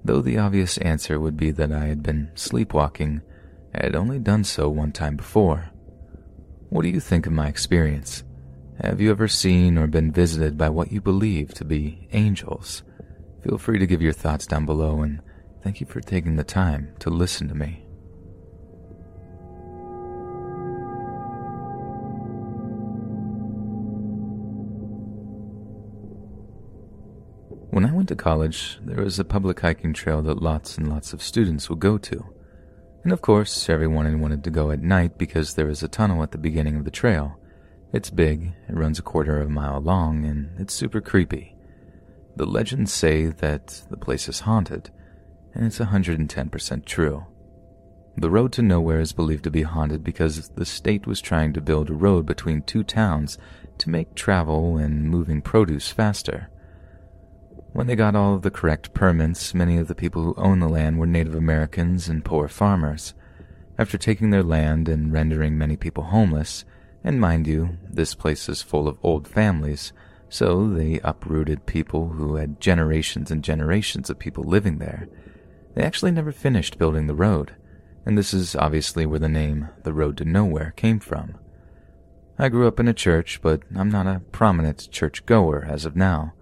Though the obvious answer would be that I had been sleepwalking, I had only done so one time before. What do you think of my experience? Have you ever seen or been visited by what you believe to be angels? Feel free to give your thoughts down below and Thank you for taking the time to listen to me. When I went to college, there was a public hiking trail that lots and lots of students would go to. And of course, everyone wanted to go at night because there is a tunnel at the beginning of the trail. It's big, it runs a quarter of a mile long, and it's super creepy. The legends say that the place is haunted, and it's 110% true. The road to nowhere is believed to be haunted because the state was trying to build a road between two towns to make travel and moving produce faster. When they got all of the correct permits, many of the people who owned the land were Native Americans and poor farmers. After taking their land and rendering many people homeless, and mind you, this place is full of old families, so they uprooted people who had generations and generations of people living there they actually never finished building the road, and this is obviously where the name The Road to Nowhere came from. I grew up in a church, but I'm not a prominent church goer as of now.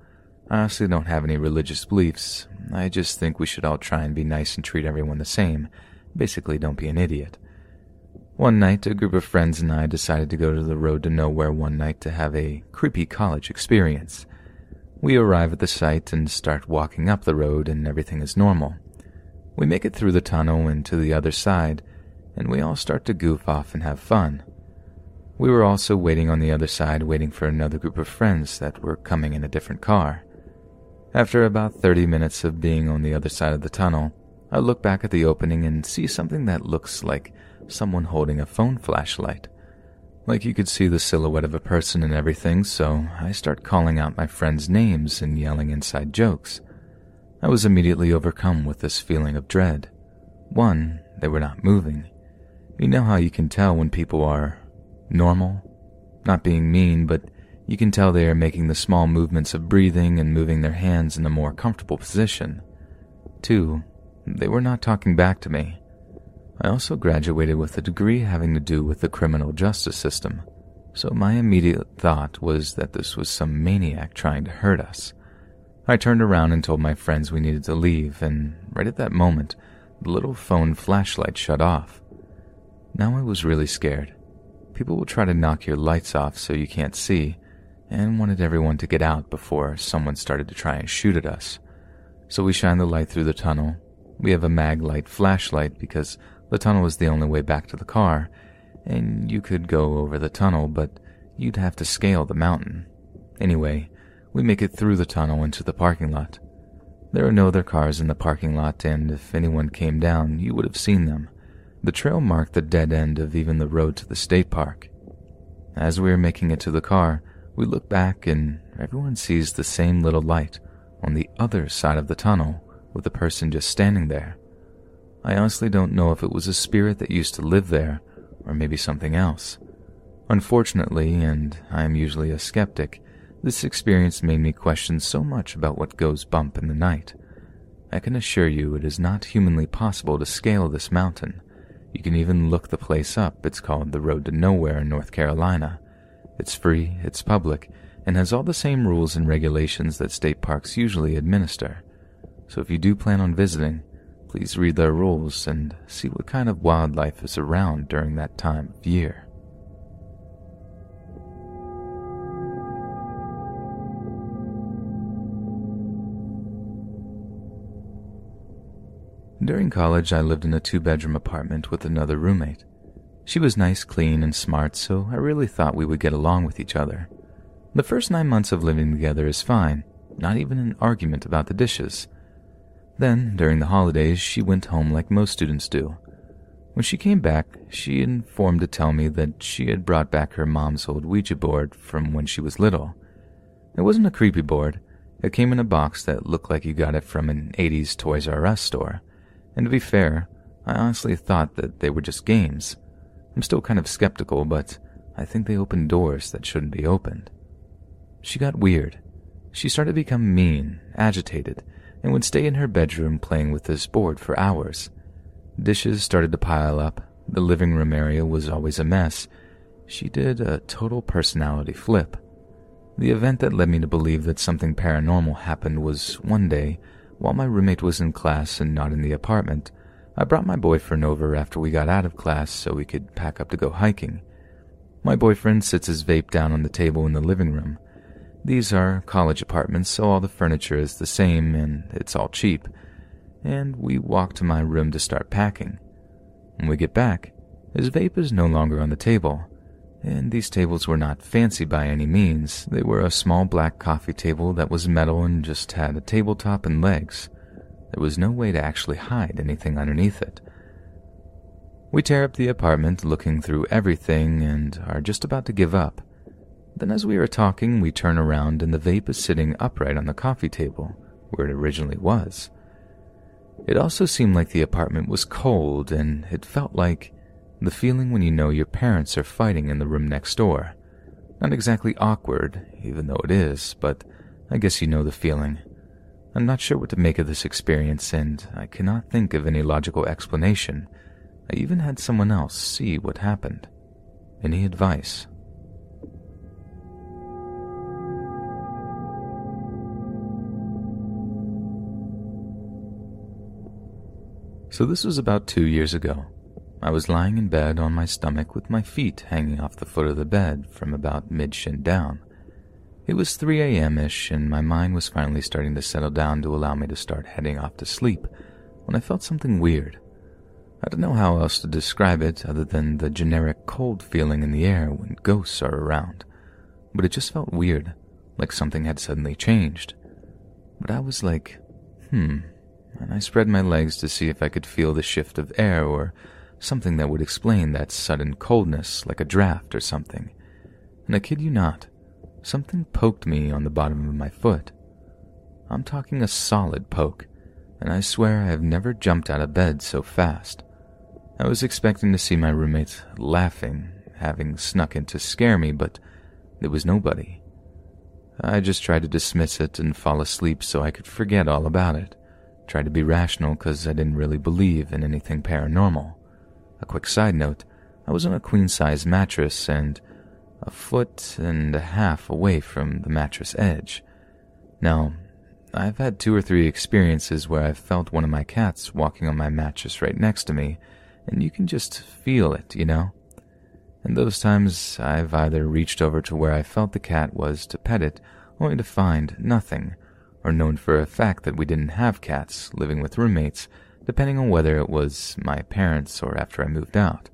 I honestly don't have any religious beliefs. I just think we should all try and be nice and treat everyone the same. Basically, don't be an idiot. One night, a group of friends and I decided to go to the road to nowhere one night to have a creepy college experience. We arrive at the site and start walking up the road, and everything is normal. We make it through the tunnel and to the other side, and we all start to goof off and have fun. We were also waiting on the other side, waiting for another group of friends that were coming in a different car. After about 30 minutes of being on the other side of the tunnel, I look back at the opening and see something that looks like someone holding a phone flashlight. Like you could see the silhouette of a person and everything, so I start calling out my friends' names and yelling inside jokes. I was immediately overcome with this feeling of dread. One, they were not moving. You know how you can tell when people are normal? Not being mean, but you can tell they are making the small movements of breathing and moving their hands in a more comfortable position. Two, they were not talking back to me. I also graduated with a degree having to do with the criminal justice system, so my immediate thought was that this was some maniac trying to hurt us. I turned around and told my friends we needed to leave, and right at that moment, the little phone flashlight shut off. Now I was really scared. People will try to knock your lights off so you can't see, and wanted everyone to get out before someone started to try and shoot at us. So we shined the light through the tunnel. We have a Maglite flashlight because the tunnel is the only way back to the car, and you could go over the tunnel, but you'd have to scale the mountain. Anyway, we make it through the tunnel into the parking lot. There are no other cars in the parking lot, and if anyone came down, you would have seen them. The trail marked the dead end of even the road to the state park. As we are making it to the car, we look back and everyone sees the same little light on the other side of the tunnel with the person just standing there. I honestly don't know if it was a spirit that used to live there or maybe something else. Unfortunately, and I am usually a skeptic, this experience made me question so much about what goes bump in the night. I can assure you it is not humanly possible to scale this mountain. You can even look the place up. It's called the Road to Nowhere in North Carolina. It's free, it's public, and has all the same rules and regulations that state parks usually administer. So if you do plan on visiting, please read their rules and see what kind of wildlife is around during that time of year. During college, I lived in a two bedroom apartment with another roommate. She was nice, clean, and smart, so I really thought we would get along with each other. The first nine months of living together is fine, not even an argument about the dishes. Then, during the holidays, she went home like most students do. When she came back, she informed to tell me that she had brought back her mom's old Ouija board from when she was little. It wasn't a creepy board. It came in a box that looked like you got it from an 80s Toys R Us store. And to be fair, I honestly thought that they were just games. I'm still kind of skeptical, but I think they opened doors that shouldn't be opened. She got weird. She started to become mean, agitated, and would stay in her bedroom playing with this board for hours. Dishes started to pile up. The living room area was always a mess. She did a total personality flip. The event that led me to believe that something paranormal happened was one day, while my roommate was in class and not in the apartment, I brought my boyfriend over after we got out of class so we could pack up to go hiking. My boyfriend sits his vape down on the table in the living room. These are college apartments, so all the furniture is the same and it's all cheap. And we walk to my room to start packing. When we get back, his vape is no longer on the table. And these tables were not fancy by any means. They were a small black coffee table that was metal and just had a tabletop and legs. There was no way to actually hide anything underneath it. We tear up the apartment, looking through everything, and are just about to give up. Then, as we are talking, we turn around and the vape is sitting upright on the coffee table, where it originally was. It also seemed like the apartment was cold, and it felt like the feeling when you know your parents are fighting in the room next door. Not exactly awkward, even though it is, but I guess you know the feeling. I'm not sure what to make of this experience, and I cannot think of any logical explanation. I even had someone else see what happened. Any advice? So this was about two years ago. I was lying in bed on my stomach with my feet hanging off the foot of the bed from about mid shin down. It was 3 a.m. ish, and my mind was finally starting to settle down to allow me to start heading off to sleep when I felt something weird. I don't know how else to describe it other than the generic cold feeling in the air when ghosts are around, but it just felt weird, like something had suddenly changed. But I was like, hmm, and I spread my legs to see if I could feel the shift of air or something that would explain that sudden coldness, like a draft or something. And I kid you not, something poked me on the bottom of my foot. I'm talking a solid poke, and I swear I have never jumped out of bed so fast. I was expecting to see my roommates laughing, having snuck in to scare me, but there was nobody. I just tried to dismiss it and fall asleep so I could forget all about it. Tried to be rational because I didn't really believe in anything paranormal. A quick side note I was on a queen size mattress and a foot and a half away from the mattress edge. Now, I've had two or three experiences where I've felt one of my cats walking on my mattress right next to me, and you can just feel it, you know? And those times I've either reached over to where I felt the cat was to pet it, only to find nothing, or known for a fact that we didn't have cats living with roommates, depending on whether it was my parents or after I moved out.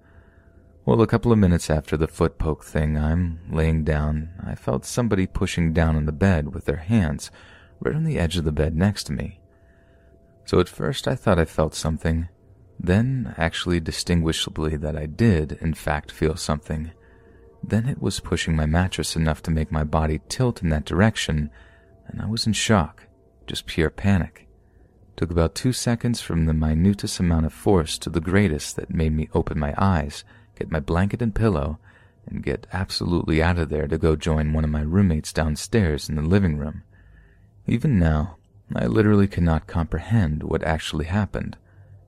Well, a couple of minutes after the foot poke thing, I'm laying down. I felt somebody pushing down on the bed with their hands right on the edge of the bed next to me. So at first I thought I felt something, then actually distinguishably that I did, in fact, feel something. Then it was pushing my mattress enough to make my body tilt in that direction, and I was in shock, just pure panic. Took about two seconds from the minutest amount of force to the greatest that made me open my eyes, get my blanket and pillow, and get absolutely out of there to go join one of my roommates downstairs in the living room. Even now, I literally cannot comprehend what actually happened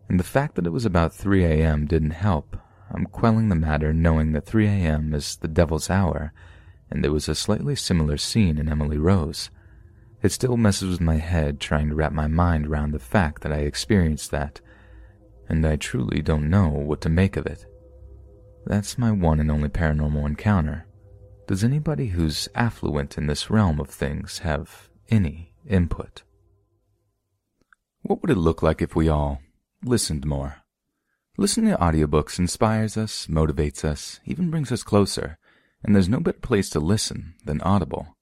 and the fact that it was about 3 a.m. didn't help. I'm quelling the matter knowing that 3 a.m. is the devil's hour, and there was a slightly similar scene in Emily Rose. It still messes with my head trying to wrap my mind around the fact that I experienced that, and I truly don't know what to make of it. That's my one and only paranormal encounter. Does anybody who's affluent in this realm of things have any input? What would it look like if we all listened more. Listening to audiobooks inspires us, motivates us, even brings us closer, and there's no better place to listen than Audible.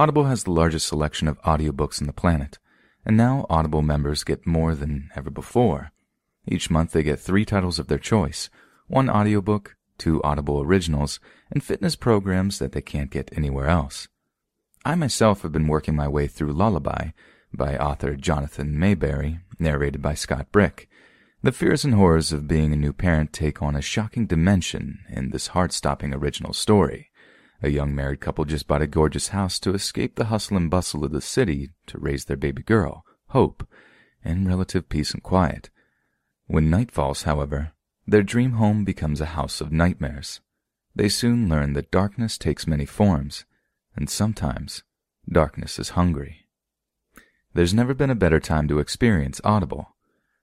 Audible has the largest selection of audiobooks on the planet, and now Audible members get more than ever before. Each month they get three titles of their choice, one audiobook, two Audible originals, and fitness programs that they can't get anywhere else. I myself have been working my way through Lullaby, by author Jonathan Maberry, narrated by Scott Brick. The fears and horrors of being a new parent take on a shocking dimension in this heart-stopping original story. A young married couple just bought a gorgeous house to escape the hustle and bustle of the city to raise their baby girl, Hope, in relative peace and quiet. When night falls, however, their dream home becomes a house of nightmares. They soon learn that darkness takes many forms, and sometimes darkness is hungry. There's never been a better time to experience Audible.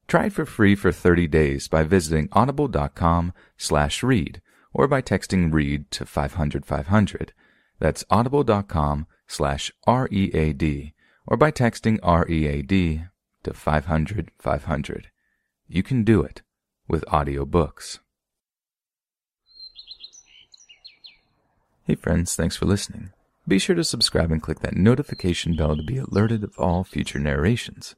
Try it for free for 30 days by visiting audible.com slash read or by texting read to 500 500. That's audible.com slash R-E-A-D or by texting R-E-A-D to 500 500. You can do it with audiobooks. Hey friends, thanks for listening. Be sure to subscribe and click that notification bell to be alerted of all future narrations.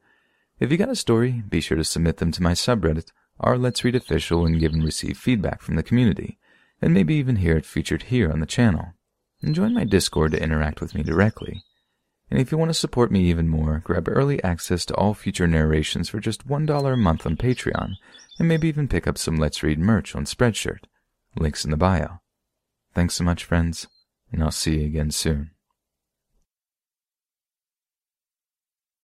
If you got a story, be sure to submit them to my subreddit, r Let's Read Official, and give and receive feedback from the community, and maybe even hear it featured here on the channel. And join my Discord to interact with me directly. And if you want to support me even more, grab early access to all future narrations for just $1 a month on Patreon, and maybe even pick up some Let's Read merch on Spreadshirt. Links in the bio. Thanks so much, friends and I'll see you again soon.